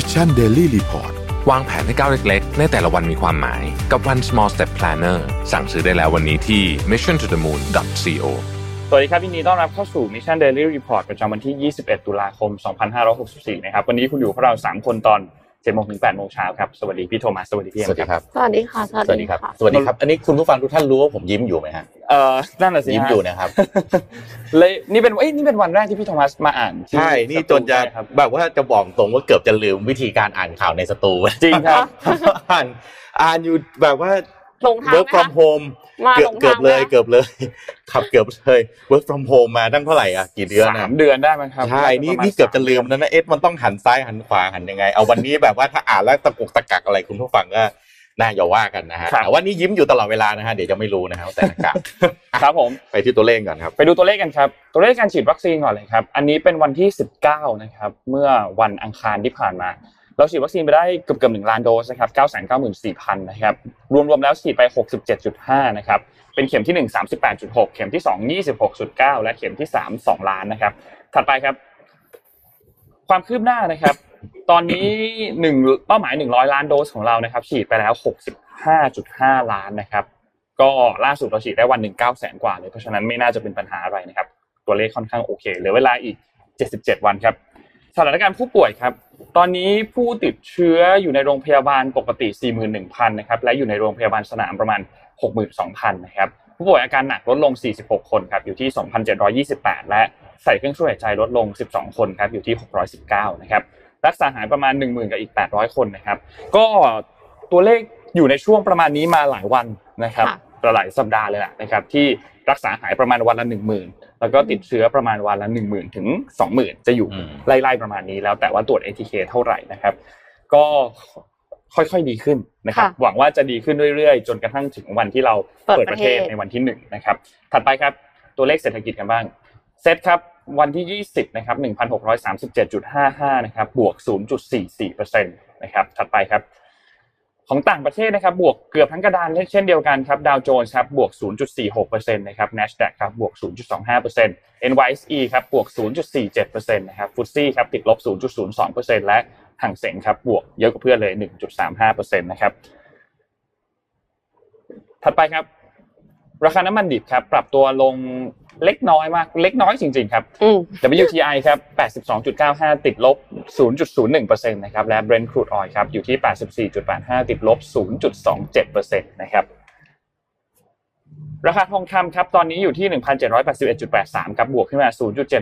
ม Mission Daily Reportวางแผนให้ก้าวเล็กๆ ในแต่ละวันมีความหมายกับ One Small Step Planner สั่งซื้อได้แล้ววันนี้ที่ mission to the moon co สวัสดีครับยินดีต้อนรับเข้าสู่ Mission Daily Report ประจำวันที่ 21 ตุลาคม 2564 นะครับ วันนี้คุณอยู่พวกเรา 3 คนตอน 7โมงถึง8โมงเช้าครับสวัสดีพี่โทมัสสวัสดีพี่เอ็มครับสวัสดีค่ะสวัสดีครับสวัสดีครับ อันนี้คุณผู้ฟังทุกท่านรู้ว่าผมยิ้มอยู่ไหมฮะเออนั่นแหละสิยิ้มอยู่นะครับเลยนี่เป็นเอ้ยนี่เป็นวันแรกที่พี่โทมัสมาอ่านใช่นี่จนจะแบบว่าจะบอกตรงว่าเกือบจะลืมวิธีการอ่านข่าวในสตูจริงครับอ่านอ่านอยู่แบบว่า ลงทาง work from home มาเกือบลงเกือทาบงเลยเกือบเลยขับเกือบเลย work from home มาตั้งเท่าไหร่อะกี่เดือนสาอะมเดือนได้ไหมครับใช่นี่นี่เกือบจะลืมแล้วนะเอ๊ะมันต้องหันซ้ายหันขวาหันยังไง เอาวันนี้แบบว่าถ้าอ่านแล้วตะกุกตะกักอะไรคุณผู้ฟังก็น่าอย่าว่ากันนะฮะแต่ว่านี่ยิ้มอยู่ตลอดเวลานะฮะเดี๋ยวจะไม่รู้นะครับแต่อากาศครับผมไปที่ตัวเลขก่อนครับ ไปดูตัวเลขกันครับ ตัวเลขการฉีดวัคซีนก่อนเลยครับ อันนี้เป็นวันที่ 19 นะครับ เมื่อวันอังคารที่ผ่านมา เราฉีดวัคซีนไปได้เกือบเกือบหนึ่งล้านโดสนะครับ994,000นเก้าหมื่นสี่พันนะครับรวมๆแล้วฉีดไป67.5นะครับเป็นเข็มที่1 38.6เข็มที่2 26.9และเข็มที่3 2ล้านนะครับ ถัดไปครับ ความคืบหน้านะครับ ตอนนี้หนึ่งเป้าหมาย100ล้านโดสของเรานะครับ ฉีดไปแล้ว65.5ล้านนะครับ ก็ล่าสุดเราฉีดได้วันหนึ่งเก้าแสนกว่าเลยเพราะฉะนั้นไม่น่าจะเป็นปัญหาอะไรนะครับ ตัวเลขค่อนข้างโอเคเหลือเวลาอีก77วันครับ สถานการณ์ผู้ป่วยครับ ตอนนี้ผู้ติดเชื้ออยู่ในโรงพยาบาลปกติ 41,000นะครับและอยู่ในโรงพยาบาลสนามประมาณ 62,000นะครับผู้ป่วยอาการหนักลดลง 46 คนครับอยู่ที่ 2,728 และใส่เครื่องช่วยหายใจลดลง 12 คนครับอยู่ที่ 619 นะครับรักษาหายประมาณ 10,000 กับอีก 800 คนนะครับ ก็ตัวเลขอยู่ในช่วงประมาณนี้มาหลายวันนะครับหลายสัปดาห์เลยแหละนะครับที่รักษาหายประมาณวันละหนึ่งหมื่น แล้วก็ติดเชื้อประมาณวันละหนึ่งหมื่นถึงสองหมื่นจะอยู่อืมไล่ๆประมาณนี้แล้วแต่ว่าตรวจ ATK เท่าไหร่นะครับ ก็ค่อยๆดีขึ้นนะครับ หวังว่าจะดีขึ้นเรื่อยๆ จนกระทั่งถึงวันที่เราเปิดประเทศในวันที่หนึ่งนะครับ ถัดไปครับตัวเลขเศรษฐกิจกันบ้างเซตครับวันที่ 20นะครับ1,637.55นะครับบวก 0.44%นะครับถัดไปครับ ของต่างประเทศนะครับบวกเกือบทั้งกระดานเช่นเดียวกันครับดาวโจนส์ครับบวก 0.46%นะครับ NASDAQ ครับบวก 0.25% NYSE ครับบวก 0.47%นะครับฟุตซี่ครับติดลบ 0.02%และห่างเสงครับบวกเยอะกว่าเพื่อนเลย 1.35%นะครับถัดไปครับ ราคาน้ำมันดิบครับปรับตัวลง เล็กน้อยมากเล็กน้อยจริง ๆ ครับอืม WTI ครับ 82.95 ติดลบ 0.01%นะครับ และ Brent crude oil ครับ อยู่ที่ 84.85 ติดลบ 0.27%นะครับ ราคาทองคำครับ ตอนนี้อยู่ที่ 1,781.83 ครับ บวกขึ้นมา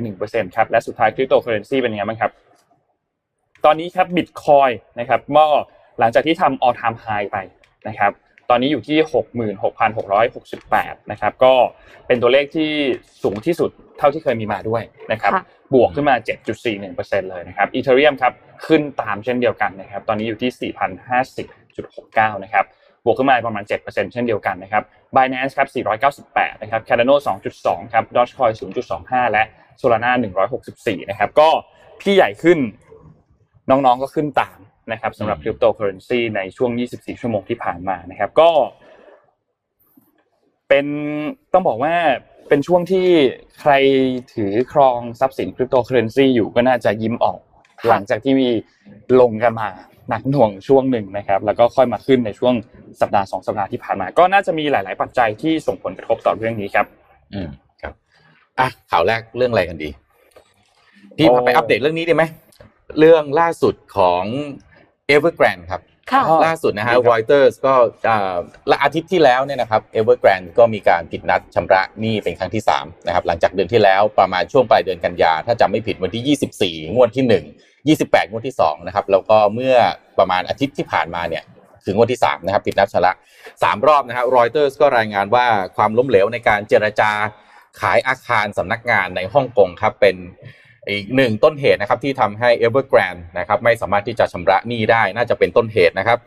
0.71%ครับ และสุดท้ายคริปโตเคอเรนซีเป็นยังไงบ้างครับ ตอนนี้ครับบิตคอยน์นะครับเมื่อหลังจากที่ทำ all time high ไปนะครับ ตอนนี้อยู่ที่ 66,668 นะครับ ก็เป็นตัวเลขที่สูงที่สุดเท่าที่เคยมีมาด้วยนะครับค่ะบวกขึ้นมา 7.41%เลยนะครับอีเทเรียมครับ ขึ้นตามเช่นเดียวกันนะครับ ตอนนี้อยู่ที่ 4,050.69 นะครับ บวกขึ้นมาประมาณ 7%เช่นเดียวกันนะครับ Binance ครับ 498 นะครับ Cardano 2.2 ครับ Dogecoin 0.25 และ Solana 164 นะครับ ก็พี่ใหญ่ขึ้น น้องๆก็ขึ้นตาม นะครับสำหรับคริปโตเคอเรนซีในช่วง 24 ชั่วโมงที่ผ่านมานะครับ ก็ เป็นต้องบอกว่าเป็นช่วงที่ใครถือครองทรัพย์สินคริปโตเคอเรนซีอยู่ก็น่าจะยิ้มออกหลังจากที่มีลงกันมาหนักหน่วงช่วงหนึ่งนะครับ แล้วก็ค่อยมาขึ้นในช่วงสัปดาห์สองสัปดาห์ที่ผ่านมา ก็น่าจะมีหลาย ๆ ปัจจัยที่ส่งผลกระทบต่อเรื่องนี้ครับ อืมครับอะข่าวแรกเรื่องอะไรกันดีพี่พาไปอัปเดตเรื่องนี้ดีไหมเรื่องล่าสุดของ Evergrande ครับค่ะอ๋อล่าสุดนะฮะดีครับ Reuters ก็อ่าและอาทิตย์ที่แล้วเนี่ยนะครับ Evergrande ก็มีการผิดนัดชำระหนี้เป็นครั้งที่3นะครับหลังจากเดือนที่แล้วประมาณช่วงปลายเดือนกันยา ถ้าจำไม่ผิดวันที่ 24 งวดที่ 1 28 งวดที่2นะครับแล้วก็เมื่อประมาณอาทิตย์ที่ผ่านมาเนี่ยถึงงวดที่3นะครับผิดนัดชำระสามรอบนะครับ Reuters ก็รายงานว่าความล้มเหลวในการเจรจาขายอาคารสำนักงานในฮ่องกงครับเป็น อีกหนึ่งต้นเหตุนะครับที่ทำให้ Evergrande นะครับไม่สามารถที่จะชำระหนี้ได้น่าจะเป็นต้นเหตุนะครับ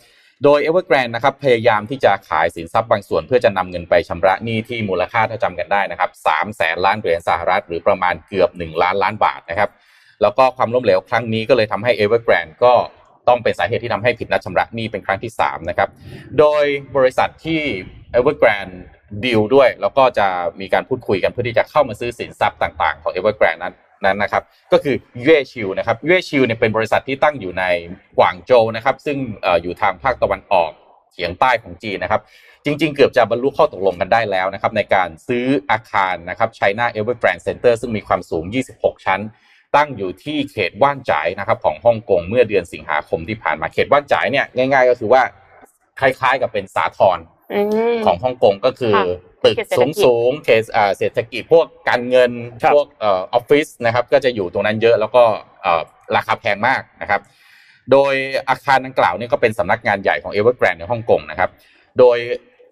โดย Evergrande นะครับพยายามที่จะขายสินทรัพย์บางส่วน เพื่อจะนำเงินไปชำระหนี้ที่มูลค่าถ้าจำกันได้นะครับสามแสนล้านเหรียญสหรัฐ หรือประมาณเกือบ 1 ล้านล้านบาทนะครับแล้วก็ความล้มเหลวครั้งนี้ก็เลยทำให้ Evergrande ก็ต้องเป็นสาเหตุที่ทำให้ผิดนัดชำระหนี้เป็นครั้งที่3นะครับ โดยบริษัทที่ Evergrande ดีลด้วย แล้วก็จะมีการพูดคุยกันเพื่อที่จะเข้ามาซื้อสินทรัพย์ต่าง ๆ ของ Evergrande นั้น นั้นนะครับ ก็คือเย่ชิวนะครับเย่ชิวเนี่ยเป็นบริษัทที่ตั้งอยู่ในกวางโจวนะครับ ซึ่งอยู่ทางภาคตะวันออกเฉียงใต้ของจีนนะครับ จริง ๆ เกือบจะบรรลุข้อตกลงกันได้แล้วนะครับ ในการซื้ออาคารนะครับ China Evergrande Center ซึ่งมีความสูง 26 ชั้น ตั้งอยู่ที่เขตว่านจ่ายนะครับ ของฮ่องกงเมื่อเดือนสิงหาคมที่ผ่านมาเขตว่านจ่ายเนี่ยง่าย ๆ ก็คือว่าคล้ายๆกับเป็นสาทรของฮ่องกงก็คือ ตึกสูงสูงเคสเศรษฐกิจพวกการเงินพวกออฟฟิศนะครับ ก็จะอยู่ตรงนั้นเยอะแล้วก็ราคาแพงมากนะครับ โดยอาคารดังกล่าวนี่ก็เป็นสำนักงานใหญ่ของ Evergrande ในฮ่องกงนะครับ โดย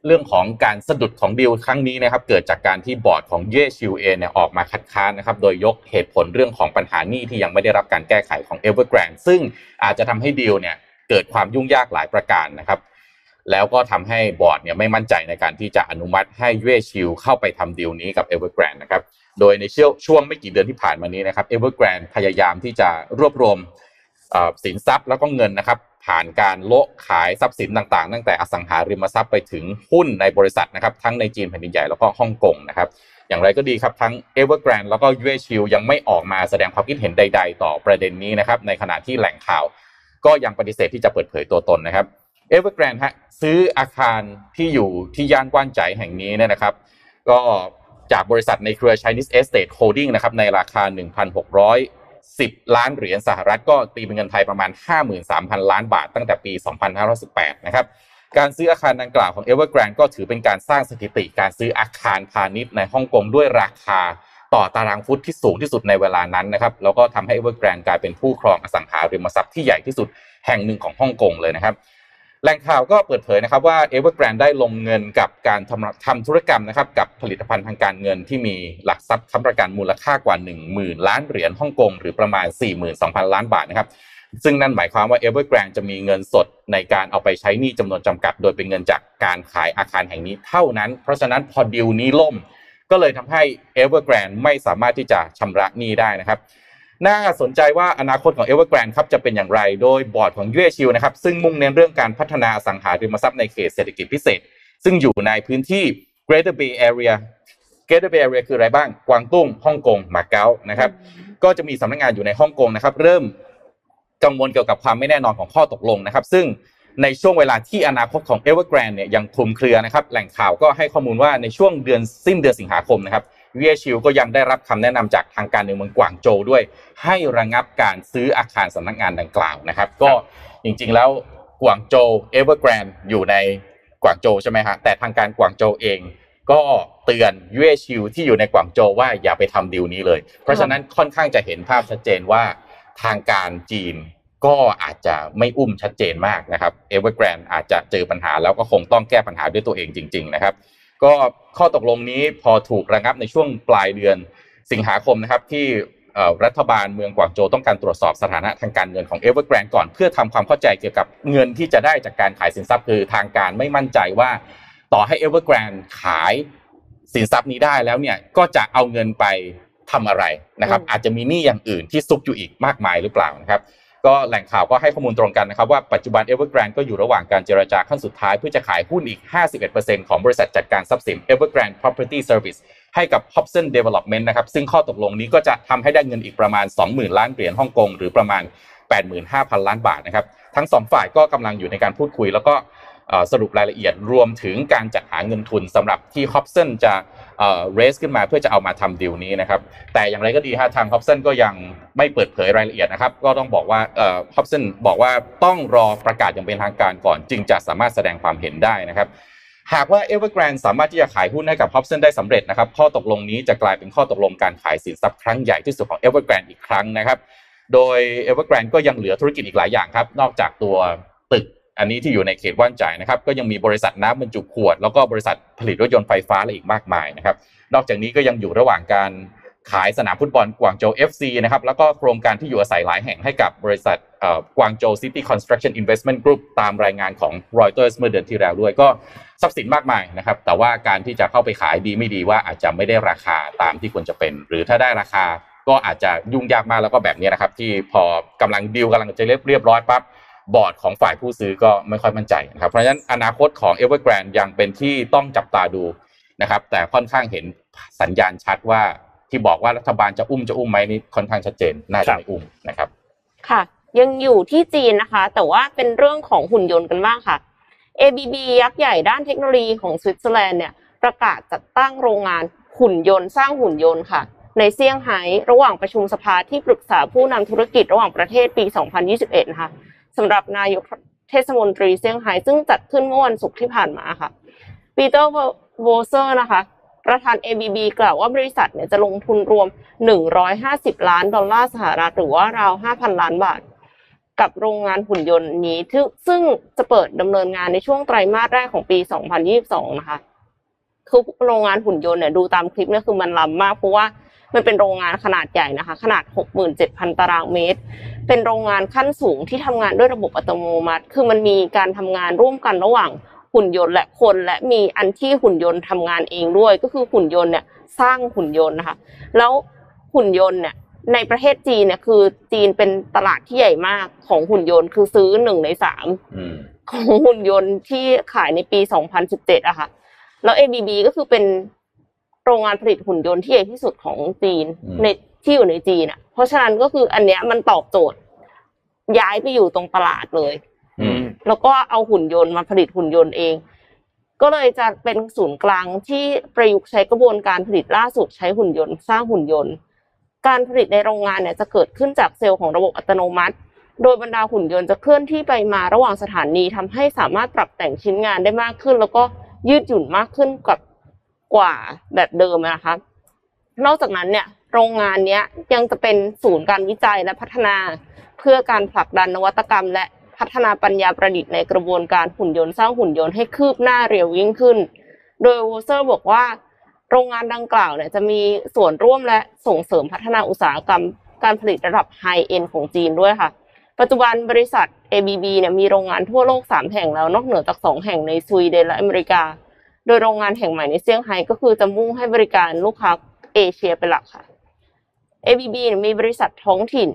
เรื่องของการสะดุดของดีลครั้งนี้นะครับ เกิดจากการที่บอร์ดของเย่ชิวเอเนี่ยออกมาคัดค้านนะครับ โดยยกเหตุผลเรื่องของปัญหาหนี้ที่ยังไม่ได้รับการแก้ไขของ Evergrande ซึ่งอาจจะทำให้ดีลเนี่ยเกิดความยุ่งยากหลายประการนะครับ แล้วก็ทำให้บอร์ดเนี่ยไม่มั่นใจในการที่จะอนุมัติให้เย่ชิลเข้าไปทำดีลนี้กับ Evergrande นด์นะครับ โดยในช่วงไม่กี่เดือนที่ผ่านมานี้นะครับ Evergrande พยายามที่จะรวบรวมสินทรัพย์แล้วก็เงินนะครับผ่านการโละขายทรัพย์สินต่างๆ ตั้งแต่อสังหาริมทรัพย์ไปถึงหุ้นในบริษัทนะครับทั้งในจีนแผ่นดินใหญ่แล้วก็ฮ่องกงนะครับอย่างไรก็ดีครับทั้ง Evergrande แล้วก็เย่ชิลยังไม่ออกมาแสดงความคิดเห็นใด ๆ ต่อประเด็นนี้นะครับในขณะที่แหล่งข่าว ก็ยังปฏิเสธที่จะเปิดเผยตัวตนนะครับ เอเวอร์แกรนด์ฮะซื้ออาคารที่อยู่ที่ย่านหว่านไจ๋แห่งนี้เนี่ยนะครับ ก็จากบริษัทในเครือ Chinese Estate Holding นะครับในราคา 1,610 ล้านเหรียญสหรัฐ ก็ตีเป็นเงินไทยประมาณ 53,000 ล้านบาทตั้งแต่ปี 2518 นะครับการซื้ออาคารดังกล่าวของ Evergrande ก็ถือเป็นการสร้างสถิติการซื้ออาคารพาณิชย์ในฮ่องกงด้วยราคาต่อตารางฟุตที่สูงที่สุดในเวลานั้นนะครับแล้วก็ทำให้ Evergrande กลายเป็นผู้ครองอสังหาริมทรัพย์ที่ใหญ่ที่สุดแห่งหนึ่งของฮ่องกงเลยนะครับ แหล่งข่าวก็เปิดเผยนะครับว่า Evergrande ได้ลงเงินกับการทำทำธุรกรรมนะครับกับผลิตภัณฑ์ทางการเงินที่มีหลักทรัพย์ค้ำประกันมูลค่ากว่า 10,000 ล้านเหรียญฮ่องกงหรือประมาณ 42,000 ล้านบาทนะครับซึ่งนั่นหมายความว่า Evergrande จะมีเงินสดในการเอาไปใช้หนี้จำนวนจำกัด โดยเป็นเงินจากการขายอาคารแห่งนี้เท่านั้น เพราะฉะนั้นพอดิวนี้ล่ม ก็เลยทำให้ Evergrande ไม่สามารถที่จะชำระหนี้ได้นะครับ น่าสนใจว่าอนาคตของ Evergrande ครับจะเป็นอย่างไร โดยบอร์ดของยูเอชิวนะครับซึ่งมุ่งเน้นเรื่องการพัฒนาสังหาริมทรัพย์ในเขตเศรษฐกิจพิเศษ ซึ่งอยู่ในพื้นที่ Greater Bay Area Greater Bay Area คืออะไรบ้าง กวางตุ้งฮ่องกงมาเก๊านะครับ ก็จะมีสำนักงานอยู่ในฮ่องกงนะครับ เริ่มกังวลเกี่ยวกับความไม่แน่นอนของข้อตกลงนะครับ ซึ่งในช่วงเวลาที่อนาคตของ Evergrande เนี่ยยังคลุมเครือนะครับ แหล่งข่าวก็ให้ข้อมูลว่าในช่วงเดือนสิ้นเดือนสิงหาคมนะครับ Yuexiu ก็ยังได้รับคำแนะนำจากทางการในเมืองกวางโจวด้วย ให้ระงับการซื้ออาคารสำนักงานดังกล่าวนะครับ ก็จริงๆแล้วกวางโจวเอเวอร์แกรนด์อยู่ในกวางโจวใช่ไหมฮะแต่ทางการกวางโจวเองก็เตือน Yuexiu ที่อยู่ในกวางโจวว่าอย่าไปทำดีลนี้เลย เพราะฉะนั้นค่อนข้างจะเห็นภาพชัดเจนว่าทางการจีนก็อาจจะไม่อุ้มชัดเจนมากนะครับเอเวอร์แกรนด์อาจจะเจอปัญหาแล้วก็คงต้องแก้ปัญหาด้วยตัวเองจริง ๆ นะครับ ก็ข้อตกลงนี้พอถูกระงับในช่วงปลายเดือนสิงหาคมนะครับที่รัฐบาลเมืองกวางโจวต้องการตรวจสอบสถานะทางการเงินของเอเวอร์แกรนก่อน เพื่อทำความเข้าใจเกี่ยวกับเงินที่จะได้จากการขายสินทรัพย์คือทางการไม่มั่นใจว่า ต่อให้เอเวอร์แกรนขายสินทรัพย์นี้ได้แล้วเนี่ยก็จะเอาเงินไปทำอะไรนะครับ อาจจะมีหนี้อย่างอื่นที่ซุกอยู่อีกมากมายหรือเปล่านะครับ ก็แหล่งข่าวก็ให้ข้อมูลตรงกันนะครับว่าปัจจุบัน Evergrande ก็อยู่ระหว่างการเจรจาขั้นสุดท้าย เพื่อจะขายหุ้นอีก 51%ของบริษัทจัดการทรัพย์สิน Evergrande Property Service ให้กับ Hobson Development นะครับซึ่งข้อตกลงนี้ก็จะทำให้ได้เงินอีกประมาณ 20,000 ล้านเหรียญฮ่องกงหรือประมาณ 85,000 ล้านบาทนะครับทั้งสองฝ่ายก็กำลังอยู่ในการพูดคุย แล้วก็ สรุปรายละเอียดรวมถึงการจัดหาเงินทุนสำหรับที่ Hobson จะเรสขึ้นมาเพื่อจะเอามาทำดีลนี้นะครับ แต่อย่างไรก็ดีฮะทางฮอปสันก็ยังไม่เปิดเผยรายละเอียดนะครับ ก็ต้องบอกว่าเอ่อฮอปสันบอกว่าต้องรอประกาศอย่างเป็นทางการก่อน จึงจะสามารถแสดงความเห็นได้นะครับหากว่า Evergrande สามารถที่จะขายหุ้นให้กับ Hobson ได้สำเร็จนะครับ ข้อตกลงนี้จะกลายเป็นข้อตกลงการขายสินทรัพย์ครั้งใหญ่ที่สุดของ Evergrande อีกครั้งนะครับ โดย Evergrande ก็ยังเหลือธุรกิจอีกหลายอย่างครับ นอกจากตัวตึก อันนี้ที่อยู่ในเขตว่านจ่ายนะครับ ก็ยังมีบริษัทน้ำบรรจุขวด แล้วก็บริษัทผลิตรถยนต์ไฟฟ้าและอีกมากมายนะครับ นอกจากนี้ก็ยังอยู่ระหว่างการขายสนามฟุตบอลกวางโจว FC นะครับ แล้วก็โครงการที่อยู่อาศัยหลายแห่งให้กับบริษัทกวางโจว City Construction Investment Group ตามรายงานของรอยเตอร์สเมื่อเดือนที่แล้วด้วยก็ทรัพย์สินมากมายนะครับ แต่ว่าการที่จะเข้าไปขายดีไม่ดีว่าอาจจะไม่ได้ราคาตามที่ควรจะเป็น หรือถ้าได้ราคาก็อาจจะยุ่งยากมากแล้วก็แบบนี้นะครับ ที่พอกำลังดีลกำลังจะเรียบเรียบร้อยปั๊บ บอร์ดของฝ่ายผู้ซื้อก็ไม่ค่อยมั่นใจนะครับ เพราะฉะนั้นอนาคตของ e v e r g r a n d ยังเป็นที่ต้องจับตาดูนะครับ แต่ค่อนข้างเห็นสัญญาณชัดว่าที่บอกว่ารัฐบาลจะอุ้มจะอุ้มไหมนี่ค่อนข้างชัดเจนน่าจะไม่อุ้มนะครับ ค่ะ ยังอยู่ที่จีนนะคะ แต่ว่าเป็นเรื่องของหุ่นยนต์กันบ้างค่ะ ABB ยักษ์ใหญ่ด้านเทคโนโลยีของสวิตเซอร์แลนด์เนี่ยประกาศจัดตั้งโรงงานหุ่นยนต์สร้างหุ่นยนต์ค่ะ ในเซี่ยงไฮ้ระหว่างประชุมสภาที่ปรึกษาผู้นำธุรกิจระหว่างประเทศปี 2021 นะคะ สำหรับนายกเทศมนตรีเซี่ยงไฮ้ซึ่งจัดขึ้นเมื่อวันศุกร์ที่ผ่านมาค่ะปีเตอร์วอเซอร์นะคะประธาน ABB กล่าวว่าบริษัทเนี่ยจะลงทุนรวม 150 ล้านดอลลาร์สหรัฐหรือว่าราว 5,000 ล้านบาท กับโรงงานหุ่นยนต์นี้ซึ่งจะเปิดดำเนินงานในช่วงไตรมาสแรกของปี 2022 นะคะคือโรงงานหุ่นยนต์เนี่ยดูตามคลิปเนี่ยคือมันล้ำมากเพราะว่า มันเป็นโรงงานขนาดใหญ่นะคะ ขนาด 67,000 ตารางเมตร เป็นโรงงานขั้นสูงที่ทำงานด้วยระบบอัตโนมัติ คือมันมีการทำงานร่วมกันระหว่างหุ่นยนต์และคนและมีอันที่หุ่นยนต์ทำงานเองด้วย ก็คือหุ่นยนต์เนี่ยสร้างหุ่นยนต์นะคะ แล้วหุ่นยนต์เนี่ยในประเทศจีนเนี่ยคือจีนเป็นตลาดที่ใหญ่มากของหุ่นยนต์คือซื้อหนึ่งในสามของหุ่นยนต์ที่ขายในปี 2017อะค่ะ แล้ว ABB ก็คือเป็น โรงงานผลิตหุ่นยนต์ที่ใหญ่ที่สุดของจีนในที่อยู่ในจีนอะเพราะฉะนั้นก็คืออันเนี้ยมันตอบโจทย์ ย้ายไปอยู่ตรงตลาดเลยแล้วก็เอาหุ่นยนต์มาผลิตหุ่นยนต์เอง ก็เลยจะเป็นศูนย์กลางที่ประยุกต์ใช้กระบวนการผลิตล่าสุดใช้หุ่นยนต์ สร้างหุ่นยนต์ การผลิตในโรงงานเนี่ยจะเกิดขึ้นจากเซลล์ของระบบอัตโนมัติ โดยบรรดาหุ่นยนต์จะเคลื่อนที่ไปมาระหว่างสถานีทำให้สามารถปรับแต่งชิ้นงานได้มากขึ้น แล้วก็ยืดหยุ่นมากขึ้นกับ กว่าแบบเดิมนะคะ นอกจากนั้นเนี่ยโรงงานนี้ยังจะเป็นศูนย์การวิจัยและพัฒนา เพื่อการผลักดันนวัตกรรม และพัฒนาปัญญาประดิษฐ์ในกระบวนการหุ่นยนต์สร้างหุ่นยนต์ให้คืบหน้าเร็วยิ่งขึ้น โดยวอเซอร์บอกว่า โรงงานดังกล่าวเนี่ยจะมีส่วนร่วมและส่งเสริมพัฒนาอุตสาหกรรม การผลิตระดับ high-end ของจีนด้วยค่ะ ปัจจุบันบริษัท ABB เนี่ยมีโรงงานทั่วโลก 3 แห่งแล้วนอกเหนือจาก 2 แห่งในสวีเดนและอเมริกา โดยโรงงานแห่งใหม่ในเซี่ยงไฮ้ก็คือจะมุ่งให้บริการลูกค้าเอเชียเป็นหลักค่ะ ABB มีบริษัทท้องถิ่น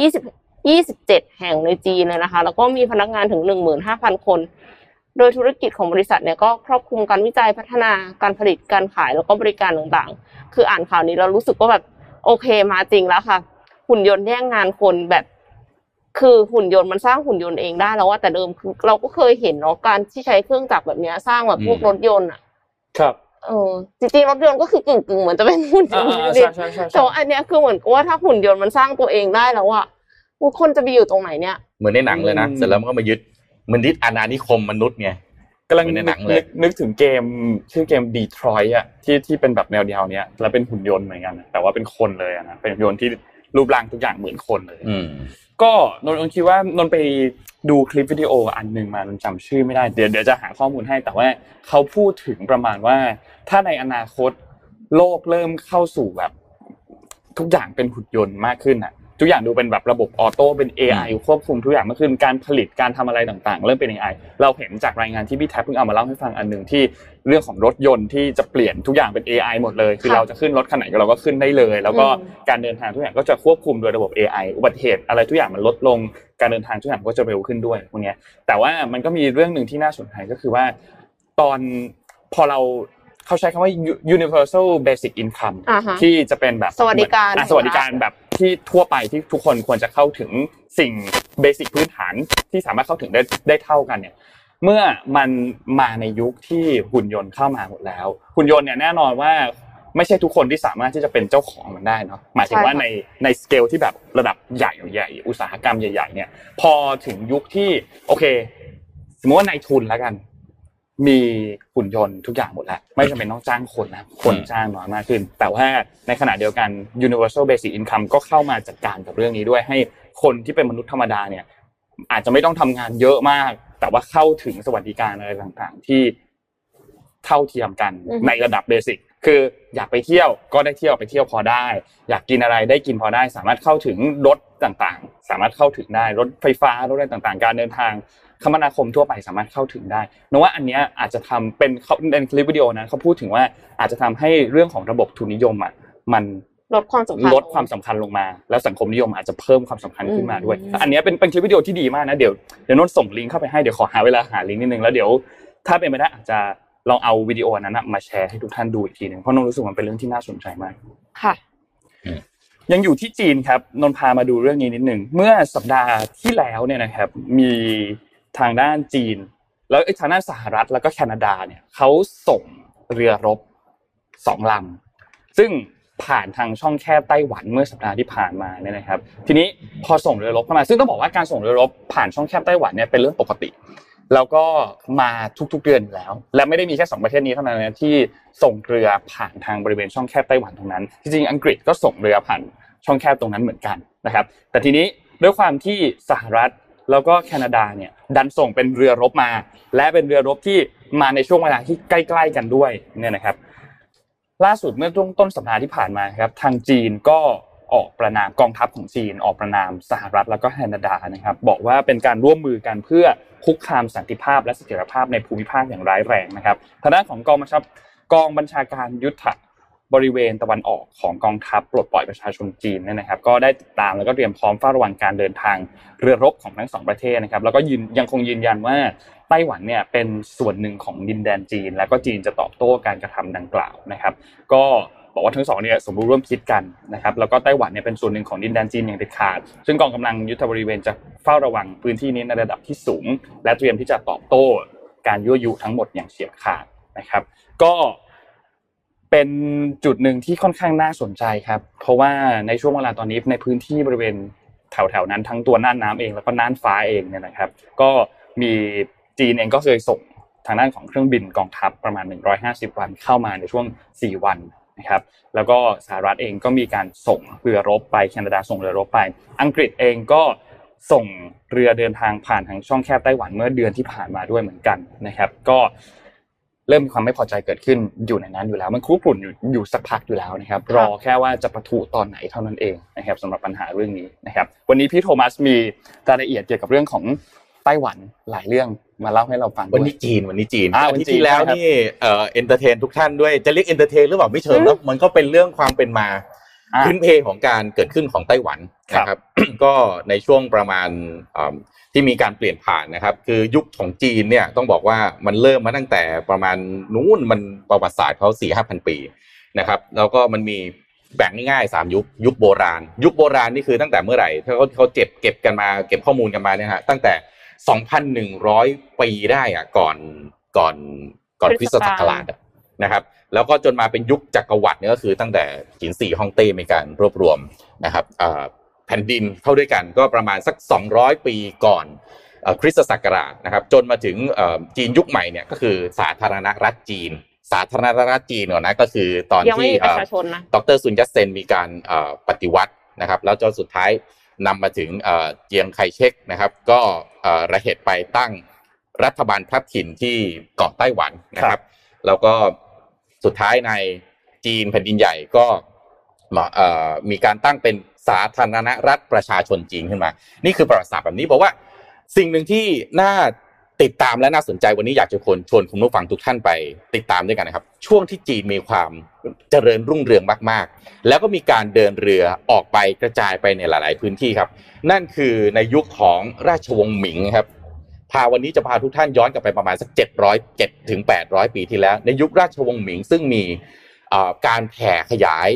20 27 แห่งในจีนเลยนะคะ แล้วก็มีพนักงานถึง 15,000 คน โดยธุรกิจของบริษัทเนี่ยก็ครอบคลุมการวิจัยพัฒนาการผลิตการขายแล้วก็บริการต่างๆ คืออ่านข่าวนี้เรารู้สึกว่าแบบโอเคมาจริงแล้วค่ะ หุ่นยนต์แย่งงานคนแบบ คือหุ่นยนต์มันสร้างหุ่นยนต์เองได้แล้วว่าแต่เดิมคือเราก็เคยเห็นเนาะการที่ใช้เครื่องจักรแบบนี้สร้างแบบพวกรถยนต์อะ ครับเออจริงๆรถยนต์ก็คือกึ่งๆเหมือนจะเป็นหุ่นยนต์ใช่ใช่ใช่แต่ว่าอันเนี้ยคือเหมือนกับว่าถ้าหุ่นยนต์มันสร้างตัวเองได้แล้วอะคนจะไปอยู่ตรงไหนเนี่ย เหมือนในหนังเลยนะเสร็จแล้วมันก็มายึดมันยึดอาณานิคมมนุษย์ไงกำลังเหมือนในนึหนักงเลยนึกถึงเกมชื่อเกมดีทรอยต์อะที่ที่เป็นแบบแนวเดียวเนี้ยแล้วเป็นหุ่นยนต์เหมือนกันอะแต่ว่าเป็นคนเลยอะนะเป็นหุ่นยนต์ที่รูปร่างทุกอย่างเหมือนคนเลยอืม ก็นนท์คิดว่านนท์ไปดูคลิปวิดีโออันหนึ่งมานนท์จำชื่อไม่ได้เดี๋ยวเดี๋ยวจะหาข้อมูลให้แต่ว่าเขาพูดถึงประมาณว่า ถ้าในอนาคตโลกเริ่มเข้าสู่แบบ ทุกอย่างเป็นหุ่นยนต์มากขึ้นอะ ทุกอย่างดูเป็นแบบระบบออโต้เป็น AI ควบคุมทุกอย่างมากขึ้นการผลิตการทำอะไรต่างๆ เริ่มเป็น AI เราเห็นจากรายงานที่พี่แท็บเพิ่งเอามาเล่าให้ฟังอันหนึ่งที่เรื่องของรถยนต์ที่จะเปลี่ยนทุกอย่างเป็น AI หมดเลย คือค่ะเราจะขึ้นรถคันไหนเราก็ขึ้นได้เลย แล้วก็อืมการเดินทางทุกอย่างก็จะควบคุมโดยระบบ AI อุบัติเหตุอะไรทุกอย่างมันลดลงการเดินทางทุกอย่างก็จะเร็วขึ้นด้วยพวกเนี้ยแต่ว่ามันก็มีเรื่องหนึ่งที่น่าสนใจก็คือว่า ตอนพอเราเขาใช้คำว่า universal basic income อ่าฮะที่จะเป็นแบบสวัสดิการอะสวัสดิการแบบ ที่ทั่วไปที่ทุกคนควรจะเข้าถึงสิ่งเบสิกพื้นฐานที่สามารถเข้าถึงได้ได้เท่ากันเนี่ยเมื่อมันมาในยุคที่หุ่นยนต์เข้ามาหมดแล้ว หุ่นยนต์เนี่ยแน่นอนว่าไม่ใช่ทุกคนที่สามารถที่จะเป็นเจ้าของมันได้เนาะหมายถึงว่าในในสเกลที่แบบระดับใหญ่ใหญ่อุตสาหกรรมใหญ่ ๆ เนี่ย พอถึงยุคที่โอเค สมมติว่านายทุนแล้วกัน มีหุ่นยนต์ทุกอย่างหมดแล้ว ไม่จำเป็นต้องจ้างคนนะคนจ้างน้อยมากขึ้น แต่ว่าในขณะเดียวกัน universal basic income ก็เข้ามาจัดการกับเรื่องนี้ด้วยให้คนที่เป็นมนุษย์ธรรมดาเนี่ยอาจจะไม่ต้องทำงานเยอะมาก แต่ว่าเข้าถึงสวัสดิการอะไรต่างๆ ที่เท่าเทียมกันอือฮึในระดับเบสิกคืออยากไปเที่ยวก็ได้เที่ยวไปเที่ยวพอได้ อยากกินอะไรได้กินพอได้ สามารถเข้าถึงรถต่างๆ สามารถเข้าถึงได้รถไฟฟ้ารถอะไรต่างๆ การเดินทาง คมนาคมทั่วไปสามารถเข้าถึงได้นว่าอันเนี้ยอาจจะทำเป็นเขาในคลิปวิดีโอนะเขาพูดถึงว่าอาจจะทำให้เรื่องของระบบทุนนิยมอะมันลดความสำคัญลดความสำคัญลงมา แล้วสังคมนิยมอาจจะเพิ่มความสำคัญขึ้นมาด้วยอืมอันเนี้ยเป็นเป็นคลิปวิดีโอที่ดีมากนะเดี๋ยวเดี๋ยวนนท์ส่งลิงก์เข้าไปให้เดี๋ยวขอหาเวลาหาลิงก์นิดนึงแล้วเดี๋ยว ถ้าเป็นไปได้อาจจะลองเอาวิดีโอนั้นนะมาแชร์ให้ทุกท่านดูอีกทีหนึ่งเพราะนนรู้สึกมันเป็นเรื่องที่น่าสนใจมากค่ะ ยังอยู่ที่จีนครับนนพามาดูเรื่องนี้นิดหนึ่งเมื่อสัปดาห์ที่แล้วเนี่ยนะครับ มี ทางด้านจีน แล้วทางด้านสหรัฐแล้วก็แคนาดาเนี่ยเขาส่งเรือรบสองลำซึ่งผ่านทางช่องแคบไต้หวันเมื่อสัปดาห์ที่ผ่านมาเนี่ยนะครับ ทีนี้พอส่งเรือรบเข้ามา ซึ่งต้องบอกว่าการส่งเรือรบผ่านช่องแคบไต้หวันเนี่ยเป็นเรื่องปกติ แล้วก็มาทุกๆเดือนอยู่แล้ว และไม่ได้มีแค่สองประเทศนี้เท่านั้นนะที่ส่งเรือผ่านทางบริเวณช่องแคบไต้หวันตรงนั้นจริงๆอังกฤษก็ส่งเรือผ่านช่องแคบตรงนั้นเหมือนกันนะครับ แต่ทีนี้ด้วยความที่สหรัฐ แล้วก็แคนาดาเนี่ยดันส่งเป็นเรือรบมา และเป็นเรือรบที่มาในช่วงเวลาที่ใกล้ ๆ กันด้วยเนี่ยนะครับ ล่าสุดเมื่อช่วงต้นสัปดาห์ที่ผ่านมาครับ ทางจีนก็ออกประนามกองทัพของจีน ออกประนามสหรัฐแล้วก็แคนาดานะครับ บอกว่าเป็นการร่วมมือกันเพื่อคุกคามสันติภาพและเสถียรภาพในภูมิภาคอย่างร้ายแรงนะครับทางด้านของกองบัญชากองบัญชาการยุทธ บริเวณตะวันออกของกองทัพปลดปล่อยประชาชนจีนเนี่ยนะครับ ก็ได้ติดตามแล้วก็เตรียมพร้อมเฝ้าระวังการเดินทางเรือรบของทั้งสองประเทศนะครับ แล้วก็ยืนยังคงยืนยันว่าไต้หวันเนี่ยเป็นส่วนหนึ่งของดินแดนจีน แล้วก็จีนจะตอบโต้การกระทำดังกล่าวนะครับ ก็บอกว่าทั้งสองเนี่ยสมรู้ร่วมคิดกันนะครับแล้วก็ไต้หวันเนี่ยเป็นส่วนหนึ่งของดินแดนจีนอย่างเด็ดขาด ซึ่งกองกำลังยุทธบริเวณจะเฝ้าระวังพื้นที่นี้ในระดับที่สูง และเตรียมที่จะตอบโต้การยั่วยุทั้งหมดอย่างเฉียบขาดนะครับ ก็ เป็นจุดหนึ่งที่ค่อนข้างน่าสนใจครับ เพราะว่าในช่วงเวลาตอนนี้ในพื้นที่บริเวณแถวๆนั้นทั้งตัวน่านน้ำเองแล้วก็น่านฟ้าเองเนี่ยนะครับ ก็มีจีนเองก็เคยส่งทางด้านของเครื่องบินกองทัพประมาณ 150 วันเข้ามาในช่วง 4 วันนะครับ แล้วก็สหรัฐเองก็มีการส่งเรือรบไปแคนาดาส่งเรือรบไป อังกฤษเองก็ส่งเรือเดินทางผ่านทางช่องแคบไต้หวันเมื่อเดือนที่ผ่านมาด้วยเหมือนกันนะครับ ก็ เริ่มมีความไม่พอใจเกิดขึ้นอยู่ในนั้นอยู่แล้ว มันคุกรุ่นอยู่อยู่สักพักอยู่แล้วนะครับ รอแค่ว่าจะประทุตอนไหนเท่านั้นเองนะครับสำหรับปัญหาเรื่องนี้นะครับ วันนี้พี่โทมัสมีรายละเอียดเกี่ยวกับเรื่องของไต้หวันหลายเรื่องมาเล่าให้เราฟังวันด้วยนี้จีนวันนี้จีนอ่าอาวันทิตย์จีนที่แล้วใช่ครับนี่เอ่อ entertain ทุกท่านด้วยจะเรียก entertain หรือเปล่าไม่เชิงอืมแล้วมันก็เป็นเรื่องความเป็นมาอ่าพื้นเพของการเกิดขึ้นของไต้หวันครับนะครับ ก็ในช่วงประมาณอ่า ที่มีการเปลี่ยนผ่านนะครับ คือยุคของจีนเนี่ยต้องบอกว่ามันเริ่มมาตั้งแต่ประมาณนู้นมันประวัติศาสตร์เขาสี่ห้าพันปีนะครับ แล้วก็มันมีแบ่งง่ายๆสามยุคยุคโบราณ ยุคโบราณนี่คือตั้งแต่เมื่อไหร่ถ้าเขาเขาเจ็บเก็บกันมาเก็บข้อมูลกันมาเนี่ยฮะตั้งแต่ 2,100 ปีได้อะก่อนก่อนก่อนคริสตศักราชอะนะครับแล้วก็จนมาเป็นยุคจักรวรรดิเนี่ยก็คือตั้งแต่จินสี่ฮ่องเต้มีการรวบรวมนะครับอ่า แผ่นดินเข้าด้วยกันก็ประมาณสัก 200 ปีก่อนเอ่อคริสตศักราชนะครับจนมาถึงเอ่อจีนยุคใหม่เนี่ยก็คือสาธารณรัฐจีน สาธารณรัฐจีนก่อนนะก็คือตอนยังไม่ที่มีปเอ่ระอชาชนนะดรซุนยัตเซนมีการเอ่อปฏิวัตินะครับแล้วจนสุดท้ายนำมาถึงเอ่อเจียงไคเชกนะครับ ก็เอ่อระเหตุไปตั้งรัฐบาลพลัดถิ่นที่เกาะไต้หวันนะครับ แล้วก็สุดท้ายในจีนแผ่นดินใหญ่ก็มาเอ่อมีการตั้งเป็น สาธารณรัฐประชาชนจีนขึ้นมา นี่คือประวัติศาสตร์แบบนี้บอกว่า สิ่งหนึ่งที่น่าติดตามและน่าสนใจวันนี้อยากจะชวนชวนคุณผู้ฟังทุกท่านไปติดตามด้วยกันนะครับ ช่วงที่จีนมีความเจริญรุ่งเรืองมากๆ แล้วก็มีการเดินเรือออกไปกระจายไปในหลาย ๆ พื้นที่ครับ นั่นคือในยุคของราชวงศ์หมิงครับพาวันนี้จะพาทุกท่านย้อนกลับไปประมาณสัก 700 7ถึง800 ปีที่แล้ว ในยุคราชวงศ์หมิงซึ่งมีการแผ่ขยาย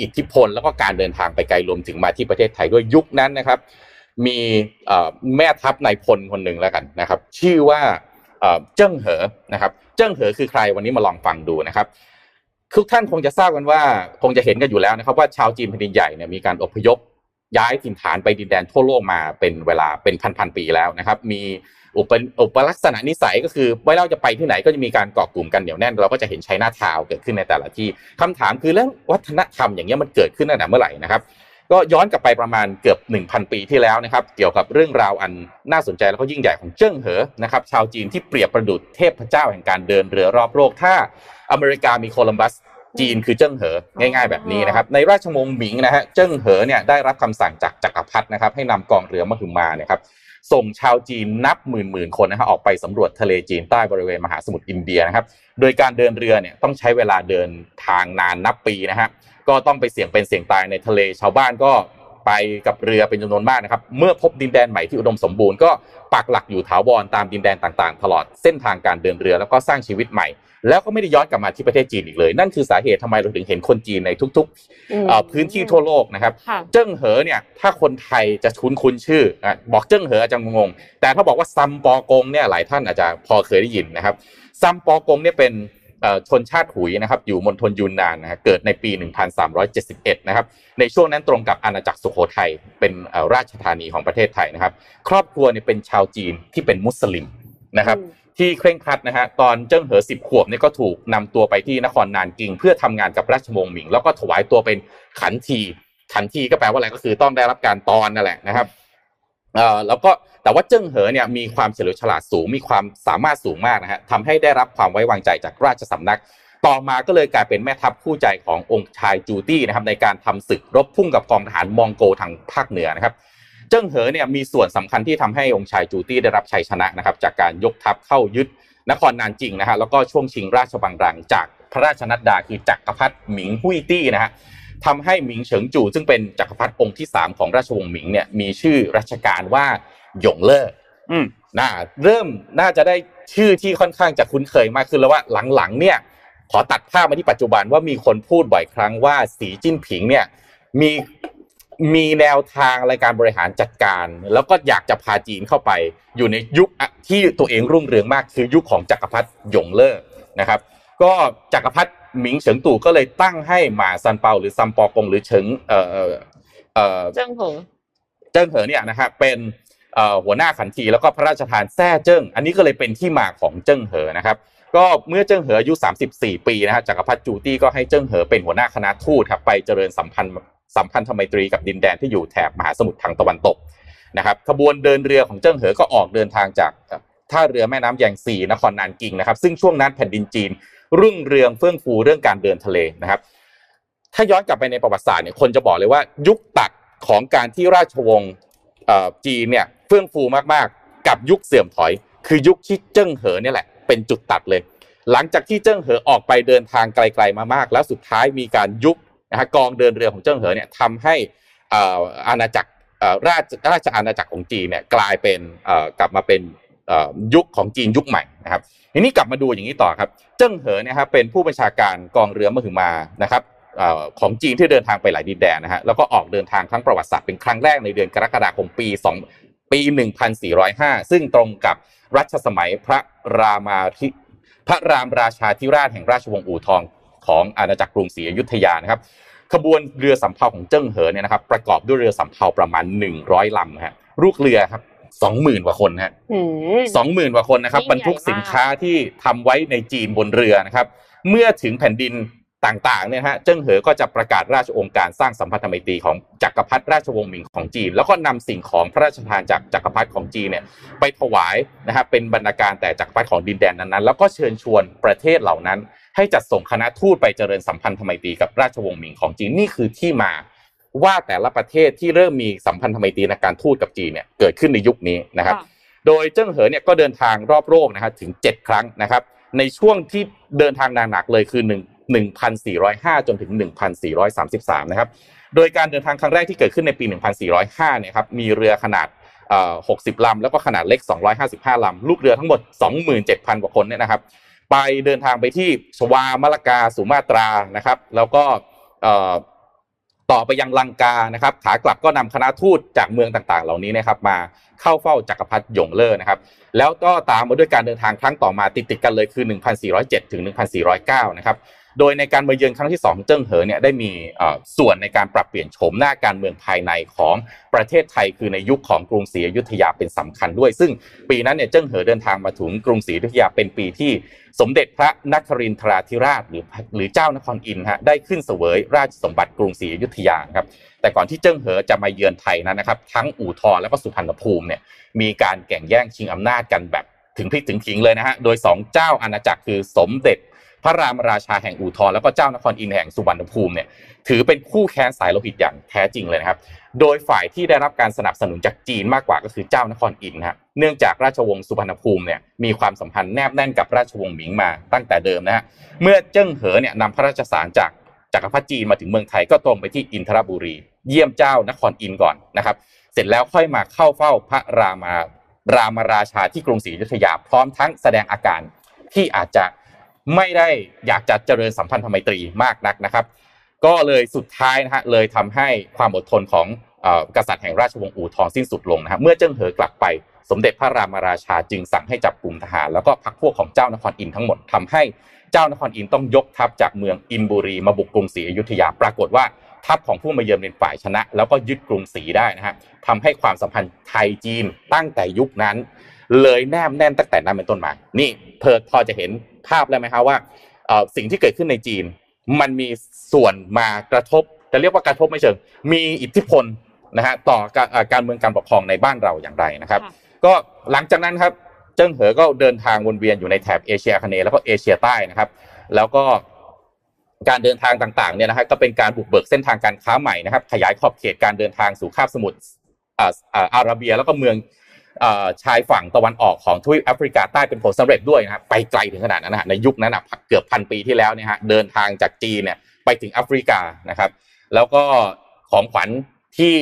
อิทธิพลแล้วก็การเดินทางไปไกลรวมถึงมาที่ประเทศไทยด้วยยุคนั้นนะครับ มีแม่ทัพนายพลคนหนึ่งแล้วกันนะครับ ชื่อว่าเจิ้งเหอนะครับ เจิ้งเหอคือใครวันนี้มาลองฟังดูนะครับทุกท่านคงจะทราบกันว่าคงจะเห็นกันอยู่แล้วนะครับ ว่าชาวจีนแผ่นดินใหญ่เนี่ยมีการอพยพย้ายถิ่นฐานไปดินแดนทั่วโลกมาเป็นเวลาเป็นพันๆปีแล้วนะครับ มี อุปอุปลักษณะนิสัยก็คือไม่ว่าจะไปที่ไหนก็จะมีการเกาะกลุ่มกันเหนียวแน่น เราก็จะเห็นใช้หน้าทาวเกิดขึ้นในแต่ละที่คำถามคือแล้ววัฒนธรรมอย่างเงี้ยมันเกิดขึ้นตั้งแต่เมื่อไหร่นะครับก็ย้อนกลับไปประมาณเกือบ 1,000 ปีที่แล้วนะครับเกี่ยวกับเรื่องราวอันน่าสนใจแล้วก็ยิ่งใหญ่ของเจิ้งเหอนะครับชาวจีนที่เปรียบประดุจเทพเจ้าแห่งการเดินเรือรอบโลกถ้าอเมริกามีโคลัมบัสจีนคือเจิ้งเหอง่าย ๆ แบบนี้นะครับในราชวงศ์หมิงนะฮะเจิ้งเหอเนี่ยได้รับคำสั่งจากจักรพรรดินะครับให้นำกองเรือมหึมาเนี่ยครับ ส่งชาวจีนนับหมื่นหมื่นคนนะฮะออกไปสำรวจทะเลจีนใต้บริเวณมหาสมุทรอินเดียนะครับ โดยการเดินเรือเนี่ยต้องใช้เวลาเดินทางนานนับปีนะฮะก็ต้องไปเสี่ยงเป็นเสี่ยงตายในทะเลชาวบ้านก็ไปกับเรือเป็นจำนวนมากนะครับ เมื่อพบดินแดนใหม่ที่อุดมสมบูรณ์ก็ปักหลักอยู่ถาวรตามดินแดนต่างๆ ตลอดเส้นทางการเดินเรือ แล้วก็สร้างชีวิตใหม่ แล้วก็ไม่ได้ย้อนกลับมาที่ประเทศจีนอีกเลย นั่นคือสาเหตุทำไมเราถึงเห็นคนจีนในทุกอืมๆเอ่อพื้นที่ทั่วโลกนะครับค่ะเจิ้งเหอเนี่ยถ้าคนไทยจะคุ้นคุ้นชื่ออะบอกเจิ้งเหออาจจะงงๆแต่ถ้าบอกว่าซัมปอกงเนี่ยหลายท่านอาจจะพอเคยได้ยินนะครับซัมปอกงเนี่ยเป็นเอ่อชนชาติหุยนะครับอยู่มณฑลยูนนานนะฮะเกิดในปี 1371 นะครับในช่วงนั้นตรงกับอาณาจักรสุโขทัยเป็นเอ่อราชธานีของประเทศไทยนะครับ ครอบครัวเนี่ยเป็นชาวจีนที่เป็นมุสลิมนะครับอืม ที่เคร่งครัดนะฮะตอนเจิ้งเหอสิบขวบเนี่ยก็ถูกนำตัวไปที่นครนานกิง เพื่อทำงานกับราชวงศ์หมิง แล้วก็ถวายตัวเป็นขันทีขันทีก็แปลว่าอะไรก็คือต้องได้รับการตอนนั่นแหละนะครับเอ่อแล้วก็แต่ว่าเจิ้งเหอเนี่ยมีความเฉลียวฉลาดสูงมีความสามารถสูงมากนะฮะทำให้ได้รับความไว้วางใจจากราชสำนัก ต่อมาก็เลยกลายเป็นแม่ทัพคู่ใจขององค์ชายจูตี้นะครับในการทำศึกรบพุ่งกับกองทหารมองโกทางภาคเหนือนะครับ เจิ้งเหอเนี่ยมีส่วนสำคัญที่ทำให้องค์ชายจูตี้ได้รับชัยชนะนะครับจากการยกทัพเข้ายึดนครนานจิงนะฮะแล้วก็ช่วงชิงราชบังรังจากพระราชนัดดาคือจักรพรรดิหมิงหุยตี้นะฮะทำให้หมิงเฉิงจู่ซึ่งเป็นจักรพรรดิองค์ที่สามของราชวงศ์หมิงเนี่ยมีชื่อราชการว่าหยงเล่ออืมน่าเริ่มน่าจะได้ชื่อที่ค่อนข้างจะคุ้นเคยมากขึ้นแล้วว่าหลังๆเนี่ยขอตัดภาพมาที่ปัจจุบันว่ามีคนพูดบ่อยครั้งว่าสีจิ้นผิงเนี่ยมี มีแนวทางในการบริหารจัดการ แล้วก็อยากจะพาจีนเข้าไป อยู่ในยุคอะที่ตัวเองรุ่งเรืองมากคือยุคของจักรพรรดิหยงเล่อนะครับ ก็จักรพรรดิหมิงเฉิงตู่ก็เลยตั้งให้หมาซันเปาหรือซัมปอกงหรือเฉิงเอ่อเอ่อเอ่อเจิ้งเหอเจิ้งเหอเนี่ยนะฮะเป็นเอ่อหัวหน้าขันทีแล้วก็พระราชทานแซ่เจิ้ง อันนี้ก็เลยเป็นที่มาของเจิ้งเหอนะครับ ก็เมื่อเจิ้งเหออายุ 34 ปีนะฮะจักรพรรดิจูตี้ก็ให้เจิ้งเหอเป็นหัวหน้าคณะทูตครับไปเจริญสัมพันธ์ สัมพันธไมตรีกับดินแดนที่อยู่แถบมหาสมุทรทางตะวันตกนะครับขบวนเดินเรือของเจิ้งเหอก็ออกเดินทางจากท่าเรือแม่น้ำแยงซีนครนานกิงนะครับ ซึ่งช่วงนั้นแผ่นดินจีน รุ่งเรืองเฟื่องฟูเรื่องการเดินทะเลนะครับ ถ้าย้อนกลับไปในประวัติศาสตร์เนี่ยคนจะบอกเลยว่า ยุคตัดของการที่ราชวงศ์จีนเนี่ยเฟื่องฟูมากๆ กับยุคเสื่อมถอย คือยุคที่เจิ้งเหอเนี่ยแหละเป็นจุดตัดเลย หลังจากที่เจิ้งเหอออกไปเดินทางไกลๆมามาก แล้วสุดท้ายมีการยุบ นะฮะกองเดินเรือของเจิ้งเหอเนี่ยทำให้อาณาจักรราชราชอาณาจักรของจีนเนี่ยกลายเป็นกลับมาเป็นยุคของจีนยุคใหม่นะครับ ทีนี้กลับมาดูอย่างนี้ต่อครับ เจิ้งเหอเนี่ยครับเป็นผู้บัญชาการกองเรือมหึมานะครับอของจีนที่เดินทางไปหลายดินแดนนะฮะแล้วก็ออกเดินทางครั้งประวัติศาสตร์เป็นครั้งแรกในเดือนกรกฎาคมปี2ปี 1405 ซึ่งตรงกับรัชสมัยพระรามาธิพระรามราชาธิราชแห่งราชวงศ์อู่ทอง ของอาณาจักรกรุงศรีอยุธยานะครับขบวนเรือสำเภาของเจิ้งเหอเนี่ยนะครับประกอบด้วยเรือสำเภาประมาณ 100ลำฮะลูกเรือครับ20,000กว่าคนฮะอืมสองหมื่นกว่าคนนะครับยิ่งบรรทุกใหญ่มากสินค้าที่ทำไว้ในจีนบนเรือนะครับ เมื่อถึงแผ่นดินต่างๆเนี่ยนะฮะเจิ้งเหอก็จะประกาศราชองค์การสร้างสัมพันธไมตรีของจักรพรรดิราชวงศ์หมิงของจีน แล้วก็นำสิ่งของพระราชทานจากจักรพรรดิของจีนเนี่ยไปถวายนะครับเป็นบรรณาการแต่จักรพรรดิของดินแดนนั้นๆ แล้วก็เชิญชวนประเทศเหล่านั้น ให้จัดส่งคณะทูตไปเจริญสัมพันธไมตรีกับราชวงศ์หมิงของจีนนี่คือที่มาว่าแต่ละประเทศที่เริ่มมีสัมพันธไมตรีในการทูตกับจีนเนี่ยเกิดขึ้นในยุคนี้นะครับค่ะโดยเจิ้งเหอเนี่ยก็เดินทางรอบโลกนะครับถึง 7 ครั้งนะครับ ในช่วงที่เดินทางหนักๆเลยคือ1 1,405 จนถึง 1,433 นะครับ โดยการเดินทางครั้งแรกที่เกิดขึ้นในปี 1,405 เนี่ยครับมีเรือขนาดเอ่อ60 ลำ แล้วก็ขนาดเล็ก 255 ลำ ลูกเรือทั้งหมด 27,000 กว่าคนเนี่ยนะครับ ไปเดินทางไปที่สวามลกาสุมาตรานะครับ แล้วก็ต่อไปยังลังกานะครับขากลับก็นำคณะทูตจากเมืองต่างๆ เหล่านี้นะครับมาเข้าเฝ้าจักรพรรดิหยงเล่อนะครับ แล้วก็ตามมาด้วยการเดินทางครั้งต่อมาติดๆกันเลยคือ 1,407 ถึง 1,409 นะครับ โดยในการมาเยือนครั้งที่ 2 เจิ้งเหอเนี่ยได้มีส่วนในการปรับเปลี่ยนโฉมหน้าการเมืองภายในของประเทศไทยคือในยุคของกรุงศรีอยุธยาเป็นสำคัญด้วย ซึ่งปีนั้นเนี่ยเจิ้งเหอเดินทางมาถึงกรุงศรีอยุธยาเป็นปีที่สมเด็จพระนครินทราธิราชหรือหรือเจ้านครอินฮะได้ขึ้นเสวยราชสมบัติกรุงศรีอยุธยาครับแต่ก่อนที่เจิ้งเหอจะมาเยือนไทยนั้นนะครับ ทั้งอู่ทองแล้วก็สุพรรณภูมิเนี่ยมีการแข่งแย่งชิงอำนาจกันแบบถึงพริกถึงขิงเลยนะฮะโดยสองเจ้าอาณาจักรคือสมเด็จ พระรามราชาแห่งอู่ทองแล้วก็เจ้านครอินแห่งสุวรรณภูมิเนี่ยถือเป็นคู่แค้นสายโลหิตอย่างแท้จริงเลยนะครับ โดยฝ่ายที่ได้รับการสนับสนุนจากจีนมากกว่าก็คือเจ้านครอินทร์ฮะเนื่องจากราชวงศ์สุพรรณภูมิเนี่ยมีความสัมพันธ์แนบแน่นกับราชวงศ์หมิงมาตั้งแต่เดิมนะฮะเมื่อเจิ้งเหอเนี่ยนำพระราชสารจากจักรพรรดิจีนมาถึงเมืองไทยก็ตรงไปที่อินทรบุรี เยี่ยมเจ้านครอินก่อนนะครับ เสร็จแล้วค่อยมาเข้าเฝ้าพระรามา รามราชาที่กรุงศรีอยุธยาพร้อมทั้งแสดงอาการที่อาจจะ ไม่ได้อยากจะเจริญสัมพันธไมตรีมากนักนะครับ ก็เลยสุดท้ายนะฮะเลยทำให้ความอดทนของกษัตริย์แห่งราชวงศ์อู่ทองสิ้นสุดลงนะครับเมื่อเจิ้งเหอกลับไปสมเด็จพระรามาราชาจึงสั่งให้จับกลุ่มทหาร แล้วก็พรรคพวกของเจ้านครอินทั้งหมดทำให้เจ้านครอินต้องยกทัพจากเมืองอินบุรีมาบุกกรุงศรีอยุธยา ปรากฏว่าทัพของผู้มาเยือนเป็นฝ่ายชนะ แล้วก็ยึดกรุงศรีได้นะฮะทำให้ความสัมพันธ์ไทยจีนตั้งแต่ยุคนั้น เลยแนบแน่นตั้งแต่นั้นเป็นต้นมา นี่เพิร์พอจะเห็น ภาพแล้วไหมครับว่าสิ่งที่เกิดขึ้นในจีน มันมีส่วนมากระทบจะเรียกว่ากระทบไม่เชิง มีอิทธิพลนะฮะต่อการการเมืองการปกครองในบ้านเราอย่างไรนะครับ ก็หลังจากนั้นครับเจิ้งเหอก็เดินทางวนเวียนอยู่ในแถบเอเชียคเนแล้วก็เอเชียใต้นะครับ แล้วก็การเดินทางต่างๆเนี่ยนะฮะก็เป็นการบุกเบิกเส้นทางการค้าใหม่นะครับ ขยายขอบเขตการเดินทางสู่คาบสมุทรอาระเบียแล้วก็เมือง ชายฝั่งตะวันออกของทวีปแอฟริกาใต้เป็นผลสำเร็จด้วยนะครับไปไกลถึงขนาดนั้นนะในยุคนั้นนะเกือบพันปีที่แล้วเนี่ยฮะเดินทางจากจีนเนี่ยไปถึงแอฟริกานะครับ แล้วก็ของขวัญที่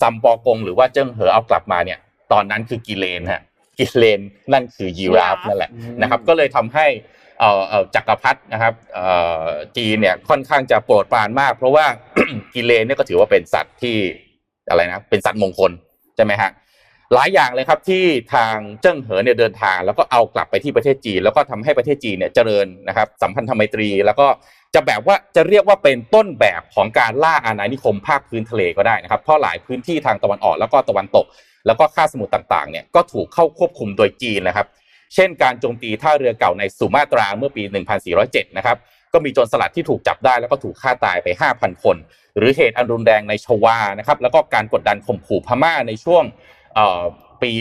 ซัมปอกงหรือว่าเจิ้งเหอเอากลับมาเนี่ยตอนนั้นคือกิเลนฮะกิเลนนั่นคือยีราฟนั่นแหละนะครับ ก็เลยทำให้จักรพรรดินะครับจีนเนี่ยค่อนข้างจะโปรดปรานมาก เพราะว่ากิเลนเนี่ยก็ถือว่าเป็นสัตว์ที่อะไรนะเป็นสัตว์มงคลใช่ไหมฮะ หลายอย่างเลยครับที่ทางเจิ้งเหอเนี่ยเดินทาง แล้วก็เอากลับไปที่ประเทศจีน แล้วก็ทำให้ประเทศจีนเนี่ยเจริญนะครับสัมพันธไมตรี แล้วก็จะแบบว่าจะเรียกว่าเป็นต้นแบบของการล่าอาณานิคมภาคพื้นทะเลก็ได้นะครับ เพราะหลายพื้นที่ทางตะวันออกแล้วก็ตะวันตก แล้วก็ข้าสมุทรต่างๆเนี่ยก็ถูกเข้าควบคุมโดยจีนนะครับ เช่น การโจมตีท่าเรือเก่าในสุมาตราเมื่อปี 1407 นะครับก็มีโจรสลัดที่ถูกจับได้แล้วก็ถูกฆ่าตายไป 5,000 คน หรือเหตุอันรุนแรงในชวานะครับแล้วก็การกดดันข่มขู่พม่าในช่วง ปี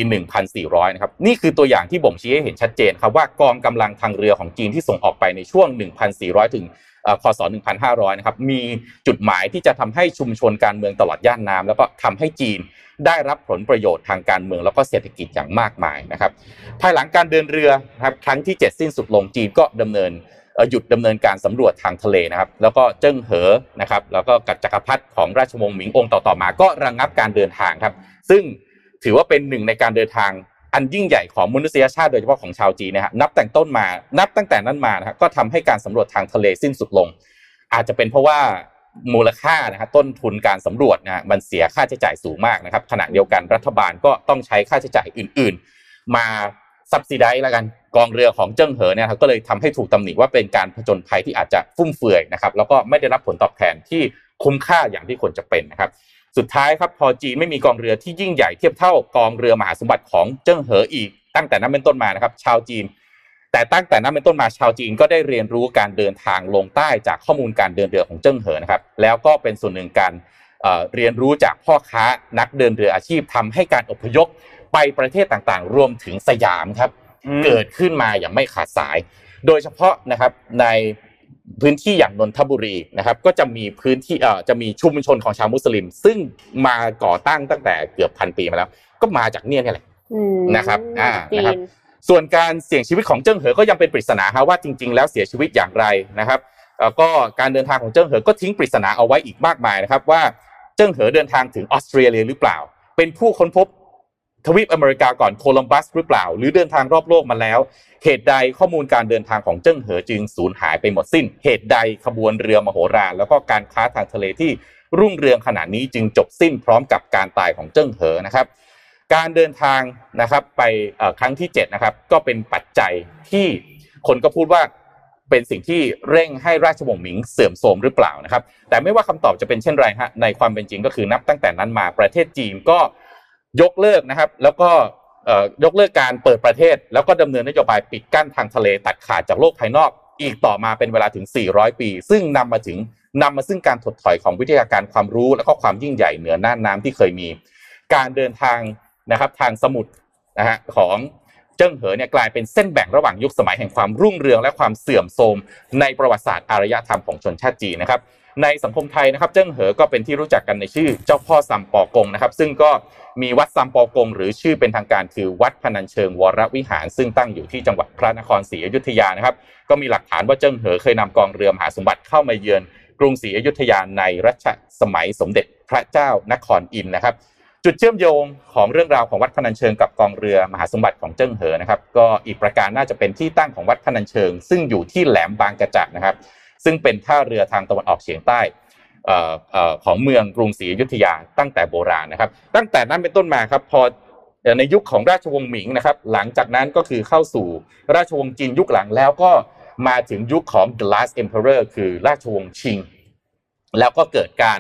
1,400 นะครับ นี่คือตัวอย่างที่บ่งชี้ให้เห็นชัดเจนครับว่ากองกำลังทางเรือของจีนที่ส่งออกไปในช่วง 1,400 ถึงคศ 1,500 นะครับ มีจุดหมายที่จะทำให้ชุมชนการเมืองตลอดย่านน้ำแล้วก็ทำให้จีนได้รับผลประโยชน์ทางการเมืองแล้วก็เศรษฐกิจอย่างมากมายนะครับ ภายหลังการเดินเรือครับครั้งที่ 7 สิ้นสุดลงจีนก็ดำเนินหยุดดำเนินการสำรวจทางทะเลนะครับ แล้วก็เจิ้งเหอนะครับ แล้วก็กัจจักรพรรดิของราชวงศ์หมิงองค์ต่อๆมา ก็ระงงับการเดินทางครับ ซึ่ง ถือว่าเป็นหนึ่งในการเดินทางอันยิ่งใหญ่ของมนุษยชาติโดยเฉพาะของชาวจีนนะฮะนับแต่งต้นมา นับตั้งแต่นั้นมานะก็ทำให้การสำรวจทางทะเลสิ้นสุดลง อาจจะเป็นเพราะว่ามูลค่านะฮะต้นทุนการสำรวจนะมันเสียค่าใช้จ่ายสูงมากนะครับขณะเดียวกันรัฐบาลก็ต้องใช้ค่าใช้จ่ายอื่น ๆ มาซับซิได้แล้วกันกองเรือของเจิ้งเหอเนี่ยครับก็เลยทำให้ถูกตำหนิว่าเป็นการผจญภัยที่อาจจะฟุ่มเฟือยนะครับแล้วก็ไม่ได้รับผลตอบแทนที่คุ้มค่าอย่างที่ควรจะเป็นนะครับ สุดท้ายครับพอจีนไม่มีกองเรือที่ยิ่งใหญ่เทียบเท่ากองเรือมหาสมบัติของเจิ้งเหออีก ตั้งแต่นั้นเป็นต้นมานะครับ ชาวจีน แต่ตั้งแต่นั้นเป็นต้นมาชาวจีนก็ได้เรียนรู้การเดินทางลงใต้จากข้อมูลการเดินเรือของเจิ้งเหอนะครับ แล้วก็เป็นส่วนหนึ่งการเรียนรู้จากพ่อค้านักเดินเรืออาชีพทำให้การอพยพไปประเทศต่างๆ รวมถึงสยามครับ เกิดขึ้นมาอย่างไม่ขาดสาย โดยเฉพาะนะครับใน พื้นที่อย่างนนทบุรีนะครับก็จะมีพื้นที่เอ่อจะมีชุมชนของชาวมุสลิม ซึ่งมาก่อตั้งตั้งแต่เกือบพันปีมาแล้ว ก็มาจากเนี่ยนี่แหละนะครับอ่านะครับส่วนการเสี่ยงชีวิตของเจิ้งเหอก็ยังเป็นปริศนาฮะว่าจริง ๆ แล้วเสียชีวิตอย่างไรนะครับก็การเดินทางของเจิ้งเหอก็ทิ้งปริศนาเอาไว้อีกมากมายนะครับว่าเจิ้งเหอเดินทางถึงออสเตรเลียหรือเปล่า เป็นผู้ค้นพบ ทวีปอเมริกาก่อนโคลัมบัสหรือเปล่า หรือเดินทางรอบโลกมาแล้ว เหตุใดข้อมูลการเดินทางของเจิ้งเหอจึงสูญหายไปหมดสิ้น เหตุใดขบวนเรือมโหฬารแล้วก็การค้าทางทะเลที่รุ่งเรืองขนาดนี้จึงจบสิ้นพร้อมกับการตายของเจิ้งเหอนะครับ การเดินทางนะครับไปครั้งที่7นะครับก็เป็นปัจจัยที่คนก็พูดว่าเป็นสิ่งที่เร่งให้ราชวงศ์หมิงเสื่อมโทรมหรือเปล่านะครับ แต่ไม่ว่าคำตอบจะเป็นเช่นไรฮะในความเป็นจริงก็คือนับตั้งแต่นั้นมาประเทศจีนก็ ยกเลิกนะครับ แล้วก็ยกเลิกการเปิดประเทศ แล้วก็ดำเนินนโยบายปิดกั้นทางทะเลตัดขาดจากโลกภายนอก อีกต่อมาเป็นเวลาถึง 400 ปี ซึ่งนำมาถึงนำมาซึ่งการถดถอยของวิทยาการความรู้ และก็ความยิ่งใหญ่เหนือน่านน้ำที่เคยมี การเดินทางนะครับทางสมุทรนะฮะของเจิ้งเหอเนี่ยกลายเป็นเส้นแบ่งระหว่างยุคสมัยแห่งความรุ่งเรืองและความเสื่อมโทรมในประวัติศาสตร์อารยธรรมของชนชาติจีนนะครับ ในสังคมไทยนะครับ เจิ้งเหอก็เป็นที่รู้จักกันในชื่อเจ้าพ่อซัมปอกงนะครับ ซึ่งก็มีวัดซัมปอกง หรือชื่อเป็นทางการคือวัดพนัญเชิงวรวิหาร ซึ่งตั้งอยู่ที่จังหวัดพระนครศรีอยุธยานะครับ ก็มีหลักฐานว่าเจิ้งเหอเคยนำกองเรือมหาสมบัติเข้ามาเยือนกรุงศรีอยุธยาในรัชสมัยสมเด็จพระเจ้านครอินนะครับ จุดเชื่อมโยงของเรื่องราวของวัดพนัญเชิงกับกองเรือมหาสมบัติของเจิ้งเหอนะครับ ก็อีกประการน่าจะเป็นที่ตั้งของวัดพนัญเชิง ซึ่งอยู่ที่แหลมบางกระจักนะครับ ซึ่งเป็นท่าเรือทางตะวันออกเฉียงใต้ของเมืองกรุงศรีอยุธยาตั้งแต่โบราณนะครับ ตั้งแต่นั้นเป็นต้นมาครับพอในยุคของราชวงศ์หมิงนะครับ หลังจากนั้นก็คือเข้าสู่ราชวงศ์จีนยุคหลังแล้วก็มาถึงยุคของ The Last Emperor คือราชวงศ์ชิง แล้วก็เกิดการ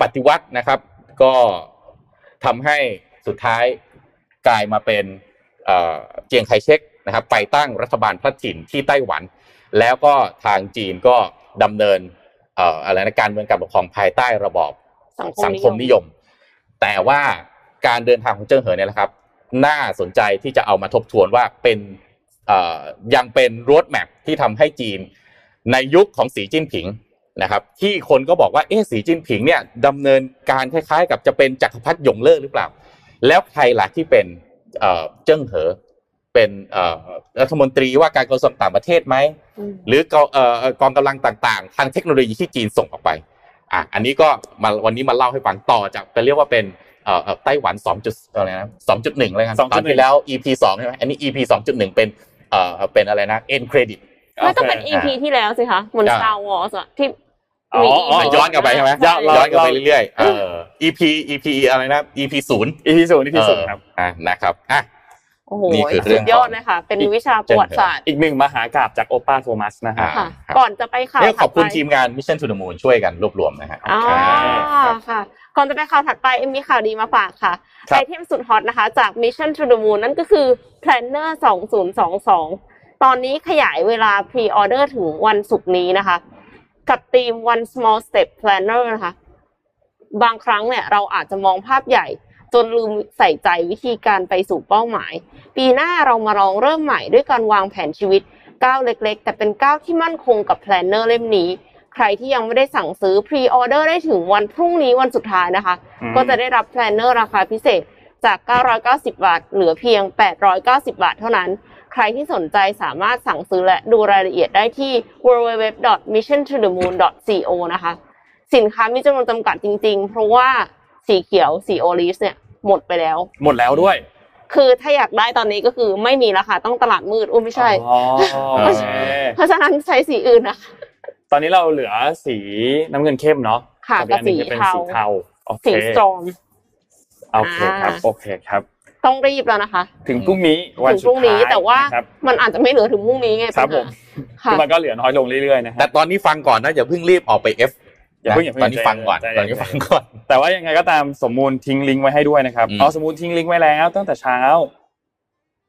ปฏิวัตินะครับ ก็ทำให้สุดท้ายกลายมาเป็นเอ่อเจียงไคเชกนะครับ ไปตั้งรัฐบาลพระถิ่นที่ไต้หวัน แล้วก็ทางจีนก็ดำเนินเอ่ออะไรนะการเมืองการปกครองภายใต้ระบอบสังคสัมงนิคยมมนิยม แต่ว่าการเดินทางของเจิ้งเหอเนี่ยแหละครับน่าสนใจที่จะเอามาทบทวนว่าเป็นเอ่อยังเป็นร d แมพที่ทำให้จีนในยุคของสีจิ้นผิงนะครับที่คนก็บอกว่าเอ๊ะสีจิ้นผิงเนี่ยดำเนินการคล้ายๆ กับจะเป็นจักรพรรดิหยงเล่อหรือเปล่า แล้วใครล่ะที่เป็นเอ่อเจิ้งเหอ เป็นเอ่อรัฐมนตรีว่าการกระทรวงต่างประเทศไหมอืมหรือกองเอ่อกองกำลังต่างๆ ทางเทคโนโลยีที่จีนส่งออกไปอะอันนี้ก็มาวันนี้มาเล่าให้ฟังต่อจากจะเรียกว่าเป็นเอ่อเอ่อไต้หวัน2จุดอะไรนะ2.1เลยกัน2.1ตอนที่แล้ว EP 2ใช่ไหมอันนี้ EP 2.1เป็นเอ่อเป็นอะไรนะ end credit ไม่ก็เป็นโอเค EP ที่แล้วสิคะเหมือนอ่า Star Wars อะที่อ๋อมีอ๋อ EP ย้อนกลับไปใช่ไหมย้อนเราย้อนกลับไปเราเรื่อยๆเออ EP EP อะไรนะ EP ศูนย์ EP ศูนย์ EP ศูนย์ครับอะนะครับอะ โอ้โหนี่คือเรื่สุองดยอดเลยค่ะ เป็นวิชาประวัติศาสตร์อีกหนึ่งมหากาบจากโอป้าโทมัสนะฮะอ่าค่ะ ครับ ก่อนจะไปข่าวเนี่ยขอบคุณถัดไปทีมงาน Mission to the Moon ช่วยกันรวบรวมนะฮะ อ่าครับค่ะ ก่อนจะไปข่าวถัดไปเอ็มมีข่าวดีมาฝากค่ะครับ ไอเทมสุดฮอตนะคะ จาก Mission to the Moon นั่นก็คือ Planner 2022 ตอนนี้ขยายเวลา Pre-order ถึงวันศุกร์นี้นะคะ กับธีม One Small Step Planner นะคะ บางครั้งเนี่ยเราอาจจะมองภาพใหญ่ จนลืมใส่ใจวิธีการไปสู่เป้าหมาย ปีหน้าเรามาลองเริ่มใหม่ด้วยการวางแผนชีวิตก้าวเล็กๆ แต่เป็นก้าวที่มั่นคงกับ planner เล่มนี้ ใครที่ยังไม่ได้สั่งซื้อ pre-order ได้ถึงวันพรุ่งนี้วันสุดท้ายนะคะอืมก็จะได้รับ planner ราคาพิเศษจาก 990 บาท เหลือเพียง 890 บาทเท่านั้น ใครที่สนใจสามารถสั่งซื้อและดูรายละเอียดได้ที่ www.missiontothemoon.co นะคะ สินค้ามีจำนวนจำกัดจริงๆ เพราะว่า สีเขียวสี olive เนี่ยหมดไปแล้ว หมดแล้วด้วย คือถ้าอยากได้ตอนนี้ก็คือไม่มีราคาต้องตลาดมืดอุ้มไม่ใช่อ๋อโอเคเพราะฉะนั้นใช้สีอื่นนะคะตอนนี้เราเหลือสีน้ำเงินเข้มเนาะค่ะอีอันหนึ่งจะเป็นกับสีสีเทาเทาโอเคสีสตรองโอเคครับอ่าโอเคครับต้องรีบแล้วนะคะ ถึงพรุ่งนี้วันถึงสุพดรุ่งนี้ท้ายแต่ว่านะครับมันอาจจะไม่เหลือถึงพรุ่งนี้ไงครับปัญหาผมค่ะมันก็เหลือน้อยลงเรื่อยๆนะแต่ฮะตอนนี้ฟังก่อนนะอย่าเพิ่งรีบออกไป F อ ย่าเพิ่งอย่าเพิ่งตอนนี้ฟังก่อนใจเย็นตอนนี้ฟังก่อน แต่ว่ายังไงก็ตามสมมูลทิ้งลิงก์ไว้ให้ด้วยนะครับอืมเอาสมมูลทิ้งลิงก์ไว้แล้วตั้งแต่เช้า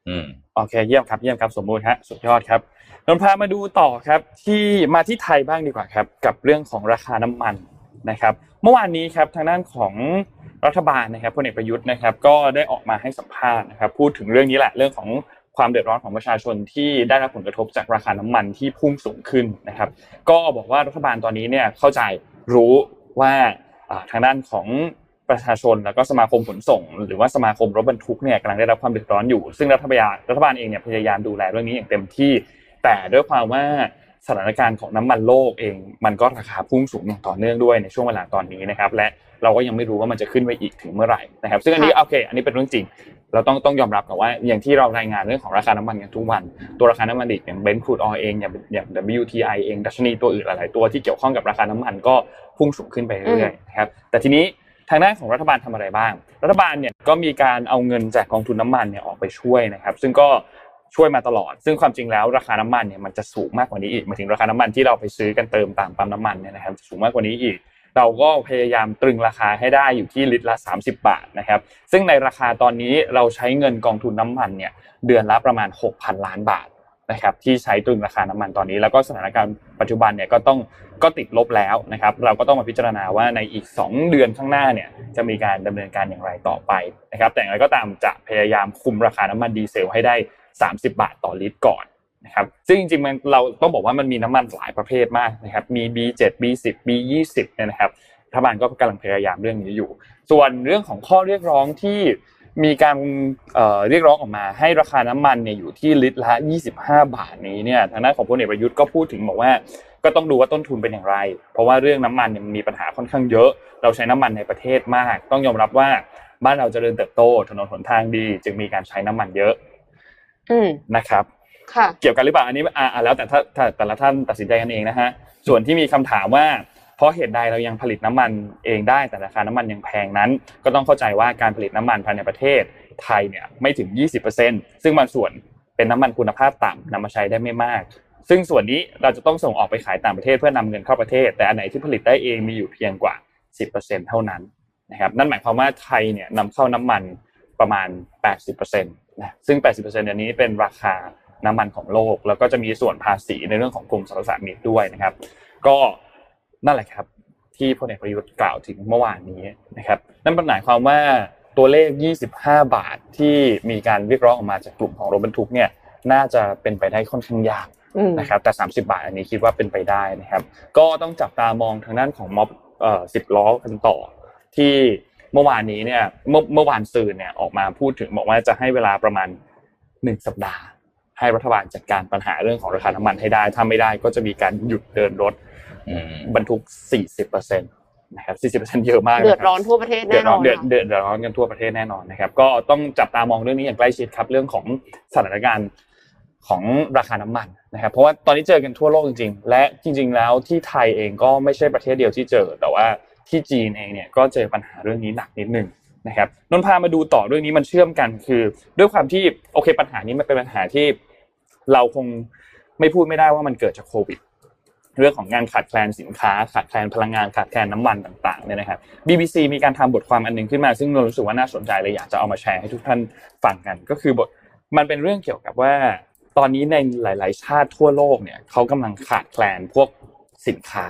อืมโอเคเยี่ยมครับเยี่ยมครับสมบูรณ์ฮะสุดยอดครับนนท์พามาดูต่อครับ ที่มาที่ไทยบ้างดีกว่าครับ กับเรื่องของราคาน้ำมันนะครับ เมื่อวานนี้ครับทางด้านของรัฐบาลนะครับพลเอกประยุทธ์นะครับ ก็ได้ออกมาให้สัมภาษณ์นะครับ พูดถึงเรื่องนี้แหละเรื่องของความเดือดร้อนของประชาชนที่ได้รับผลกระทบจากราคาน้ำมันที่พุ่งสูงขึ้นนะครับ ก็บอกว่ารัฐบาลตอนนี้เนี่ยเข้าใจ รู้ว่าทางด้านของประชาชนแล้วก็สมาคมขนส่ง หรือว่าสมาคมรถบรรทุกเนี่ยกำลังได้รับความเดือดร้อนอยู่ ซึ่งรัฐบาลรัฐบาลเองเนี่ยพยายามดูแลเรื่องนี้อย่างเต็มที่ แต่ด้วยความว่า สถานการณ์ของน้ำมันโลกเอง มันก็ราคาพุ่งสูงอย่างต่อเนื่องด้วยในช่วงเวลาตอนนี้นะครับ และเราก็ยังไม่รู้ว่ามันจะขึ้นไปอีกถึงเมื่อไหร่นะครับ ซึ่งอันนี้โอเค อันนี้เป็นเรื่องจริง เราต้องต้องยอมรับกับว่าอย่างที่เรารายงานเรื่องของราคาน้ำมันกันทุกวัน ตัวราคาน้ำมันดิบอย่างเบนซ์ครูดออยเองอย่างอย่าง WTI เองดัชนีตัวอื่นหลายๆตัวที่เกี่ยวข้องกับราคาน้ำมันก็พุ่งสูงขึ้นไปเรื่อยๆนะครับ แต่ทีนี้ทางด้านของรัฐบาลทำอะไรบ้าง รัฐบาลเนี่ยก็มีการเอาเงินจากกองทุนน้ำมันเนี่ยออกไปช่วยนะครับ ซึ่งก็ ช่วยมาตลอด ซึ่งความจริงแล้วราคาน้ำมันเนี่ยมันจะสูงมากกว่านี้อีกหมายถึงราคาน้ำมันที่เราไปซื้อกันเติมตามปั๊มน้ำมันเนี่ยนะครับจะสูงมากกว่านี้อีก เราก็พยายามตรึงราคาให้ได้อยู่ที่ลิตรละ 30 บาทนะครับ ซึ่งในราคาตอนนี้เราใช้เงินกองทุนน้ำมันเนี่ยเดือนละประมาณ 6,000 ล้านบาทนะครับที่ใช้ตรึงราคาน้ำมันตอนนี้ แล้วก็สถานการณ์ปัจจุบันเนี่ยก็ต้องก็ติดลบแล้วนะครับเราก็ต้องมาพิจารณาว่าในอีก 2 เดือนข้างหน้าเนี่ยจะมีการดำเนินการอย่างไรต่อไปนะครับแต่อย่างไรก็ตามจะพยายามคุมราคาน้ำมันดีเซลให้ได้ 30 บาทต่อลิตรก่อนนะครับซึ่งจริงๆมันเราต้องบอกว่ามันมีน้ำมันหลายประเภทมากนะครับมี B7 B10 B20 เนี่ยนะครับรัฐบาลก็กำลังพยายามเรื่องนี้อยู่ ส่วนเรื่องของข้อเรียกร้องที่มีการเรียกร้องออกมาให้ราคาน้ำมันเนี่ยอยู่ที่ลิตรละ 25 บาทนี้เนี่ยทางด้านของพลเอกประยุทธ์ก็พูดถึงบอกว่าก็ต้องดูว่าต้นทุนเป็นอย่างไร เพราะว่าเรื่องน้ำมันเนี่ยมีปัญหาค่อนข้างเยอะ เราใช้น้ำมันในประเทศมาก ต้องยอมรับว่าบ้านเราจเจริญเติบโตถนนหนทางดี จึงมีการใช้น้ำมันเยอะ นะครับค่ะเกี่ยวกันหรือเปล่าอันนี้อ่าแล้วแต่ถ้าแต่ละท่านตัดสินใจกันเองนะฮะส่วนที่มีคำถามว่าเพราะเหตุใดเรายังผลิตน้ำมันเองได้แต่ราคาน้ำมันยังแพงนั้น ก็ต้องเข้าใจว่าการผลิตน้ำมันภายในประเทศไทยเนี่ยไม่ถึง 20%ซึ่งบางส่วนเป็นน้ำมันคุณภาพต่ำนำมาใช้ได้ไม่มาก ซึ่งส่วนนี้เราจะต้องส่งออกไปขายต่างประเทศเพื่อนำเงินเข้าประเทศ แต่อันไหนที่ผลิตได้เองมีอยู่เพียงกว่า 10%เท่านั้นนะครับนั่นหมายความว่าไทยเนี่ยนำเข้าน้ำมัน ประมาณ 80%นะซึ่ง 80%อันนี้เป็นราคาน้ำมันของโลก แล้วก็จะมีส่วนภาษีในเรื่องของกลุ่มสรรพสามิตด้วยนะครับ ก็นั่นแหละครับที่พลเอกประยุทธ์กล่าวถึงเมื่อวานนี้นะครับ นั่นหมายความว่าตัวเลข 25 บาทที่มีการเรียกร้องออกมาจากกลุ่มของรถบรรทุกเนี่ยน่าจะเป็นไปได้ค่อนข้างยากนะครับแต่ 30 บาทอันนี้คิดว่าเป็นไปได้นะครับ ก็ต้องจับตามองทางด้านของม็อบเอ่อ10ล้อกันต่อที่ เมื่อวานนี้เนี่ยเมื่อเมื่อวานซืนเนี่ยออกมาพูดถึงบอกว่าจะให้เวลาประมาณ1สัปดาห์ ให้รัฐบาลจัดการปัญหาเรื่องของราคาน้ำมันให้ได้ ถ้าไม่ได้ก็จะมีการหยุดเดินรถบรรทุก 40%นะครับ 40%เยอะมากเดือดร้อนทั่วประเทศแน่นอนเดือดเดือดร้อนกันทั่วประเทศแน่นอนนะครับ ก็ต้องจับตามองเรื่องนี้อย่างใกล้ชิดครับ เรื่องของสถานการณ์ของราคาน้ำมันนะครับ เพราะว่าตอนนี้เจอกันทั่วโลกจริง ๆ และจริง ๆ แล้วที่ไทยเองก็ไม่ใช่ประเทศเดียวที่เจอ แต่ว่า ที่จีนเองเนี่ยก็เจอปัญหาเรื่องนี้หนักนิดหนึ่งนะครับนนพามาดูต่อเรื่องนี้มันเชื่อมกันคือ ด้วยความที่โอเคปัญหานี้มันเป็นปัญหาที่เราคงไม่พูดไม่ได้ว่ามันเกิดจากโควิด เรื่องของงานขาดแคลนสินค้า ขาดแคลนพลังงานขาดแคลนน้ำมันต่างๆเนี่ยนะครับ BBC มีการทำบทความอันนึงขึ้นมา ซึ่งเรารู้สึกว่าน่าสนใจเลยอยากจะเอามาแชร์ให้ทุกท่านฟังกัน ก็คือบทมันเป็นเรื่องเกี่ยวกับว่า ตอนนี้ในหลาย ๆ ชาติทั่วโลกเนี่ยเขากำลังขาดแคลนพวกสินค้า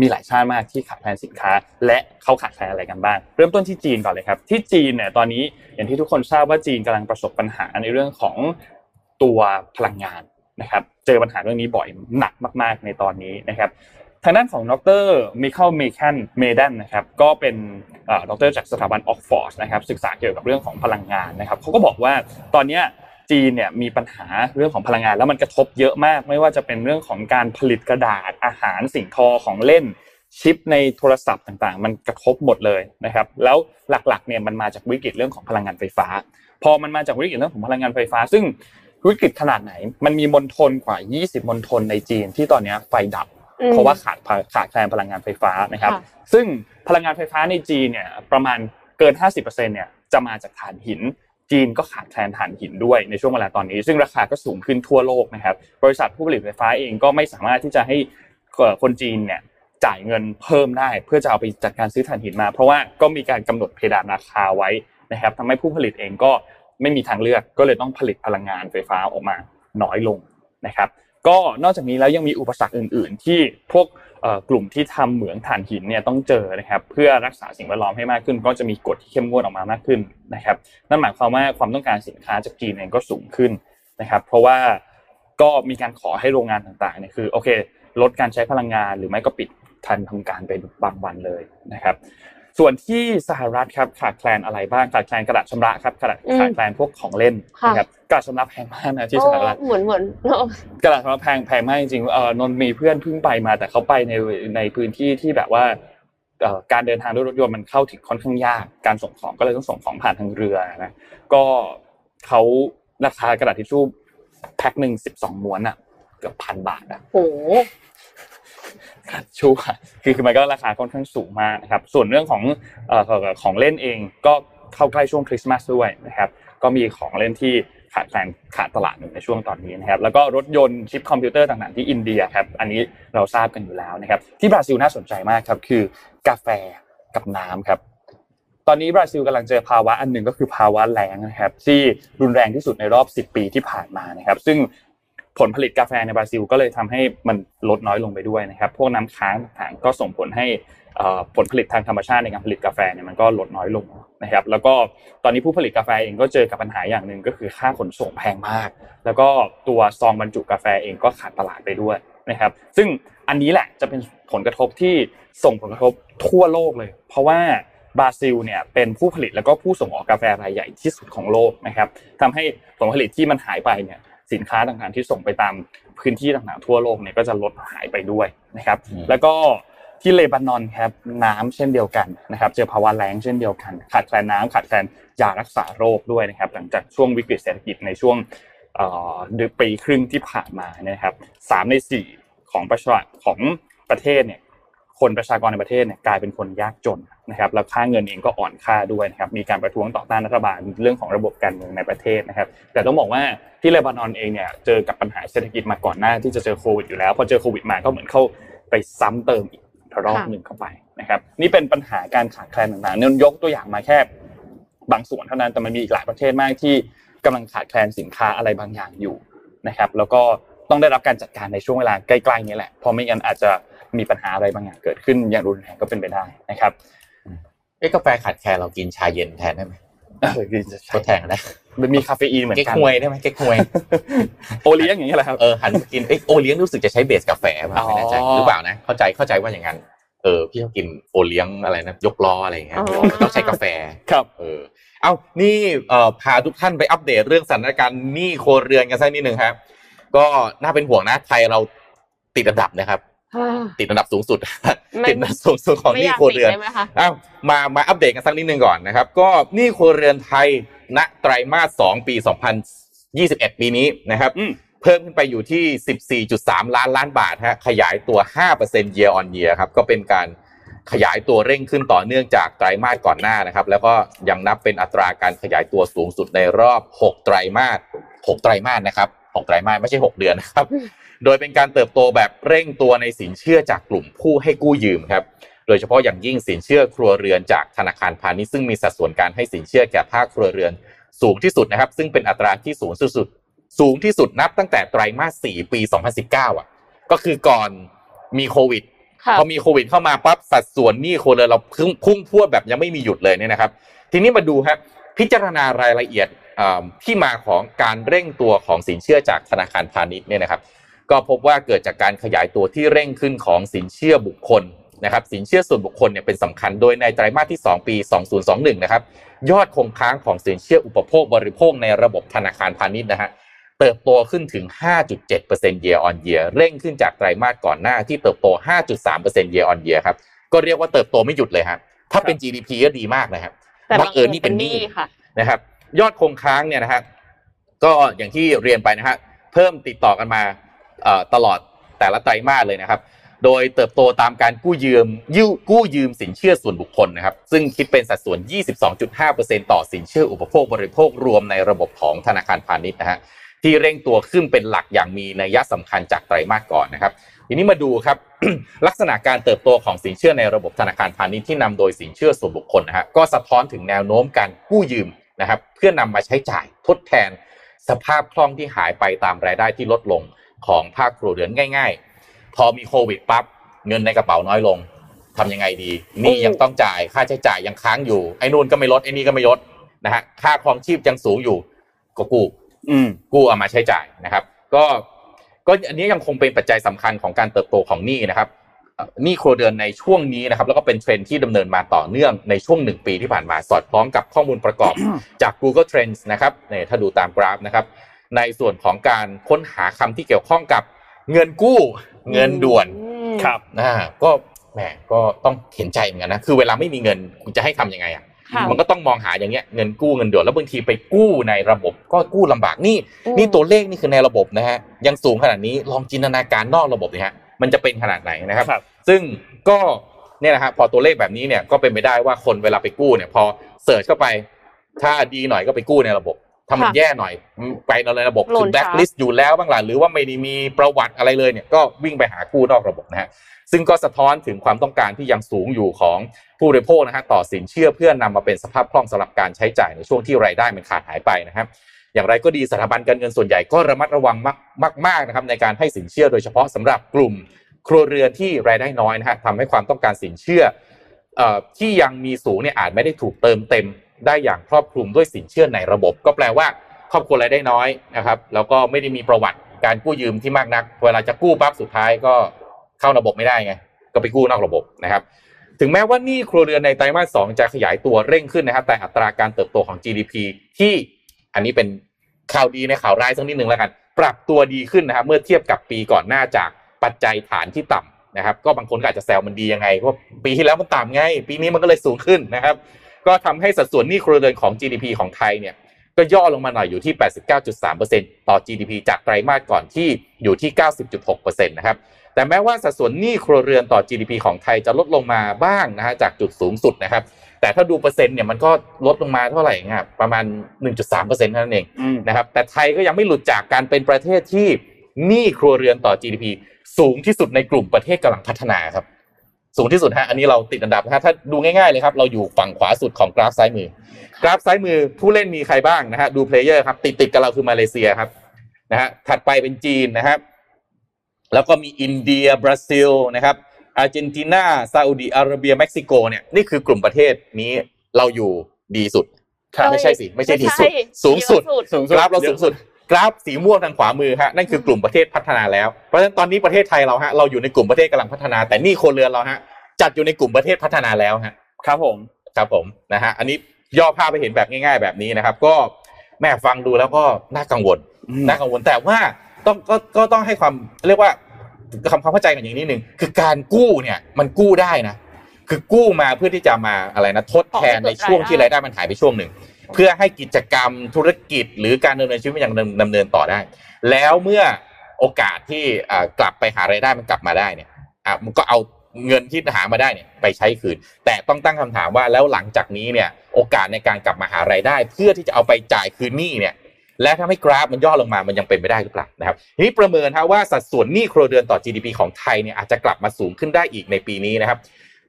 มีหลายชาติมากที่ขาดแคลนสินค้า และเขาขาดแคลนอะไรกันบ้าง เริ่มต้นที่จีนก่อนเลยครับ ที่จีนเนี่ยตอนนี้อย่างที่ทุกคนทราบว่าจีนกำลังประสบปัญหาในเรื่องของตัวพลังงานนะครับเจอปัญหาเรื่องนี้บ่อยหนักมากๆในตอนนี้นะครับทางด้านของดรมิเคิลเมคันเมดันนะครับก็เป็นดรจากสถาบันออกฟอร์ดนะครับศึกษาเกี่ยวกับเรื่องของพลังงานนะครับเขาก็บอกว่าตอนนี้ จีนเนี่ยมีปัญหาเรื่องของพลังงาน แล้วมันกระทบเยอะมาก ไม่ว่าจะเป็นเรื่องของการผลิตกระดาษอาหารสิ่งทอของเล่นชิปในโทรศัพท์ต่างๆ มันกระทบหมดเลยนะครับ แล้วหลักๆเนี่ยมันมาจากวิกฤตเรื่องของพลังงานไฟฟ้า พอมันมาจากวิกฤตเรื่องของพลังงานไฟฟ้า ซึ่งวิกฤตขนาดไหน มันมีมณฑลกว่า 20 มณฑลในจีนที่ตอนนี้ไฟดับ เพราะว่าขาดขาดแคลนพลังงานไฟฟ้านะครับ ซึ่งพลังงานไฟฟ้าในจีนเนี่ยประมาณเกิน 50%เนี่ยจะมาจากถ่านหิน จีนก็ขาดแคลนถ่านหินด้วยในช่วงเวลาตอนนี้ ซึ่งราคาก็สูงขึ้นทั่วโลกนะครับ บริษัทผู้ผลิตไฟฟ้าเองก็ไม่สามารถที่จะให้คนจีนเนี่ยจ่ายเงินเพิ่มได้ เพื่อจะเอาไปจัดการซื้อถ่านหินมา เพราะว่าก็มีการกำหนดเพดานราคาไว้นะครับทำให้ผู้ผลิตเองก็ไม่มีทางเลือกก็เลยต้องผลิตพลังงานไฟฟ้าออกมาน้อยลงนะครับ ก็นอกจากนี้แล้วยังมีอุปสรรคอื่น ๆ ที่พวก กลุ่มที่ทำเหมืองถ่านหินเนี่ยต้องเจอนะครับเพื่อรักษาสิ่งแวดล้อมให้มากขึ้น ก็จะมีกฎที่เข้มงวดออกมามากขึ้นนะครับนั่นหมายความว่าความต้องการสินค้าจากจีนเองก็สูงขึ้นนะครับ เพราะว่าก็มีการขอให้โรงงานต่างๆเนี่ยคือโอเค ลดการใช้พลังงานหรือไม่ก็ปิดทันทำการไปบางวันเลยนะครับ ส่วนที่สหรัฐครับขาดแคลนอะไรบ้างขาดแคลนกระดาษชำระครับขาดขาดแคลนพวกของเล่นนะครับกระดาษชำระแพงมากนะที่สหรัฐเหมือนเหมือนกระดาษชำระแพงแพงมากจริงๆเออนนมีเพื่อนเพิ่งไปมาแต่เขาไปในในพื้นที่ที่แบบว่าการเดินทางด้วยรถยนต์มันเข้าถึงค่อนข้างยากการส่งของก็เลยต้องส่งของผ่านทางเรือนะก็เขาราคากระดาษทิชชู่แพ็คหนึ่งสิบสองม้วนอะเกือบพันบาทอะโอ้ ชูคือคือมันก็ราคาค่อนข้างสูงมากนะครับส่วนเรื่องของของเล่นเองก็เข้าใกล้ช่วงคริสต์มาสด้วยนะครับก็มีของเล่นที่ขาดแคลนขาดตลาดหนึ่งในช่วงตอนนี้นะครับแล้วก็รถยนต์ชิปคอมพิวเตอร์ต่างๆที่อินเดียครับอันนี้เราทราบกันอยู่แล้วนะครับที่บราซิลน่าสนใจมากครับคือกาแฟกับน้ำครับตอนนี้บราซิลกำลังเจอภาวะอันหนึ่งก็คือภาวะแล้งนะครับที่รุนแรงที่สุดในรอบ 10 ปีที่ผ่านมานะครับซึ่ง ผลผลิตกาแฟในบราซิลก็เลยทำให้มันลดน้อยลงไปด้วยนะครับ พวกน้ำค้างต่างก็ส่งผลให้อ่อผลผลิตทางธรรมชาติในการผลิตกาแฟเนี่ยมันก็ลดน้อยลงนะครับ แล้วก็ตอนนี้ผู้ผลิตกาแฟเองก็เจอกับปัญหาอย่างหนึ่งก็คือค่าขนส่งแพงมาก แล้วก็ตัวซองบรรจุกาแฟเองก็ขาดตลาดไปด้วยนะครับ ซึ่งอันนี้แหละจะเป็นผลกระทบที่ส่งผลกระทบทั่วโลกเลย เพราะว่าบราซิลเนี่ยเป็นผู้ผลิตแล้วก็ผู้ส่งออกกาแฟรายใหญ่ที่สุดของโลกนะครับทำให้ผลผลิตที่มันหายไปเนี่ย สินค้าต่างๆที่ส่งไปตามพื้นที่ต่างๆทั่วโลกเนี่ยก็จะลดหายไปด้วยนะครับอืมแล้วก็ที่เลบานอนครับน้ำเช่นเดียวกันนะครับ เจอภาวะแล้งเช่นเดียวกันขาดแคลนน้ำขาดแคลนยารักษาโรคด้วยนะครับ หลังจากช่วงวิกฤตเศรษฐกิจในช่วงเอ่อเดือนปีครึ่งที่ผ่านมานะครับสามในสี่ของประชาของประเทศเนี่ย คนประชากรในประเทศเนี่ยกลายเป็นคนยากจนนะครับแล้วค่าเงินเองก็อ่อนค่าด้วยนะครับมีการประท้วงต่อต้านรัฐบาลเรื่องของระบบการเมืองในประเทศนะครับ แต่ต้องบอกว่าที่เลบานอนเองเนี่ยเจอกับปัญหาเศรษฐกิจมาก่อนหน้าที่จะเจอโควิดอยู่แล้วพอเจอโควิดมาก็เหมือนเข้าไปซ้ำเติมอีกรอบหนึ่งเข้าไปนะครับ นี่เป็นปัญหาการขาดแคลนต่างๆเนี่ยยกตัวอย่างมาแค่บางส่วนเท่านั้นแต่มันมีอีกหลายประเทศมากที่กำลังขาดแคลนสินค้าอะไรบางอย่างอยู่นะครับ แล้วก็ต้องได้รับการจัดการในช่วงเวลาใกล้ๆนี้แหละเพราะไม่งั้นอาจจะ มีปัญหาอะไรบางอย่างเกิดขึ้นอย่างรุนแรงก็เป็นไปได้นะครับเอ้กาแฟขาดแคลนเรากินชาเย็นแทนได้ไหมเออคือจะทใช้ดแทนกันได้มันมีคาเฟอีนเหมือนเก๊กกันฮวยได้ไหมเก๊กฮวยโอเลี้ยงอย่างนี้ยแหละครับเออหันมากินเอ้ยโอเลี้ยงรู้สึกจะใช้เบสกาแฟป่ะไม่แน่ใจอ๋อหรือเปล่านะเข้าใจเข้าใจว่าอย่างนั้นเออพี่ชอบกินโอเลี้ยงอะไรนะยกล้ออะไรอย่างเงี้ยอ๋อมันต้องใช้กาแฟครับเออเอานี่เอ่อพาทุกท่านไปอัปเดตเรื่องสถานการณ์หนี้ครัวเรือนกันสักนิดหนึ่งครับ ก็น่าเป็นห่วงนะไทยเราติดอันดับนะครับ ติดอันดับสูงสุดไม่ติดอันดับสูงสุดของไม่หอนี้ยากครัวติดเรือนได้ไหมคะอ้าวมามาอัปเดตกันสักนิดหนึ่งก่อนนะครับ ก็หนี้ครัวเรือนไทยณไตรมาส2ปี2021ปีนี้นะครับอืมเพิ่มขึ้นไปอยู่ที่ 14.3 ล้านล้านบาทฮะขยายตัว 5% year on year ครับก็เป็นการขยายตัวเร่งขึ้นต่อเนื่องจากไตรมาสก่อนหน้านะครับ แล้วก็ยังนับเป็นอัตราการขยายตัวสูงสุดในรอบ 6 ไตรมาส 6 ไตรมาสนะครับ 6ไตรมาสไม่ใช่ 6 เดือนนะครับ โดยเป็นการเติบโตแบบเร่งตัวในสินเชื่อจากกลุ่มผู้ให้กู้ยืมครับ โดยเฉพาะอย่างยิ่งสินเชื่อครัวเรือนจากธนาคารพาณิชย์ซึ่งมีสัดส่วนการให้สินเชื่อแก่ภาคครัวเรือนสูงที่สุดนะครับ ซึ่งเป็นอัตราที่สูงสุด สูงที่สุดนับตั้งแต่ไตรมาส 4 ปี 2019 อะ ก็คือก่อนมีโควิดค่ะพอมีโควิดเข้ามาปั๊บสัดส่วนหนี้ครัวเรือนเราพุ่งพุ่งพรวดแบบยังไม่มีหยุดเลยเนี่ยนะครับ ทีนี้มาดูครับพิจารณารายละเอียดอ่า ที่มาของการเร่งตัวของสินเชื่อจากธนาคารพาณิชย์เนี่ยนะครับ ก็พบว่าเกิดจากการขยายตัวที่เร่งขึ้นของสินเชื่อบุคคลนะครับสินเชื่อส่วนบุคคลเนี่ยเป็นสำคัญโดยในไตรมาสที่ 2 ปี 2021 นะครับยอดคงค้างของสินเชื่ออุปโภคบริโภคในระบบธนาคารพาณิชย์นะฮะเติบโตขึ้นถึง 5.7% year on year เร่งขึ้นจากไตรมาสก่อนหน้าที่เติบโต 5.3% year on year ครับก็เรียกว่าเติบโตไม่หยุดเลยฮะถ้าเป็น GDP ก็ดีมากนะครับแต่บังเอิญนี่เป็นหนี้ค่ะนะครับ ยอดคงค้างเนี่ยนะฮะก็อย่างที่เรียนไปนะฮะเพิ่มติดต่อกันมาตลอดแต่ละไตรมาสเลยนะครับ โดยเติบโตตามการกู้ยืมยืกู้ยืมสินเชื่อส่วนบุคคลนะครับ ซึ่งคิดเป็นสัดส่วน 22.5%ต่อสินเชื่ออุปโภคบริโภครวมในระบบของธนาคารพาณิชย์นะฮะที่เร่งตัวขึ้นเป็นหลักอย่างมีนัยสำคัญจากไตรมาสก่อนนะครับ ทีนี้มาดูครับลักษณะการเติบโตของสินเชื่อในระบบธนาคารพาณิชย์ที่นำโดยสินเชื่อส่วนบุคคลนะฮะก็สะท้อนถึงแนวโน้มการกู้ยืม นะครับ เพื่อนำมาใช้จ่ายทดแทนสภาพคล่องที่หายไปตามรายได้ที่ลดลงของภาคครัวเรือนง่าย ๆ พอมีโควิดปั๊บเงินในกระเป๋าน้อยลงทำยังไงดีหนี่ยังต้องจ่ายค่าใช้จ่ายยังค้างอยู่ไอ้นู่นก็ไม่ลดไอ้นี่ก็ไม่ลดนะฮะค่าครองชีพยังสูงอยู่ก็กู้อืมกู้เอามาใช้จ่ายนะครับ ก็ก็อันนี้ยังคงเป็นปัจจัยสำคัญของการเติบโตของหนี้นะครับเอ่อ หนี้ครัวเรือนในช่วงนี้นะครับ แล้วก็เป็นเทรนด์ที่ดำเนินมาต่อเนื่องในช่วงหนึ่งปีที่ผ่านมาสอดคล้องกับข้อมูลประกอบจาก Google Trends นะครับเนี่ยถ้าดูตามกราฟนะครับ ในส่วนของการค้นหาคำที่เกี่ยวข้องกับเงินกู้ เงินด่วนอืมครับอ่าก็แหมก็ต้องเห็นใจเหมือนกันนะคือเวลาไม่มีเงินคุณจะให้ทำยังไงอะค่ะมันก็ต้องมองหาอย่างเงี้ยเงินกู้เงินด่วนแล้วบางทีไปกู้ในระบบ ก็กู้ลำบากนี่อืมนี่ตัวเลขนี่คือในระบบนะฮะยังสูงขนาดนี้ลองจินตนาการนอกระบบเนี่ยฮะมันจะเป็นขนาดไหนนะครับครับ ซึ่งก็เนี่ยนะฮะพอตัวเลขแบบนี้เนี่ยก็เป็นไปได้ว่าคนเวลาไปกู้เนี่ย พอเสิร์ชเข้าไป ถ้าดีหน่อยก็ไปกู้ในระบบถ้ามันค่ะแย่หน่อยไปในระบบโหลคือดแบ็คลิสต์อยู่แล้วบ้างล่ะหรือว่าไม่ได้มีประวัติอะไรเลยเนี่ยก็วิ่งไปหากู้นอกระบบนะฮะซึ่งก็สะท้อนถึงความต้องการที่ยังสูงอยู่ของผู้บริโภคนะฮะต่อสินเชื่อเพื่อนำมาเป็นสภาพคล่องสำหรับการใช้จ่ายในช่วงที่รายได้มันขาดหายไปนะครับอย่างไรก็ดีสถาบันการเงินส่วนใหญ่ก็ระมัดระวังมากมากๆนะครับในการให้สินเชื่อโดยเฉพาะสำหรับกลุ่ม ครัวเรือนที่รายได้น้อยนะฮะทำให้ความต้องการสินเชื่ออที่ยังมีสูงเนี่ยอาจไม่ได้ถูกเติมเต็ม ได้อย่างครอบคลุมด้วยสินเชื่อในระบบ ก็แปลว่าครอบครัวรายได้น้อยนะครับแล้วก็ไม่ได้มีประวัติการกู้ยืมที่มากนัก เวลาจะกู้ปั๊บสุดท้ายก็เข้าระบบไม่ได้ไงก็ไปกู้นอกระบบนะครับถึงแม้ว่านี้ครัวเรือนในไตรมาสสองจะขยายตัวเร่งขึ้นนะครับ แต่อัตราการเติบโตของ GDP ที่อันนี้เป็นข่าวดีในข่าวร้ายสักนิดหนึ่งแล้วกัน ปรับตัวดีขึ้นนะครับเมื่อเทียบกับปีก่อนหน้าจาก ปัจจัยฐานที่ต่ำนะครับ ก็บางคนก็อาจจะแซวมันดียังไงเพราะปีที่แล้วมันต่ำไง ปีนี้มันก็เลยสูงขึ้นนะครับ ก็ทำให้สัดส่วนหนี้ครัวเรือนของ GDP ของไทยเนี่ยก็ย่อลงมาหน่อยอยู่ที่ 89.3%ต่อ GDP จากไตรมาสก่อนที่อยู่ที่ 90.6%นะครับ แต่แม้ว่าสัดส่วนหนี้ครัวเรือนต่อ GDP ของไทยจะลดลงมาบ้างนะฮะจากจุดสูงสุดนะครับ แต่ถ้าดูเปอร์เซ็นต์เนี่ยมันก็ลดลงมาเท่าไหร่ครับประมาณ 1.3%เท่านั้นเองอืมนะครับ แต่ไทยก็ยังไม่หลุดจากการเป็นประเทศที่ หนี้ครัวเรือนต่อ GDP สูงที่สุดในกลุ่มประเทศกำลังพัฒนาครับ สูงที่สุดฮะอันนี้เราติดอันดับนะฮะถ้าดูง่ายๆเลยครับ เราอยู่ฝั่งขวาสุดของกราฟซ้ายมือ กราฟซ้ายมือผู้เล่นมีใครบ้างนะฮะดู player ครับติดติดๆกับเราคือมาเลเซียครับนะฮะถัดไปเป็นจีนนะครับ แล้วก็มีอินเดียบราซิลนะครับอาร์เจนตินาซาอุดิอาระเบียเม็กซิโกเนี่ยนี่คือกลุ่มประเทศนี้เราอยู่ดีสุดครับไม่ใช่สิ ไม่ใช่ดีสุดไม่ใช่สูงสุดเยอะสุดสูงสุดกราฟเราสูงสุดก ราฟสีม่วงทางขวามือฮะนั่นคือกลุ่มประเทศพัฒนาแล้วเพราะฉะนั้นตอนนี้ประเทศไทยเราฮะเราอยู่ในกลุ่มประเทศกำลังพัฒนา แต่นี่คนเรือนเราฮะจัดอยู่ในกลุ่มประเทศพัฒนาแล้วฮะครับผมครับผมนะฮะอันนี้ย่อภาพไปเห็นแบบง่าย ๆ แบบนี้นะครับ ก็แม่ฟังดูแล้วก็น่ากังวลอืมน่ากังวลแต่ว่าต้องก็ก็ต้องให้ความเรียกว่าคำความเข้าใจกันอย่างนี้หนึ่งคือการกู้เนี่ยมันกู้ได้นะคือกู้มาเพื่อที่จะมาอะไรนะทดแทนในช่วงที่รายได้มันหายไปช่วงหนึ่ง เพื่อให้กิจกรรมธุรกิจ หรือการดำเนินชีวิตมันยังดำเนินต่อได้ แล้วเมื่อโอกาสที่กลับไปหารายได้มันกลับมาได้เนี่ยมันก็เอาเงินที่หามาได้เนี่ยไปใช้คืน แต่ต้องตั้งคำถามว่าแล้วหลังจากนี้เนี่ยโอกาสในการกลับมาหารายได้ เพื่อที่จะเอาไปจ่ายคืนหนี้เนี่ยและถ้าไม่กราฟมันย่อลงมา มันยังเป็นไปได้หรือเปล่านะครับ ทีนี้ประเมินฮะว่าสัดส่วนหนี้ครัวเรือนต่อ GDP ของไทยเนี่ยอาจจะกลับมาสูงขึ้นได้อีกในปีนี้นะครับ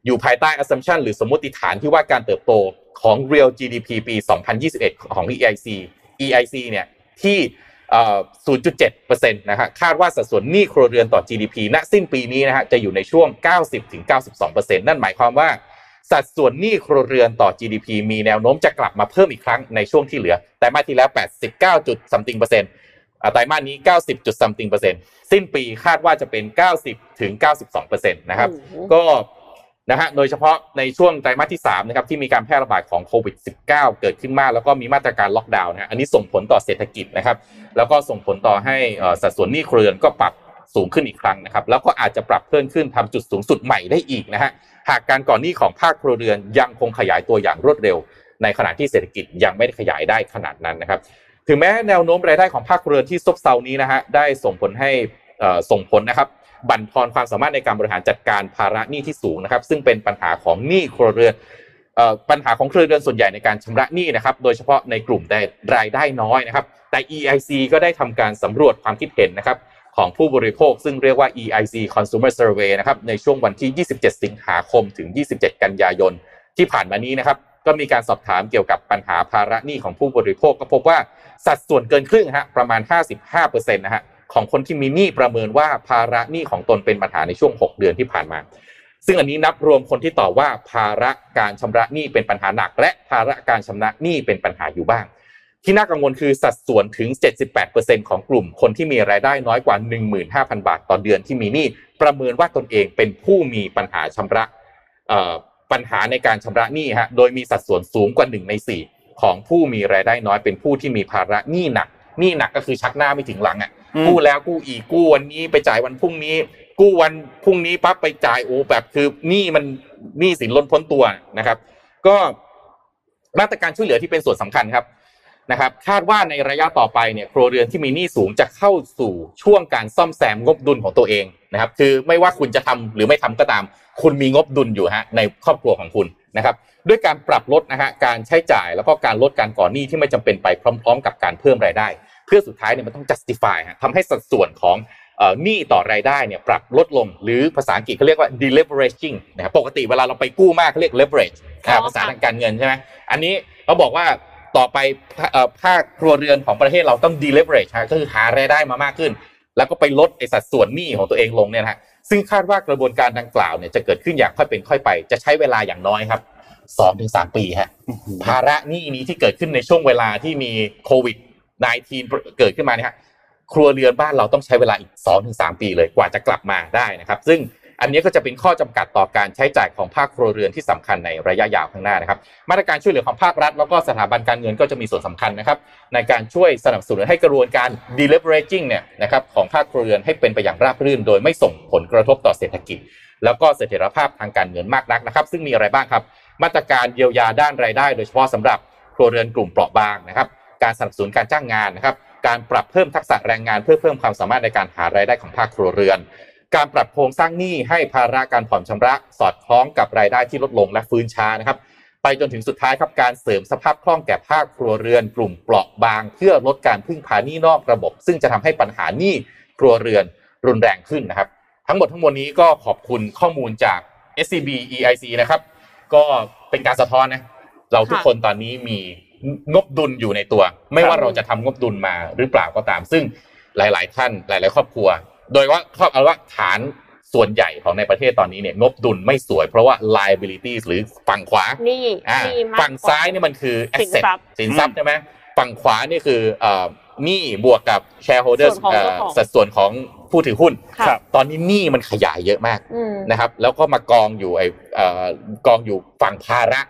อยู่ภายใต้ assumption หรือสมมติฐานที่ว่าการเติบโต ของ real GDP ปี 2021 ของ EIC EIC เนี่ยที่เอ่อ0.7%นะฮะคาดว่าสัดส่วนหนี้ครัวเรือนต่อ GDP ณสิ้นปีนี้นะฮะจะอยู่ในช่วง 90-92%นั่นหมายความว่าสัดส่วนหนี้ครัวเรือนต่อ GDP มีแนวโน้มจะกลับมาเพิ่มอีกครั้งในช่วงที่เหลือ แต่มาสที่แล้ว 89จุด something เปอร์เซ็นต์อ่าไตรมาสนี้ 90จุด something เปอร์เซ็นต์สิ้นปีคาดว่าจะเป็น 90ถึง92เปอร์เซ็นต์นะครับโอ้โหก็ นะฮะโดยเฉพาะในช่วงไตรมาสที่3นะครับที่มีการแพร่ระบาดของโควิด -19 เกิดขึ้นมาก แล้วก็มีมาตรการล็อกดาวน์นะฮะอันนี้ส่งผลต่อเศรษฐกิจนะครับ แล้วก็ส่งผลต่อให้สัดส่วนหนี้ครัวเรือนก็ปรับสูงขึ้นอีกครั้งนะครับ แล้วก็อาจจะปรับเพิ่มขึ้นทำจุดสูงสุดใหม่ได้อีกนะฮะหากการก่อนหนี้ของภาคครัวเรือนยังคงขยายตัวอย่างรวดเร็ว ในขณะที่เศรษฐกิจยังไม่ได้ขยายได้ขนาดนั้นนะครับ ถึงแม้แนวโน้มรายได้ของภาคครัวเรือนที่ซบเซานี้นะฮะได้ส่งผลให้อ่อส่งผลนะครับ บั่นทอนความสามารถในการบริหารจัดการภาระหนี้ที่สูงนะครับ ซึ่งเป็นปัญหาของหนี้ครัวเรือนปัญหาของครัวเรือนส่วนใหญ่ในการชำระหนี้นะครับ โดยเฉพาะในกลุ่มได้รายได้น้อยนะครับ แต่ EIC ก็ได้ทำการสำรวจความคิดเห็นนะครับของผู้บริโภค ซึ่งเรียกว่า EIC Consumer Survey นะครับ ในช่วงวันที่ 27 สิงหาคม ถึง 27 กันยายน ที่ผ่านมานี้นะครับ ก็มีการสอบถามเกี่ยวกับปัญหาภาระหนี้ของผู้บริโภค ก็พบว่าสัดส่วนเกินครึ่งฮะ ประมาณ 55%นะฮะ ของคนที่มีหนี้ประเมินว่าภาระหนี้ของตนเป็นปัญหาในช่วง 6 เดือนที่ผ่านมา ซึ่งอันนี้นับรวมคนที่ตอบว่าภาระการชำระหนี้เป็นปัญหาหนัก และภาระการชำระหนี้เป็นปัญหาอยู่บ้าง ที่น่ากังวลคือสัดส่วนถึง 78%ของกลุ่มคนที่มีรายได้น้อยกว่า 15,000 บาท ต่อเดือนที่มีหนี้ประเมินว่าตนเองเป็นผู้มีปัญหาชำระปัญหาในการชำระหนี้ฮะโดยมีสัดส่วนสูงกว่า1ใน4ของผู้มีรายได้น้อยเป็นผู้ที่มีภาระหนี้หนักหนี้หนักก็คือชักหน้าไม่ถึงหลังอะ กู้แล้วกู้อีกกู้วันนี้ไปจ่ายวันพรุ่งนี้ กู้วันพรุ่งนี้ปั๊บไปจ่ายโอ้แบบคือหนี้มันหนี้สินล้นพ้นตัวนะครับ ก็มาตรการช่วยเหลือที่เป็นส่วนสำคัญครับนะครับ คาดว่าในระยะต่อไปเนี่ยครัวเรือนที่มีหนี้สูงจะเข้าสู่ช่วงการซ่อมแซมงบดุลของตัวเองนะครับ คือไม่ว่าคุณจะทำหรือไม่ทำก็ตาม คุณมีงบดุลอยู่ฮะในครอบครัวของคุณนะครับด้วยการปรับลดนะฮะการใช้จ่ายแล้วก็การลดการก่อหนี้ที่ไม่จำเป็นไปพร้อม ๆ กับการเพิ่มรายได้ พื่อสุดท้ายเนี่ยมันต้อง justify ฮะทำให้สัดส่วนของเอ่อหนี้ต่อรายได้เนี่ยปรับลดลง หรือภาษาอังกฤษเขาเรียกว่า deleveraging นะครับปกติเวลาเราไปกู้มากเขาเรียก leverage อ่าภาษาทางการเงินใช่ไหมอันนี้เขาบอกว่าต่อไปเอ่อภาคครัวเรือนของประเทศเราต้อง deleverage ฮะก็คือหารายได้มามากขึ้น แล้วก็ไปลดไอ้สัดส่วนหนี้ของตัวเองลงเนี่ยนะฮะซึ่งคาดว่ากระบวนการดังกล่าวเนี่ยจะเกิดขึ้นอย่างค่อยเป็นค่อยไป จะใช้เวลาอย่างน้อยครับสองถึงสามปีฮะภาระหนี้นี้ที่เกิดขึ้นในช่วงเวลาที่มีโควิด -19 เกิดขึ้นมาเนี่ยฮะครัวเรือนบ้านเราต้องใช้เวลาอีก 2-3 ปีเลยกว่าจะกลับมาได้นะครับ ซึ่งอันนี้ก็จะเป็นข้อจำกัดต่อการใช้จ่ายของภาคครัวเรือนที่สำคัญในระยะยาวข้างหน้านะครับ มาตรการช่วยเหลือของภาครัฐ แล้วก็สถาบันการเงินก็จะมีส่วนสำคัญนะครับ ในการช่วยสนับสนุนให้กระบวนการ deleveraging เนี่ยนะครับของภาคครัวเรือนให้เป็นไปอย่างราบรื่น โดยไม่ส่งผลกระทบต่อเศรษฐกิจ แล้วก็เสถียรภาพทางการเงินมากนักนะครับ ซึ่งมีอะไรบ้างครับ มาตรการเยียวยาด้านรายได้ โดยเฉพาะสำหรับครัวเรือนกลุ่มเปราะบางนะครับ การสนับสนุนการจ้างงานนะครับ การปรับเพิ่มทักษะแรงงานเพื่อเพิ่มความสามารถในการหารายได้ของภาคครัวเรือน การปรับโครงสร้างหนี้ให้ภาระการผ่อนชำระ สอดคล้องกับรายได้ที่ลดลงและฟื้นช้านะครับ ไปจนถึงสุดท้ายครับการเสริมสภาพคล่องแก่ภาคครัวเรือน กลุ่มเปราะบาง เพื่อลดการพึ่งพาหนี้นอกระบบ ซึ่งจะทำให้ปัญหาหนี้ครัวเรือนรุนแรงขึ้นนะครับ ทั้งหมดทั้งมวลนี้ก็ขอบคุณข้อมูลจาก SCB EIC นะครับ ก็เป็นการสะท้อนนะเราทุกคนตอนนี้มี งบดุลอยู่ในตัว ไม่ว่าเราจะทำงบดุลมาหรือเปล่าก็ตาม ซึ่งหลาย ๆ ท่านหลาย ๆ ครอบครัว โดยว่าครอบเอาว่าฐานส่วนใหญ่ของในประเทศตอนนี้เนี่ยงบดุลไม่สวย เพราะว่า liabilities หรือฝั่งขวานี่อ่านี่มกฝั่งซ้ายนี่มันคือสิน asset ทรัพย์สินทรัพย์ใช่ไหมฝั่งขวานี่คือเอ่อหนี้บวกกับ shareholders ส่วนของเอ่อเจ้าของสัดส่วนของผู้ถือหุ้นค่ะครับตอนนี้หนี้มันขยายเยอะมากอืมนะครับ แล้วก็มากองอยู่ไอ้เอ่อกองอยู่ฝั่งภาระ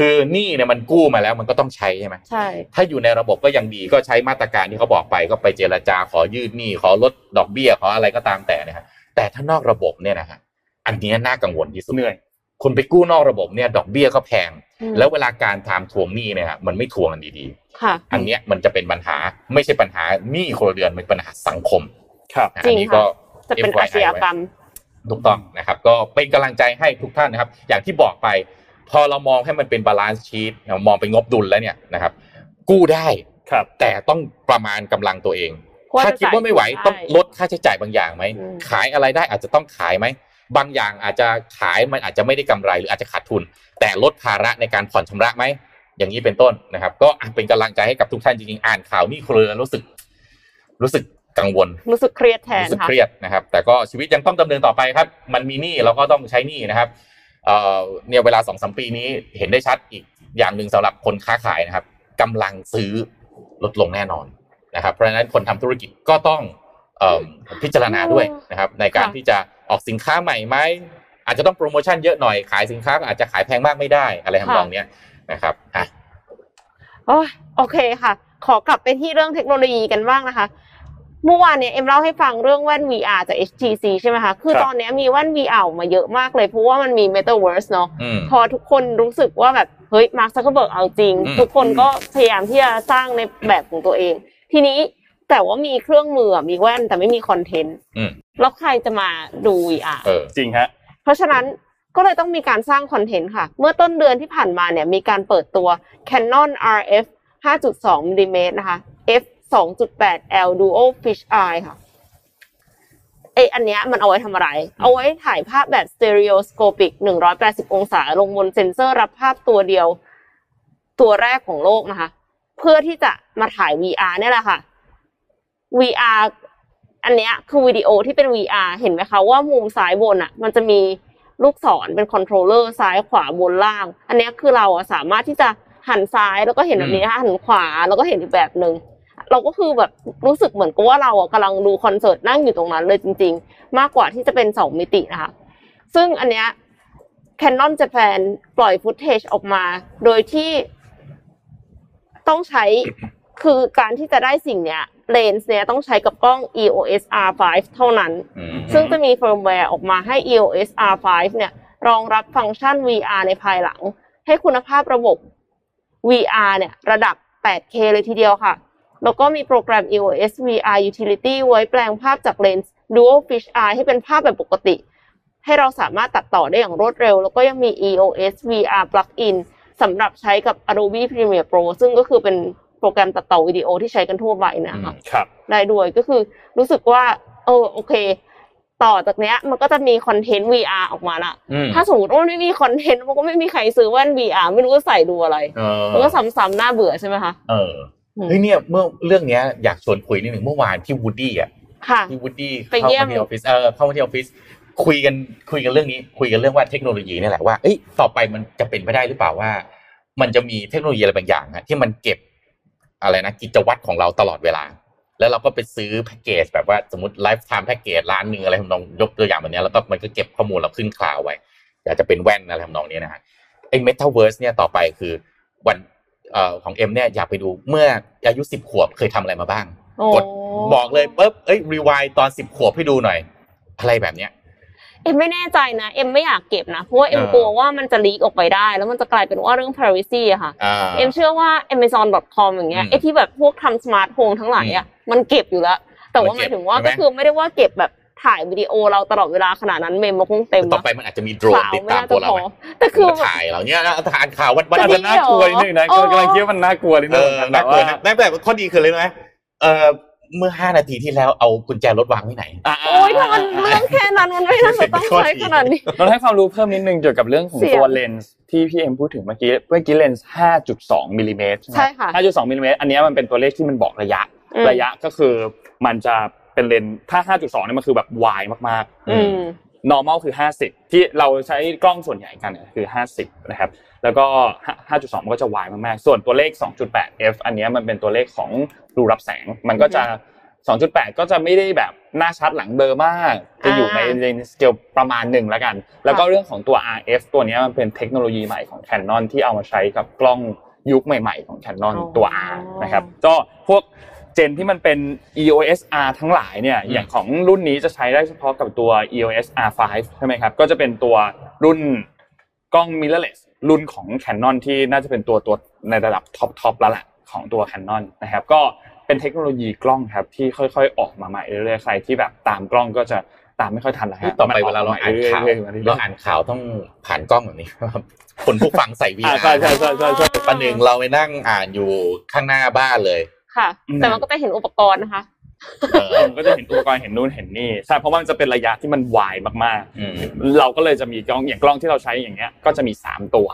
คือหนี้เนี่ยมันกู้มาแล้วมันก็ต้องใช้ใช่ไหมใช่ ถ้าอยู่ในระบบก็ยังดีก็ใช้มาตรการที่เขาบอกไปก็ไปเจรจาขอยืดหนี้ขอลดดอกเบี้ยขออะไรก็ตามแต่นะฮะแต่ถ้านอกระบบเนี่ยนะฮะอันเนี้ยน่ากังวลที่สุดเหนื่อยคุณไปกู้นอกระบบเนี่ย ดอกเบี้ยก็แพงอืมแล้วเวลาการถามทวงหนี้เนี่ยฮะมันไม่ทวงกันดีค่ะๆอันเนี้ยมันจะเป็นปัญหาไม่ใช่ปัญหาหนี้ครัวเรือนมันเป็นปัญหาสังคม ครับนะจริอังนนี้ค่ะก็จะเป็น FYI อาชญากรรมถูกต้องนะครับ ก็เป็นกำลังใจให้ทุกท่านนะครับ อย่างที่บอกไป พอเรามองให้มันเป็น balance sheet มองเป็นงบดุลแล้วเนี่ยนะครับ กู้ได้ครับ แต่ต้องประมาณกำลังตัวเองว่าถ้าจะคิดว่าไม่ไหวจ่ายต้องได้ลดค่าใช้จ่ายบางอย่างไหมอืมขายอะไรได้อาจจะต้องขายไหมบางอย่างอาจจะขายมันอาจจะไม่ได้กำไรหรืออาจจะขาดทุน แต่ลดภาระในการผ่อนชำระไหมอย่างนี้เป็นต้นนะครับ ก็อะเป็นกำลังใจให้กับทุกท่านจริงๆอ่านข่าวนี่เครือรู้สึก รู้สึกกังวล รู้สึกเครียดแทนรู้สึกค่ะเครียดนะครับ แต่ก็ชีวิตยังต้องดำเนินต่อไปครับ มันมีหนี้เราก็ต้องใช้หนี้นะครับ เอ่อเนี่ยเวลาสองสามปีนี้เห็นได้ชัดอีกอย่างหนึ่งสำหรับคนค้าขายนะครับกำลังซื้อลดลงแน่นอนนะครับ เพราะฉะนั้นคนทำธุรกิจก็ต้องเอ่อพิจารณาด้วยนะครับ ในการค่ะที่จะออกสินค้าใหม่ไหมอาจจะต้องโปรโมชั่นเยอะหน่อยขายสินค้าก็อาจจะขายแพงมากไม่ได้อะไรทำนองเนี้ยนะครับอะโอ้ยโอเคค่ะ ขอกลับไปที่เรื่องเทคโนโลยีกันบ้างนะคะ เมื่อวานเนี่ยเอ็มเล่าให้ฟังเรื่องแว่น VR จาก HTC ใช่ไหมคะ คือครับตอนเนี้ยมีแว่น VR ออกมาเยอะมากเลย เพราะว่ามันมี Metaverse เนาะอืมพอทุกคนรู้สึกว่าแบบ เฮ้ย มาร์คซักเคอร์เบิร์กเอาจริงอืมทุกคนก็พยายามที่จะสร้างในแบบของตัวเอง ทีนี้แต่ว่ามีเครื่องมือมีแว่นแต่ไม่มีคอนเทนต์อืมแล้วใครจะมาดู VR เออจริงฮะ เพราะฉะนั้นก็เลยต้องมีการสร้างคอนเทนต์ค่ะ เมื่อต้นเดือนที่ผ่านมาเนี่ยมีการเปิดตัว Canon RF 5.2มิลลิเมตรนะคะ f 2.8 L Dual Fish Eye ค่ะไออันเนี้ยมันเอาไว้ทำอะไร เอาไว้ถ่ายภาพแบบ stereoscopic 180 องศา ลงบนเซ็นเซอร์รับภาพตัวเดียว ตัวแรกของโลกนะคะ เพื่อที่จะมาถ่าย VR เนี่ยแหละค่ะ VR อันเนี้ยคือวิดีโอที่เป็น VR เห็นไหมคะว่ามุมซ้ายบนอะมันจะมีลูกศรเป็นคอนโทรลเลอร์ซ้ายขวาบนล่าง อันเนี้ยคือเราอะสามารถที่จะหันซ้ายแล้วก็เห็นแบบนี้นะคะหันขวาแล้วก็เห็นอีกแบบหนึ่ง เราก็คือแบบรู้สึกเหมือนกับว่าเราอะกำลังดูคอนเสิร์ตนั่งอยู่ตรงนั้นเลยจริง ๆ มากกว่าที่จะเป็นสองมิตินะคะซึ่งอันเนี้ย Canon Japan ปล่อย footage ออกมา โดยที่ต้องใช้คือการที่จะได้สิ่งเนี้ยเลนส์เนี้ยต้องใช้กับกล้อง EOS R5 เท่านั้นอืมซึ่งจะมีเฟิร์มแวร์ออกมาให้ EOS R5 เนี่ยรองรับฟังก์ชัน VR ในภายหลัง ให้คุณภาพระบบ VR เนี่ยระดับ 8K เลยทีเดียวค่ะ แล้วก็มีโปรแกรม EOS VR Utility ไว้แปลงภาพจากเลนส์ Dual Fish Eye ให้เป็นภาพแบบปกติ ให้เราสามารถตัดต่อได้อย่างรวดเร็ว แล้วก็ยังมี EOS VR Plugin สำหรับใช้กับ Adobe Premiere Pro ซึ่งก็คือเป็นโปรแกรมตัดต่อวิดีโอที่ใช้กันทั่วไปนะคะครับได้ด้วยก็คือรู้สึกว่าเออโอเค ต่อจากเนี้ยมันก็จะมีคอนเทนต์ VR ออกมาละอืมถ้าสมมติว่ามันไม่มีคอนเทนต์มันก็ไม่มีใครซื้อแว่น VR ไม่รู้จะใส่ดูอะไรเออมันก็ซ้ำๆน่าเบื่อใช่ไหมคะเอออืม เฮ้ยเนี่ยเมื่อเรื่องเนี้ยอยากชวนคุยนิดหนึ่งเมื่อวานที่วูดดี้อะค่ะที่วูดดี้ไปเข้าเยี่ยมมาที่ออฟฟิศเออเข้ามาที่ออฟฟิศคุยกันคุยกันเรื่องนี้คุยกันเรื่องว่าเทคโนโลยีนี่แหละว่าเอ้ยต่อไปมันจะเป็นไปได้หรือเปล่าว่า มันจะมีเทคโนโลยีอะไรบางอย่างฮะที่มันเก็บอะไรนะกิจวัตรของเราตลอดเวลา แล้วเราก็ไปซื้อแพ็กเกจแบบว่าสมมติ lifetime package ร้านหนึ่งอะไรทำนองยกตัวอย่างแบบเนี้ยแล้วก็มันก็เก็บข้อมูลเราขึ้น cloud ไว้อยากจะเป็นแว่นอะไรทำนองนี้นะฮะไอ้เมตาเวิร์สเนี่ยต่อไปคือวันเอ่อ ของเอ็มเนี่ยอยากไปดูเมื่ออายุสิบขวบเคยทำอะไรมาบ้างโอ้กดบอกเลยปุ๊บเอ้ยรีวายตอนสิบขวบให้ดูหน่อย อะไรแบบเนี้ยเอ็มไม่แน่ใจนะ เอ็มไม่อยากเก็บนะ เพราะว่าเอ็มเออกลัวว่ามันจะ leak ออกไปได้ แล้วมันจะกลายเป็นว่าเรื่อง privacy อะค่ะอ่าเอ็มเชื่อว่า amazon.com อย่างเงี้ยอืมไอ้ที่แบบพวกทำ smart home ทั้งหลายอะมันเก็บอยู่แล้ว แต่ว่ามันหเก็มาบยถึงว่าใช่ไหมก็คือไม่ได้ว่าเก็บแบบ ถ่ายวิดีโอเราตลอดเวลาขนาดนั้นเมมมันคงเต็มต่อนะไปมันอาจจะมีโดรนข่าวติดไม่ตามน่าตัจะวเราพอไหมแต่คือมาถ่ายเราเนี้ยนะทานข่าววันวันจะอาจดีจะน่ากลัวนิดนึงนะเหรอกำลังคิดว่ามันน่ากลัวนิดเอนึงอแต่น่ากลัวว่านะไม่แบบข้อดีคืออะไรรู้ไหมเออเมื่อห้านาทีที่แล้วเอากุญแจรถวางไว้ไหนอะโอ้ยถ้ามันเรื่องแค่นั้นมันไม่น่าจะต้องใช้ขนาดนี้เราให้ความรู้เพิ่มนิดนึงเกี่ยวกับเรื่องของเสียงตัวเลนส์ที่พี่เอ็มพูดถึงเมื่อกี้เมื่อกี้เลนส์ 5.2 มิลลิเมตรใช่ค่ะ 5.2 มิลลิเมตรอันเนี้ยมันเป็นตัวเลขที่มันบอกระยะอืมระยะก็คือมันจะ เป็นเลนส์ถ้า 5.2เนี่ยมันคือแบบวายมากๆอืม normal คือ 50 ที่เราใช้กล้องส่วนใหญ่กันเนี่ยคือ 50 นะครับ แล้วก็ 5.2 มันก็จะวายมากๆ ส่วนตัวเลข 2.8 f อันเนี้ยมันเป็นตัวเลขของรูรับแสง มันก็จะ 2.8 ก็จะไม่ได้แบบหน้าชัดหลังเบลอมาก จะอยู่ในอ่าในสเกลประมาณหนึ่งแล้วกัน แล้วก็เรื่องของตัว RF ตัวเนี้ยมันเป็นเทคโนโลยีใหม่ของ Canon ที่เอามาใช้กับกล้องยุคใหม่ ๆ ของ Canon อ๋อตัว R นะครับ ก็พวก เจนที่มันเป็น EOS R ทั้งหลายเนี่ยอืมอย่างของรุ่นนี้จะใช้ได้เฉพาะกับตัว EOS R5 ใช่ไหมครับก็จะเป็นตัวรุ่นกล้อง mirrorless รุ่นของ Canon ที่น่าจะเป็นตัวตัวในระดับท็อปทอปแล้วแหละของตัว Canon นะครับก็เป็นเทคโนโลยีกล้องครับที่ค่อยๆ ออกมาใหม่เรื่อยๆใครที่แบบตามกล้องก็จะตามไม่ค่อยทันแล้วฮะต่อไปมันเวลาเรากมอ่านใหม่ข่าวเรื่อยๆมาเรื่อยๆเราอ่านข่าวต้องผ่านกล้องแบบนี้คนผู้ฟังใส่วีอ่าอาใช่ใช่ใช่ใช่ใช่ประหนึ่งเราไปนั่งอ่านอยู่ข้างหน้าบ้านเลย ค่ะอืมแต่มันก็จะเห็นอุปกรณ์นะคะเออผมก็จะเห็นอุปกรณ์เห็นนู่นเห็นนี่ใช่เพราะว่ามันจะเป็นระยะที่มันวายมากอืมๆเราก็เลยจะมีกล้องอย่างกล้องที่เราใช้อย่างเงี้ย ก็จะมีสามตัว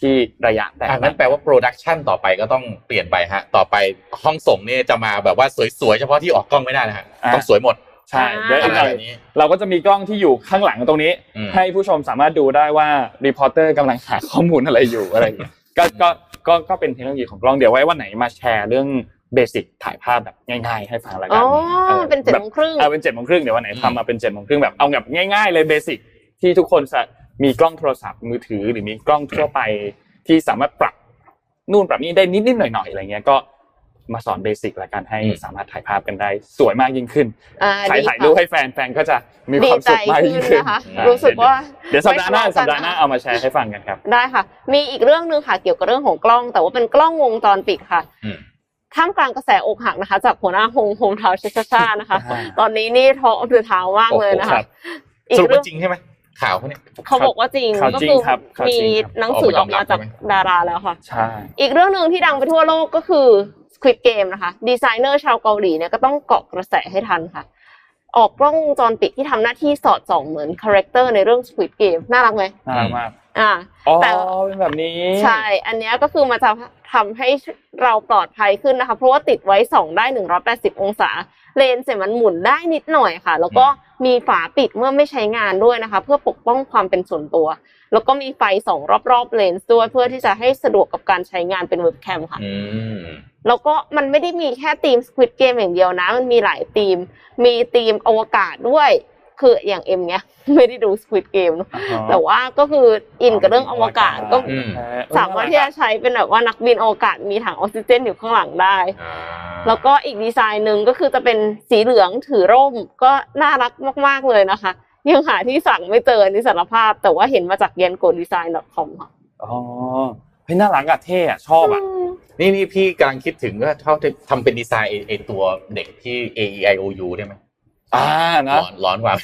ที่ระยะแต่อะงั้นแปลว่า production ต่อไปก็ต้องเปลี่ยนไปฮะ ต่อไปห้องส่งเนี่ยจะมาแบบว่าสวยๆเฉพาะที่ออกกล้องไม่ได้นะฮะต้องสวยหมดใช่เดี๋ยวอะอีกไรหน่อยแบบนี้ เราก็จะมีกล้องที่อยู่ข้างหลังตรงนี้อืมให้ผู้ชมสามารถดูได้ว่า reporter กำลังหาข้อมูลอะไรอยู่อะไรอย่างเงี้ยก็ก็ก็ก็เป็นเทคโนโลยีของกล้องเดี๋ยวไว้วันไหนมาแชร์เรื่อง basic ถ่ายภาพแบบง่ายๆ ให้ฟังแล้วอ๋กัอออเป็นเจ็ดแบบโมงครึ่งเออเป็นเจ็ดโมงครึ่งเดี๋ยววันไหนอืมทำมาเป็นเจ็ดโมงครึ่งแบบเอาแบบง่ายๆ เลย basic ที่ทุกคนจะมีกล้องโทรศัพท์มือถือ หรือมีกล้องทั่วไปที่สามารถปรับนู่นปรับนี่ได้นิดๆหน่อยๆอะไรเงี้ยก็มาสอน basic ละกันให้สามารถถ่ายภาพกันได้สวยมากยิ่งขึ้นอ่าใครดีถ่ายค่ะรูปให้แฟนแฟนก็จะมีคดีวามใจสุขมากขึ้ยิ่งนขึ้นนะคะอ่ารู้สึกว่าเดี๋ยวสัปดาห์หน้าไม่ทะเลาะกันสัปดาห์หน้าเอามาแชร์ให้ฟังกันครับ ได้ค่ะ มีอีกเรื่องหนึ่งค่ะเกี่ยวกับเรื่องของกล้อง แต่ว่าเป็นกล้องวงจรปิดค่ะอืม ท่ามกลางกระแสอกหักนะคะ จากหัวหน้าโฮงโฮมทาวชิชาชานะคะอ่าตอนนี้นี่ท้ออัพเดอเท้ามากเลยนะครัคะบอีสกรุปเรื่ว่าจริงใช่ไหมข่าวเขาเนี่ยเขาบอกว่าจริงข่าวก็จริงคือครับข่าวมีจริงครับหนังสือออกมาจากออกมายอมรับใช่ไหมดาราแล้วค่ะใช่อีกเรื่องหนึ่งที่ดังไปทั่วโลกก็คือ Squid Game นะคะ ดีไซเนอร์ชาวเกาหลีเนี่ยก็ต้องเกาะกระแสให้ทันค่ะ ออกกล้องวงจรปิดที่ทำหน้าที่สอดส่องเหมือน character ในเรื่อง Squid Game น่ารักไหมน่ารักมาก อ่าอ๋อแต่เป็นแบบนี้ ใช่ อันเนี้ยก็คือมันจะทำให้เราปลอดภัยขึ้นนะคะ เพราะว่าติดไว้ส่องได้180องศา เลนส์เนี่ยมันหมุนได้นิดหน่อยค่ะ แล้วก็มีฝาปิดเมื่อไม่ใช้งานด้วยนะคะ เพื่อปกป้องความเป็นส่วนตัว แล้วก็มีไฟส่องรอบๆเลนส์ด้วยเพื่อที่จะให้สะดวกกับการใช้งานเป็นเว็บแคมค่ะอืมแล้วก็มันไม่ได้มีแค่ธีม Squid Game อย่างเดียวนะ มันมีหลายธีม มีธีมอวกาศด้วย คืออย่างเอ็มเนี้ยไม่ได้ดู Squid Game เนอะอ๋อแต่ว่าก็คืออินกับเรื่องอวกาศก็อืมเออสามารถที่จะใช้เป็นแบบว่านักบินอวกาศมีถังออกซิเจนอยู่ข้างหลังได้อ่าแล้วก็อีกดีไซน์หนึ่งก็คือจะเป็นสีเหลืองถือร่มก็น่ารักมาก ๆเลยนะคะ ยังหาที่สั่งไม่เจออันนี้สารภาพ แต่ว่าเห็นมาจากเยนโกดีไซน์ .com ค่ะอ๋อเฮ้ยน่ารักอะเท่อะชอบอะนี่นี่พี่กำลังคิดถึงว่าเขาจะทำเป็นดีไซน์ไอ้ไอตัวเด็กที่ A E I O U ได้ไหม อ่าร้นะอนร้อนกว่า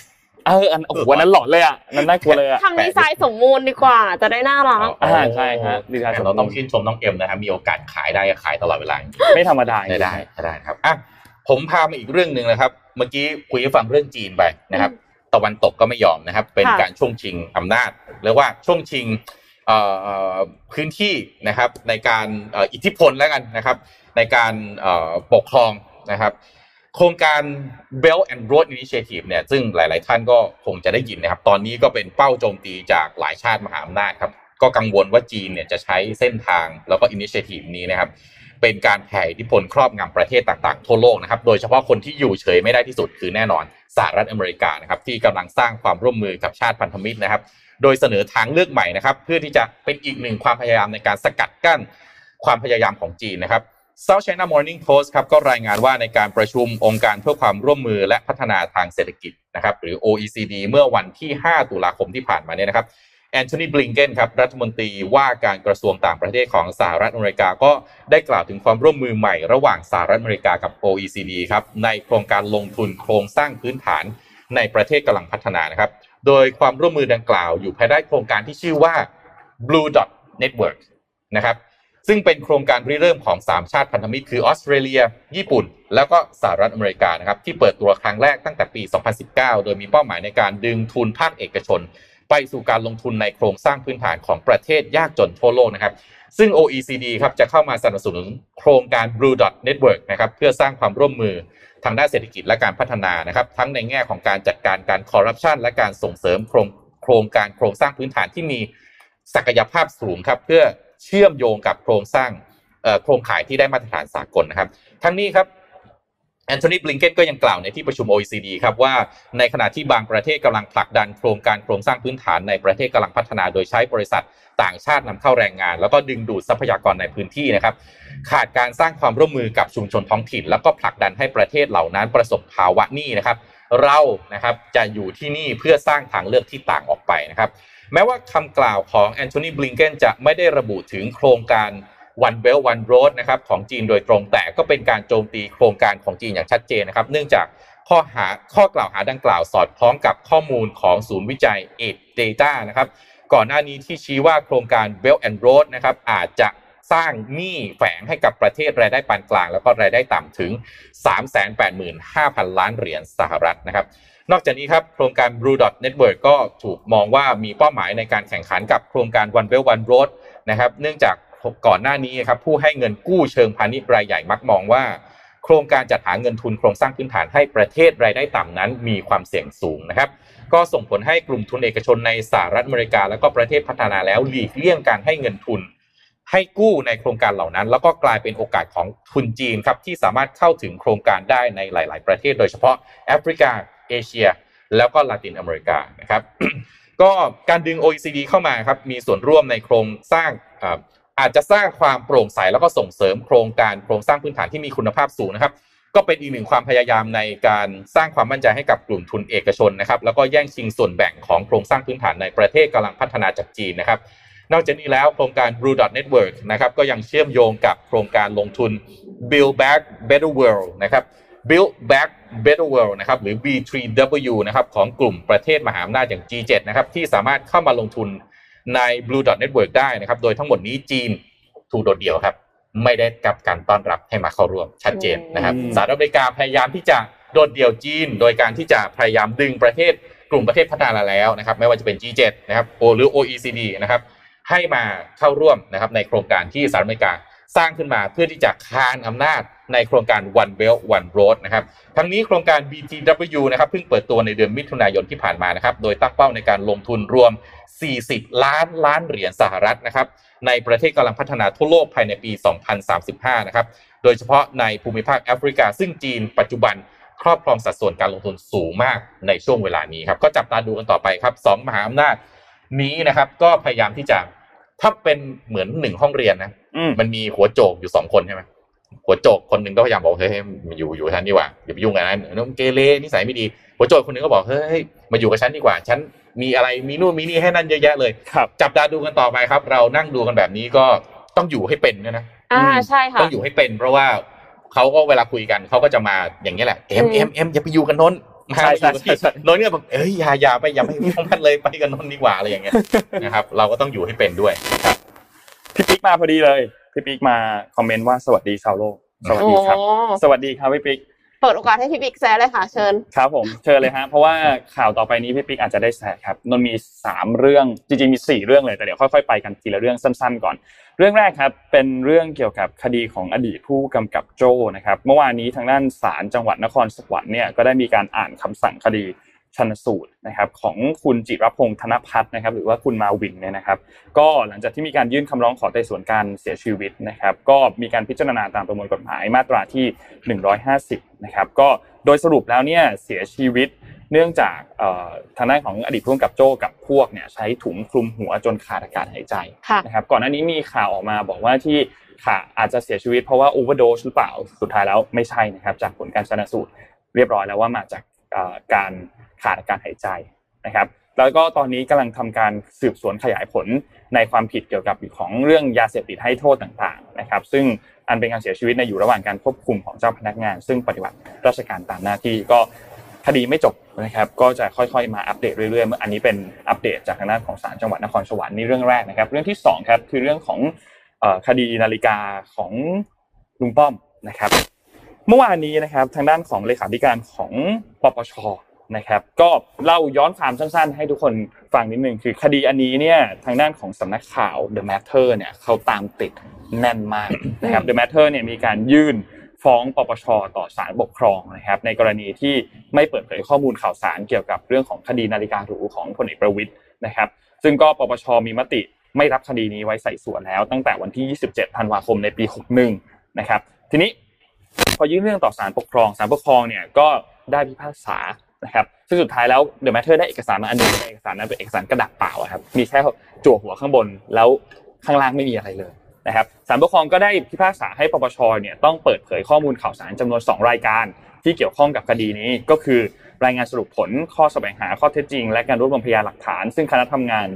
เอออันโอ้โหวันนั้นหลอนเลยอะนั่นน่ากลัวเลยอะทำดีไซน์สมมูลดีกว่า จะได้น่ารักอ่าใช่ฮะดีไซน์แต่เราต้องชื่นชมน้องเอ็มนะครับมีโอกาสขายได้ก็ขายตลอดเวลาไม่ธรรมดาได้ได้ได้ครับอะผมพามาอีกเรื่องหนึ่งนะครับ เมื่อกี้คุยให้ฟังเรื่องจีนไปนะครับ ตะวันตกก็ไม่ยอมนะครับ เป็นค่ะการช่วงชิงอำนาจเรียกว่าช่วงชิงเอ่อพื้นที่นะครับในการเอ่ออิทธิพลแล้วกันนะครับ ในการเอ่อปกครองนะครับ โครงการ Belt and Road Initiative เนี่ยซึ่งหลาย ๆ ท่านก็คงจะได้ยินนะครับ ตอนนี้ก็เป็นเป้าโจมตีจากหลายชาติมหาอำนาจครับ ก็กังวลว่าจีนเนี่ยจะใช้เส้นทางแล้วก็ Initiative นี้นะครับเป็นการแผ่อิทธิพลครอบงำประเทศต่าง ๆ ทั่วโลกนะครับ โดยเฉพาะคนที่อยู่เฉยไม่ได้ที่สุดคือแน่นอนสหรัฐอเมริกานะครับที่กำลังสร้างความร่วมมือกับชาติพันธมิตรนะครับ โดยเสนอทางเลือกใหม่นะครับ เพื่อที่จะเป็นอีกหนึ่งความพยายามในการสกัดกั้นความพยายามของจีนนะครับ South China Morning Post ครับก็รายงานว่าในการประชุมองค์การเพื่อความร่วมมือและพัฒนาทางเศรษฐกิจนะครับหรือ OECD เมื่อวันที่ 5 ตุลาคมที่ผ่านมาเนี่ยนะครับแอนโทนีบลิงเกนครับรัฐมนตรีว่าการกระทรวงต่างประเทศของสหรัฐอเมริกาก็ได้กล่าวถึงความร่วมมือใหม่ระหว่างสหรัฐอเมริกากับ OECD ครับในโครงการลงทุนโครงสร้างพื้นฐานในประเทศกำลังพัฒนานะครับโดยความร่วมมือดังกล่าวอยู่ภายใต้โครงการที่ชื่อว่า Blue Dot Network นะครับ ซึ่งเป็นโครงการริเริ่มของ 3 ชาติพันธมิตรคือออสเตรเลีย ญี่ปุ่น แล้วก็สหรัฐอเมริกานะครับที่เปิดตัวครั้งแรกตั้งแต่ปี 2019 โดยมีเป้าหมายในการดึงทุนภาคเอกชน ไปสู่การลงทุนในโครงสร้างพื้นฐานของประเทศยากจนทั่วโลกนะครับซึ่ง OECD ครับจะเข้ามาสนับสนุนโครงการ Blue Dot Network นะครับเพื่อสร้างความร่วมมือทางด้านเศรษฐกิจและการพัฒนานะครับทั้งในแง่ของการจัดการการคอร์รัปชันและการส่งเสริมโครงโครงการโครงสร้างพื้นฐานที่มีศักยภาพสูงครับเพื่อ เชื่อมโยงกับโครงสร้างโครงข่ายที่ได้มาตรฐานสากลนะครับ ทั้งนี้ครับแอนโทนีบลิงเกนก็ยังกล่าวในที่ประชุม OECD ครับว่าในขณะที่บางประเทศกำลังผลักดันโครงการโครงสร้างพื้นฐานในประเทศกำลังพัฒนาโดยใช้บริษัทต่างชาตินำเข้าแรงงาน แล้วก็ดึงดูดทรัพยากรในพื้นที่นะครับ ขาดการสร้างความร่วมมือกับชุมชนท้องถิ่น แล้วก็ผลักดันให้ประเทศเหล่านั้นประสบภาวะนี้นะครับ เรานะครับจะอยู่ที่นี่เพื่อสร้างทางเลือกที่ต่างออกไปนะครับ แม้ว่าคำกล่าวของแอนโทนีบลิงเกนจะไม่ได้ระบุถึงโครงการ One Belt One Road นะครับของจีนโดยตรงแต่ก็เป็นการโจมตีโครงการของจีนอย่างชัดเจนนะครับ เนื่องจากข้อหาข้อกล่าวหาดังกล่าวสอดคล้องกับข้อมูลของศูนย์วิจัย e d Data นะครับ ก่อนหน้านี้ที่ชี้ว่าโครงการ Belt and Road นะครับอาจจะสร้างหนี้แฝงให้กับประเทศรายได้ปานกลาง แล้วก็รายได้ต่ำถึง 385,000 ล้านเหรียญสหรัฐนะครับ นอกจากนี้ครับโครงการ Blue Dot Network ก็ถูกมองว่ามีเป้าหมายในการแข่งขันกับโครงการ One Belt One Road นะครับเนื่องจากก่อนหน้านี้ครับผู้ให้เงินกู้เชิงพาณิชย์รายใหญ่มักมองว่า โครงการจัดหาเงินทุนโครงสร้างพื้นฐานให้ประเทศรายได้ต่ำนั้น มีความเสี่ยงสูงนะครับ ก็ส่งผลให้กลุ่มทุนเอกชนในสหรัฐอเมริกา และก็ประเทศพัฒนาแล้วหลีกเลี่ยงการให้เงินทุน ให้กู้ในโครงการเหล่านั้น แล้วก็กลายเป็นโอกาสของทุนจีนครับที่สามารถเข้าถึงโครงการได้ในหลาย ๆ ประเทศ โดยเฉพาะแอฟริกา เอเชีย แล้วก็ลาตินอเมริกานะครับก็การดึง OECD เข้ามาครับมีส่วนร่วมในโครงสร้างอาจจะสร้างความโปร่งใสแล้วก็ส่งเสริมโครงการโครงสร้างพื้นฐานที่มีคุณภาพสูงนะครับ ก็เป็นอีกหนึ่งความพยายามในการสร้างความมั่นใจให้กับกลุ่มทุนเอกชนนะครับ แล้วก็แย่งชิงส่วนแบ่งของโครงสร้างพื้นฐานในประเทศกำลังพัฒนาจากจีนนะครับ นอกจากนี้แล้วโครงการ Blue Dot Network นะครับก็ยังเชื่อมโยงกับโครงการลงทุน Build Back Better World นะครับ Build Back Better World นะครับหรือ B3W นะครับของกลุ่มประเทศมหาอำนาจอย่าง G7 นะครับที่สามารถเข้ามาลงทุนใน Blue Dot Network ได้นะครับโดยทั้งหมดนี้จีนถูกโดดเดี่ยวครับ ไม่ได้กับการต้อนรับให้มาเข้าร่วมชัดเจนนะครับสหรัฐอเมริกาพยายามที่จะโดดเดี่ยวจีน โดยการที่จะพยายามดึงประเทศกลุ่มประเทศพัฒนาแล้วนะครับไม่ว่าจะเป็น G7 นะครับโอหรือ OECD นะครับให้มาเข้าร่วมนะครับในโครงการที่สหรัฐอเมริกาสร้างขึ้นมาเพื่อที่จะคานอำนาจ ในโครงการ One Belt One Road นะครับ ทั้งนี้โครงการ BTW นะครับเพิ่งเปิดตัวในเดือนมิถุนายนที่ผ่านมานะครับ โดยตั้งเป้าในการลงทุนรวม 40 ล้านล้านเหรียญสหรัฐนะครับ ในประเทศกำลังพัฒนาทั่วโลกภายในปี 2035 นะครับ โดยเฉพาะในภูมิภาคแอฟริกา ซึ่งจีนปัจจุบันครอบครองสัดส่วนการลงทุนสูงมากในช่วงเวลานี้ครับ ก็จับตาดูกันต่อไปครับสองมหาอำนาจนี้นะครับ ก็พยายามที่จะถ้าเป็นเหมือนหนึ่งห้องเรียนนะมันมีหัวโจกอยู่สองคนใช่ไหม หัวโจกคนหนึ่งก็พยายามบอกเฮ้ยอยู่อยู่ท่านดีกว่าอย่าไปยุ่งกับนั้นน้องเกเรนิสัยไม่ดี หัวโจกคนหนึ่งก็บอกเฮ้ยมาอยู่กับฉันดีกว่า ฉันมีอะไรมีนู่นมีนี่ให้นั่นเยอะแยะเลยครับจับตาดูกันต่อไปครับ เรานั่งดูกันแบบนี้ก็ต้องอยู่ให้เป็นนะอ่าใช่ค่ะต้องอยู่ให้เป็น เพราะว่าเขาก็เวลาคุยกันเขาก็จะมาอย่างนี้แหละเอ็มเอ็มเอ็มอย่าไปอยู่กันนนมาใช่อยู่กับใช่ใช่นนเนี่ยแบบเอ้ยอย่าอย่าไปอย่าไปของพันเลยไปกันนนดีกว่าอะไรอย่างเงี้ยนะครับ เราก็ต้องอยู่ให้เป็นด้วยครับพี่ปิ๊กมาพอดีเลย พี่ปิ๊กมาคอมเมนต์ว่าสวัสดีชาวโลก สวัสดีครับโอ้สวัสดีครับพี่ปิ๊กเปิดโอกาสให้พี่บิ๊กแซะเลยค่ะเชิญครับผมเชิญเลยฮะเพราะว่าข่าวต่อไปนี้พี่ปิ๊กอาจจะได้แชร์ครับนนท์มีสามเรื่องจริงๆมีสี่เรื่องเลยแต่เดี๋ยวค่อยๆไปกันทีละเรื่องสั้นๆก่อน เรื่องแรกครับเป็นเรื่องเกี่ยวกับคดีของอดีตผู้กำกับโจ้นะครับเมื่อวานนี้ทางด้านศาลจังหวัดนครสวรรค์เนี่ยก็ได้มีการอ่านคำสั่งคดี ชันสูตรนะครับของคุณจิรพงษ์ธนพัฒน์นะครับหรือว่าคุณมาวินเนี่ยนะครับ ก็หลังจากที่มีการยื่นคำร้องขอไต่สวนการเสียชีวิตนะครับ ก็มีการพิจารณาตามประมวลกฎหมายมาตราที่ 150 นะครับ ก็โดยสรุปแล้วเนี่ยเสียชีวิตเนื่องจากทางด้านของอดีตผู้กำกับโจ้กับพวกเนี่ยใช้ถุงคลุมหัวจนขาดอากาศหายใจค่ะนะครับก่อนหน้านี้มีข่าวออกมาบอกว่าที่ขาอาจจะเสียชีวิตเพราะว่าโอเวอร์โดสหรือเปล่าสุดท้ายแล้วไม่ใช่นะครับ จากผลการชันสูตรเรียบร้อยแล้วว่ามาจากการ ขาดอากาศหายใจนะครับ แล้วก็ตอนนี้กำลังทำการสืบสวนขยายผลในความผิดเกี่ยวกับของเรื่องยาเสพติดให้โทษต่างๆนะครับ ซึ่งอันเป็นการเสียชีวิตในอยู่ระหว่างการควบคุมของเจ้าพนักงาน ซึ่งปฏิบัติราชการตามหน้าที่ก็คดีไม่จบนะครับ ก็จะค่อยๆมาอัปเดตเรื่อยๆ อันนี้เป็นอัปเดตจากทางด้านของศาลจังหวัดนครสวรรค์นี่เรื่องแรกนะครับ เรื่องที่สองครับคือเรื่องของคดีนาฬิกาของลุงป้อมนะครับ เมื่อวานนี้นะครับทางด้านของเลขาธิการของปปช นะครับ ก็เล่าย้อนความสั้น ๆ ให้ทุกคนฟังนิดนึงคือคดีอันนี้เนี่ยทางด้านของสำนักข่าว The Matter เนี่ยเขาตามติดแน่นมากนะครับ The Matter เนี่ยมีการยื่นฟ้องปปชต่อศาลปกครองนะครับในกรณีที่ไม่เปิดเผยข้อมูลข่าวสารเกี่ยวกับเรื่องของคดีนาฬิกาหรูของพลเอกประวิตยนะครับ ซึ่งก็ปปชมีมติไม่รับคดีนี้ไว้ใส่ส่วนแล้ว ตั้งแต่วันที่ 27 ธันวาคมในปี 61 นะครับ ทีนี้พอยื่นเรื่องต่อศาลปกครองศาลปกครองเนี่ยก็ได้พิพากษา นะครับซึ่งสุดท้ายแล้ว The MATTER ได้เอกสารมาอันนึงเอกสารนั้นเป็นเอกสารกระดาษเปล่าครับมีแค่จั่วหัวข้างบนแล้วข้างล่างไม่มีอะไรเลยนะครับศาลปกครองก็ได้พิพากษาให้ปปชเนี่ยต้องเปิดเผยข้อมูลข่าวสารจำนวน 2 รายการ ที่เกี่ยวข้องกับคดีนี้ก็คือรายงานสรุปผลข้อแสวงหาข้อเท็จจริง และการรวบรวมพยานหลักฐาน ซึ่งคณะทำงาน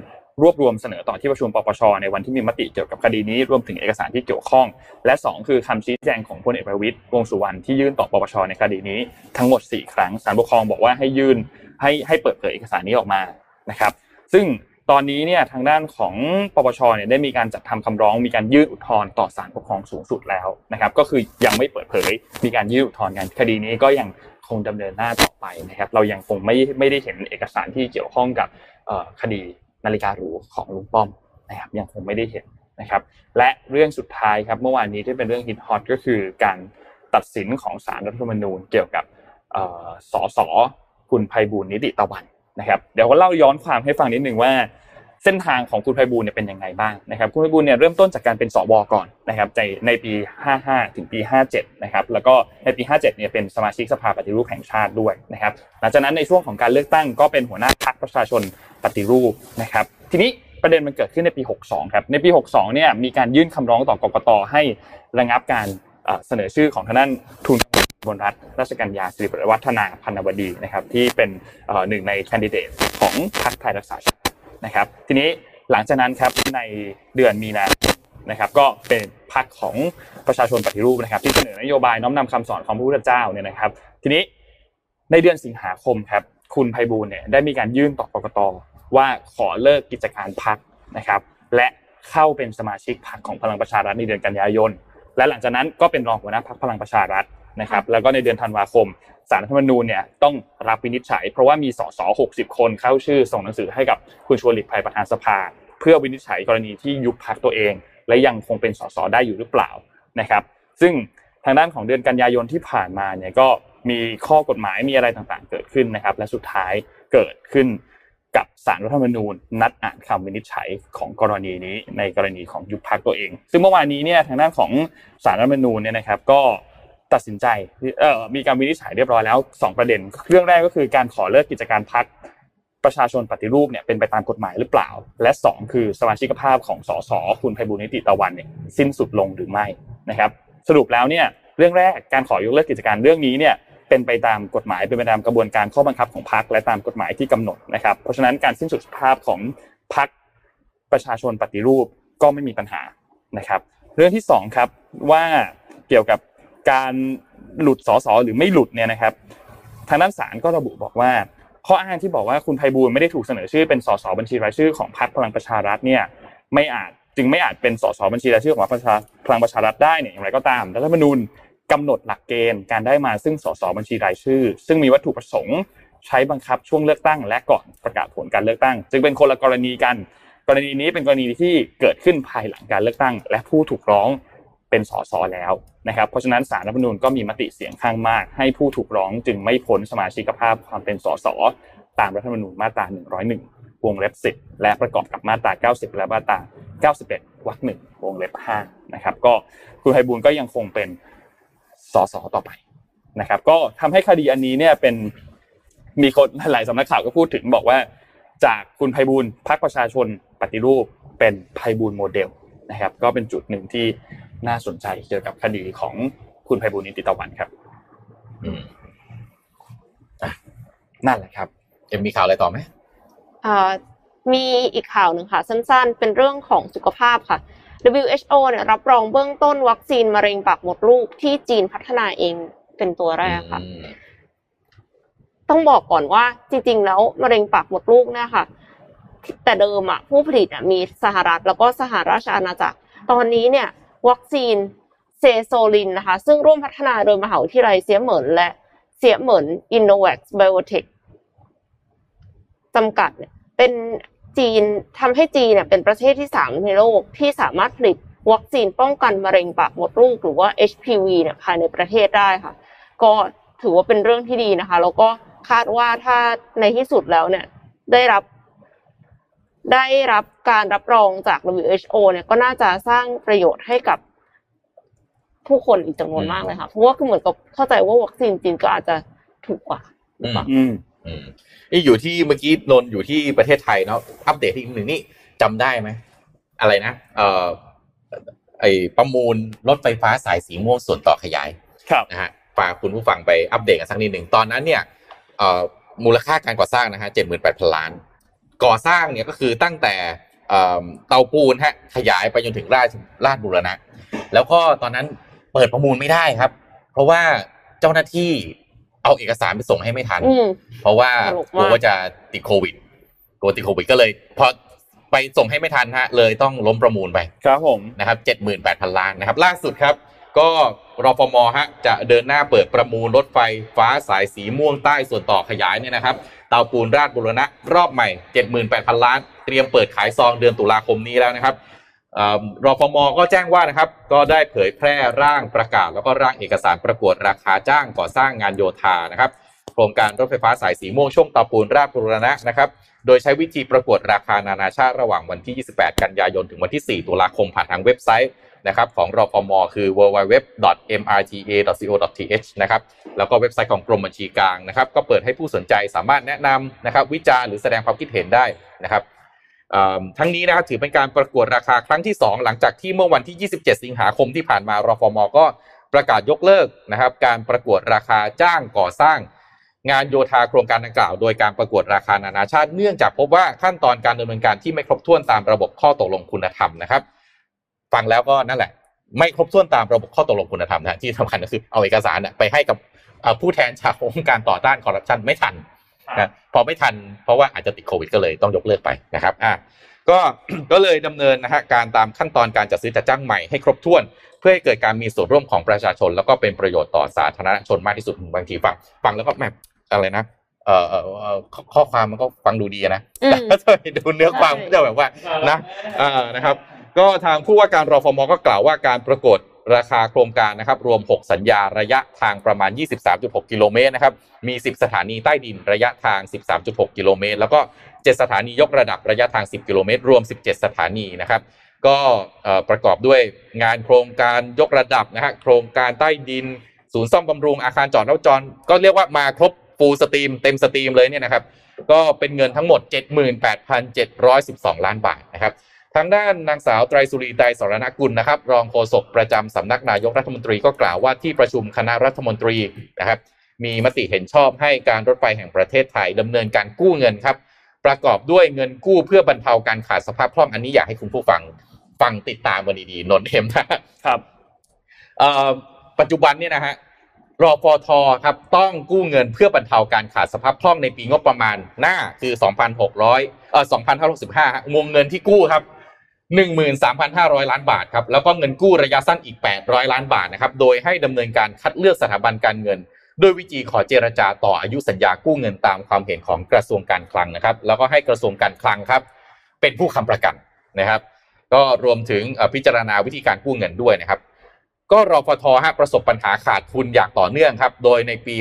รวบรวมเสนอต่อที่ประชุมปปชในวันที่มีมติเกี่ยวกับคดีนี้รวมถึงเอกสารที่เกี่ยวข้อง และ 2 คือคำชี้แจงของพลเอกประวิตรวงษ์สุวรรณที่ยื่นต่อปปชในคดีนี้ทั้งหมด 4 ครั้งศาลปกครองบอกว่าให้ยื่นให้ให้เปิดเผยเอกสารนี้ออกมานะครับ ซึ่งตอนนี้เนี่ยทางด้านของปปชเนี่ยได้มีการจัดทำคำร้องมีการยื่นอุทธรณ์ต่อศาลปกครองสูงสุดแล้วนะครับ ก็คือยังไม่เปิดเผยมีการยื่นอุทธรณ์กันคดีนี้ก็ยังคงดำเนินหน้าต่อไปนะครับ เรายังคงไม่ไม่ได้เห็นเอกสารที่เกี่ยวข้องกับคดี นาฬิกาหรูของลุงป้อมนะครับยังคงไม่ได้เห็นนะครับ และเรื่องสุดท้ายครับเมื่อวานนี้ที่เป็นเรื่องฮิตฮอตก็คือการตัดสินของสารรัฐธรรมนูญเกี่ยวกับสสคุณภัยบูลนิติตะวันนะครับ เดี๋ยวก็เล่าย้อนความให้ฟังนิดนึงว่า เส้นทางของคุณไพบูลเนี่ยเป็นยังไงบ้างนะครับคุณไพบูลเนี่ยเริ่มต้นจากการเป็นสวก่อนนะครับในในปี 55 ถึงปี 57 นะครับแล้วก็ในปี 57 เนี่ยเป็นสมาชิกสภาปฏิรูปแห่งชาติด้วยนะครับหลังจากนั้นในช่วงของการเลือกตั้งก็เป็นหัวหน้าพรรคประชาชนปฏิรูปนะครับทีนี้ประเด็นมันเกิดขึ้นในปี 62 ครับในปี 62 เนี่ยมีการยื่นคำร้องต่อกกตให้ระงับการเสนอชื่อของทางด้านทุนบนรัฐราชกัญญาสิริวัฒนาพันวดีนะครับที่เป็นหนึ่งในแคนดิเดตของพรรคไทยรักษาชาติ นะครับ ทีนี้หลังจากนั้นครับในเดือนมีนานะครับ ก็เป็นพรรคของประชาชนปฏิรูปนะครับ ที่เสนอนโยบายน้อมนำคำสอนของพระพุทธเจ้าเนี่ยนะครับ ทีนี้ในเดือนสิงหาคมครับคุณไพบูลเนี่ยได้มีการยื่นต่อกกตว่าขอเลิกกิจการพรรคนะครับ และเข้าเป็นสมาชิกพรรคของพลังประชารัฐในเดือนกันยายนและหลังจากนั้นก็เป็นรองหัวหน้าพรรคพลังประชารัฐนะครับ แล้วก็ในเดือนธันวาคม สารรัฐธรรมนูญเนี่ยต้องรับวินิจฉัย เพราะว่ามีสส60คนเข้าชื่อส่งหนังสือให้กับคุณชวนหลีกภัยประธานสภา เพื่อวินิจฉัยกรณีที่ยุบพรรคตัวเอง และยังคงเป็นสสได้อยู่หรือเปล่านะครับ ซึ่งทางด้านของเดือนกันยายนที่ผ่านมาเนี่ยก็มีข้อกฎหมายมีอะไรต่างๆ เกิดขึ้นนะครับ และสุดท้ายเกิดขึ้นกับสารรัฐธรรมนูญ นัดอ่านคำวินิจฉัยของกรณีนี้ในกรณีของยุบพักตัวเอง ซึ่งเมื่อวานนี้เนี่ยทางด้านของสารรัฐธรรมนูญเนี่ยนะครับก็ ตัดสินใจเอ่อมีการวินิจฉัยเรียบร้อยแล้ว 2 ประเด็น เรื่องแรกก็คือการขอเลิกกิจการพักประชาชนปฏิรูปเนี่ยเป็นไปตามกฎหมายหรือเปล่า และ 2 คือสมาชิกภาพของสสคุณไพบุญนิติตะวันเนี่ยสิ้นสุดลงหรือไม่นะครับ สรุปแล้วเนี่ยเรื่องแรกการขอยกเลิกกิจการเรื่องนี้เนี่ยเป็นไปตามกฎหมายเป็นไปตามกระบวนการข้อบังคับของพรรคและตามกฎหมายที่กำหนดนะครับ เพราะฉะนั้นการสิ้นสุดภาพของพรรคประชาชนปฏิรูปก็ไม่มีปัญหานะครับ เรื่องที่2ครับว่าเกี่ยวกับ การหลุดสอสอหรือไม่หลุดเนี่ยนะครับทางด้านศาลก็ระบุบอกว่า ข้ออ้างที่บอกว่าคุณไพบูลไม่ได้ถูกเสนอชื่อเป็นสสบัญชีรายชื่อของพรรคพลังประชารัฐเนี่ยไม่อาจจึงไม่อาจเป็นสสบัญชีรายชื่อของพรรคพลังประชารัฐได้เนี่ยอย่างไรก็ตามรัฐธรรมนูญกำหนดหลักเกณฑ์การได้มาซึ่งสสบัญชีรายชื่อ ซึ่งมีวัตถุประสงค์ใช้บังคับช่วงเลือกตั้ง และก่อนประกาศผลการเลือกตั้ง จึงเป็นคนละกรณีกัน กรณีนี้เป็นกรณีที่เกิดขึ้นภายหลังการเลือกตั้ง และผู้ถูกร้อง เป็นสสแล้วนะครับ เพราะฉะนั้นสารรัฐธรรมนูญก็มีมติเสียงข้างมาก ให้ผู้ถูกร้องจึงไม่พ้นสมาชิกภาพความเป็นสสตามรัฐธรรมนูญมาตรา 101 วงเล็บ 10 และประกอบกับมาตรา 90 และมาตรา 91 วรรคหนึ่งวงเล็บ 5 นะครับ ก็คุณไพบูลย์ก็ยังคงเป็นสสต่อไปนะครับ ก็ทำให้คดีอันนี้เนี่ยเป็นมีคนหลายสำนักข่าวก็พูดถึงบอกว่า จากคุณไพบูลย์พรรคประชาชนปฏิรูปเป็นไพบูลย์โมเดลนะครับ ก็เป็นจุดหนึ่งที่ น่าสนใจเกี่ยวกับคดีของคุณไพบูลย์นิติตะวันครับอืมนั่นแหละครับเอ็มมีข่าวอะไรต่อไหมอ่ามีอีกข่าวหนึ่งค่ะ สั้นๆ เป็นเรื่องของสุขภาพค่ะ WHO เนี่ยรับรองเบื้องต้นวัคซีนมะเร็งปากมดลูกที่จีนพัฒนาเองเป็นตัวแรกค่ะอืมต้องบอกก่อนว่าจริง ๆ แล้วมะเร็งปากมดลูกเนี่ยค่ะ แต่เดิมอะผู้ผลิตอะมีสหรัฐแล้วก็สหราชอาณาจักร ตอนนี้เนี่ย วัคซีน Cecolin นะคะ ซึ่งร่วมพัฒนาโดยมหาวิทยาลัยเซี่ยเหมินและเสียเหมินอินโนแวคไบโอเทคจำกัดเนี่ยเป็นจีนทำให้จีนเนี่ยเป็นประเทศที่สามในโลกที่สามารถผลิตวัคซีนป้องกันมะเร็งปากมดลูกหรือว่า HPV เนี่ยภายในประเทศได้ค่ะ ก็ถือว่าเป็นเรื่องที่ดีนะคะ แล้วก็คาดว่าถ้าในที่สุดแล้วเนี่ยได้รับ ได้รับการรับรองจาก WHO เนี่ยก็น่าจะสร้างประโยชน์ให้กับผู้คนอีกจำนวนมากเลยค่ะ เพราะว่าคือเหมือนกับเข้าใจว่าวัคซีนจีนก็อาจจะถูกกว่าหรือเปล่าอืมอืมนี่อยู่ที่เมื่อกี้นนท์อยู่ที่ประเทศไทยเนาะอัปเดตอีกหนึ่งนี่จำได้ไหมอะไรนะเอ่อไอประมูลรถไฟฟ้าสายสีม่วงส่วนต่อขยายครับนะฮะฝากคุณผู้ฟังไปอัปเดตกันสักนิดหนึ่งตอนนั้นเนี่ยเอ่อมูลค่าการก่อสร้างนะฮะเจ็ดหมื่นแปดพันล้าน ก่อสร้างเนี่ยก็คือตั้งแต่เอ่อเตาปูนฮะขยายไปจนถึงราชราชบุรณะ แล้วก็ตอนนั้นเปิดประมูลไม่ได้ครับ เพราะว่าเจ้าหน้าที่เอาเอกสารไปส่งให้ไม่ทันอืมเพราะว่าตลกกลัวมากว่าจะติดโควิดกลัวติดโควิดก็เลยพอไปส่งให้ไม่ทันฮะเลยต้องล้มประมูลไป ครับผมนะครับเจ็ดหมื่นแปดพันล้านนะครับ ล่าสุดครับ ก็รฟมฮะจะเดินหน้าเปิดประมูลรถไฟฟ้าสายสีม่วงใต้ส่วนต่อขยายเนี่ยนะครับเตาปูนราชบุรณะรอบใหม่ 78,000 ล้าน เตรียมเปิดขายซองเดือนตุลาคมนี้แล้วนะครับเอ่อรฟมก็แจ้งว่านะครับ ก็ได้เผยแพร่ร่างประกาศ แล้วก็ร่างเอกสารประกวดราคาจ้างก่อสร้างงานโยธานะครับโครงการรถไฟฟ้าสายสีม่วงช่วงเตาปูนราชบุรณะนะครับ โดยใช้วิธีประกวดราคานานาชาติระหว่างวันที่ 28 กันยายน ถึงวันที่ 4 ตุลาคมผ่านทางเว็บไซต์ นะครับของรอฟมคือ www.mrta.co.th นะครับแล้วก็เว็บไซต์ของกรมบัญชีกลางนะครับ ก็เปิดให้ผู้สนใจสามารถแนะนำนะครับ วิจารณ์หรือแสดงความคิดเห็นได้นะครับทั้งนี้นะครับถือเป็นการประกวดราคาครั้งที่ 2 หลังจากที่เมื่อวันที่ 27 สิงหาคมที่ผ่านมารอฟมก็ประกาศยกเลิกนะครับ การประกวดราคาจ้างก่อสร้าง งานโยธาโครงการดังกล่าว โดยการประกวดราคานานาชาติ เนื่องจากพบว่าขั้นตอนการดำเนินการที่ไม่ครบถ้วนตามระบบข้อตกลงคุณธรรมนะครับ ฟังแล้วก็นั่นแหละ ไม่ครบถ้วนตามระบบข้อตกลงคุณธรรมนะที่สำคัญก็คือเอาเอกสารน่ะไปให้กับเอ่อผู้แทนจากองค์การต่อต้านคอร์รัปชันไม่ทันนะพอไม่ทันเพราะว่าอาจจะติดโควิดก็เลยต้องยกเลิกไปนะครับอะก็ก็เลยดำเนินนะฮะการตามขั้นตอนการจัดซื้อจัดจ้างใหม่ให้ครบถ้วน เพื่อให้เกิดการมีส่วนร่วมของประชาชน แล้วก็เป็นประโยชน์ต่อสาธารณชนมากที่สุดบางทีฟังฟังแล้วก็แบบอะไรนะเอ่อเอ่อเอ่อข้อข้อความมันก็ฟังดูดีนะอืมแต่ถ้าไปดูเนื้อความใช่ก็จะแบบว่านะอ่านะครับ ก็ทางผู้ว่าการรฟมก็กล่าวว่าการประกวดราคาโครงการนะครับรวม 6 สัญญาระยะทางประมาณ 23.6 กิโลเมตรนะครับมี 10 สถานีใต้ดินระยะทาง 13.6 กิโลเมตร แล้วก็ 7 สถานียกระดับระยะทาง 10 กิโลเมตร รวม 17 สถานีนะครับก็ประกอบด้วยงานโครงการยกระดับนะฮะโครงการใต้ดิน ศูนย์ซ่อมบำรุงอาคารจอดแล้วจร ก็เรียกว่ามาครบ full steam เต็ม steam เลยเนี่ยนะครับก็เป็นเงินทั้งหมด 78,712 ล้านบาทนะครับ ทางด้านนางสาวไตรสุรีไตรสรณกุลนะครับ รองโฆษกประจำสำนักนายกรัฐมนตรีก็กล่าวว่าที่ประชุมคณะรัฐมนตรีนะครับ มีมติเห็นชอบให้การรถไฟแห่งประเทศไทยดำเนินการกู้เงินครับ ประกอบด้วยเงินกู้เพื่อบรรเทาการขาดสภาพคล่องอันนี้อยากให้คุณผู้ฟังฟังติดตามกันดีๆนนท์เอ็มนะครับเอ่อปัจจุบันเนี่ยนะฮะรอฟทครับต้องกู้เงินเพื่อบรรเทาการขาดสภาพคล่องในปีงบประมาณหน้าคือ 2,600เอ่อ2,565ฮะวงเงินที่กู้ครับ 13,500 ล้านบาทครับแล้วก็เงินกู้ระยะสั้นอีก 800 ล้านบาทนะครับโดยให้ดำเนินการคัดเลือกสถาบันการเงิน โดยวิธีขอเจรจาต่ออายุสัญญากู้เงินตามความเห็นของกระทรวงการคลังนะครับ แล้วก็ให้กระทรวงการคลังครับ เป็นผู้ค้ำประกันนะครับ ก็รวมถึงพิจารณาวิธีการกู้เงินด้วยนะครับ ก็รอฟทฮะประสบปัญหาขาดทุนอย่างต่อเนื่องครับโดยในปี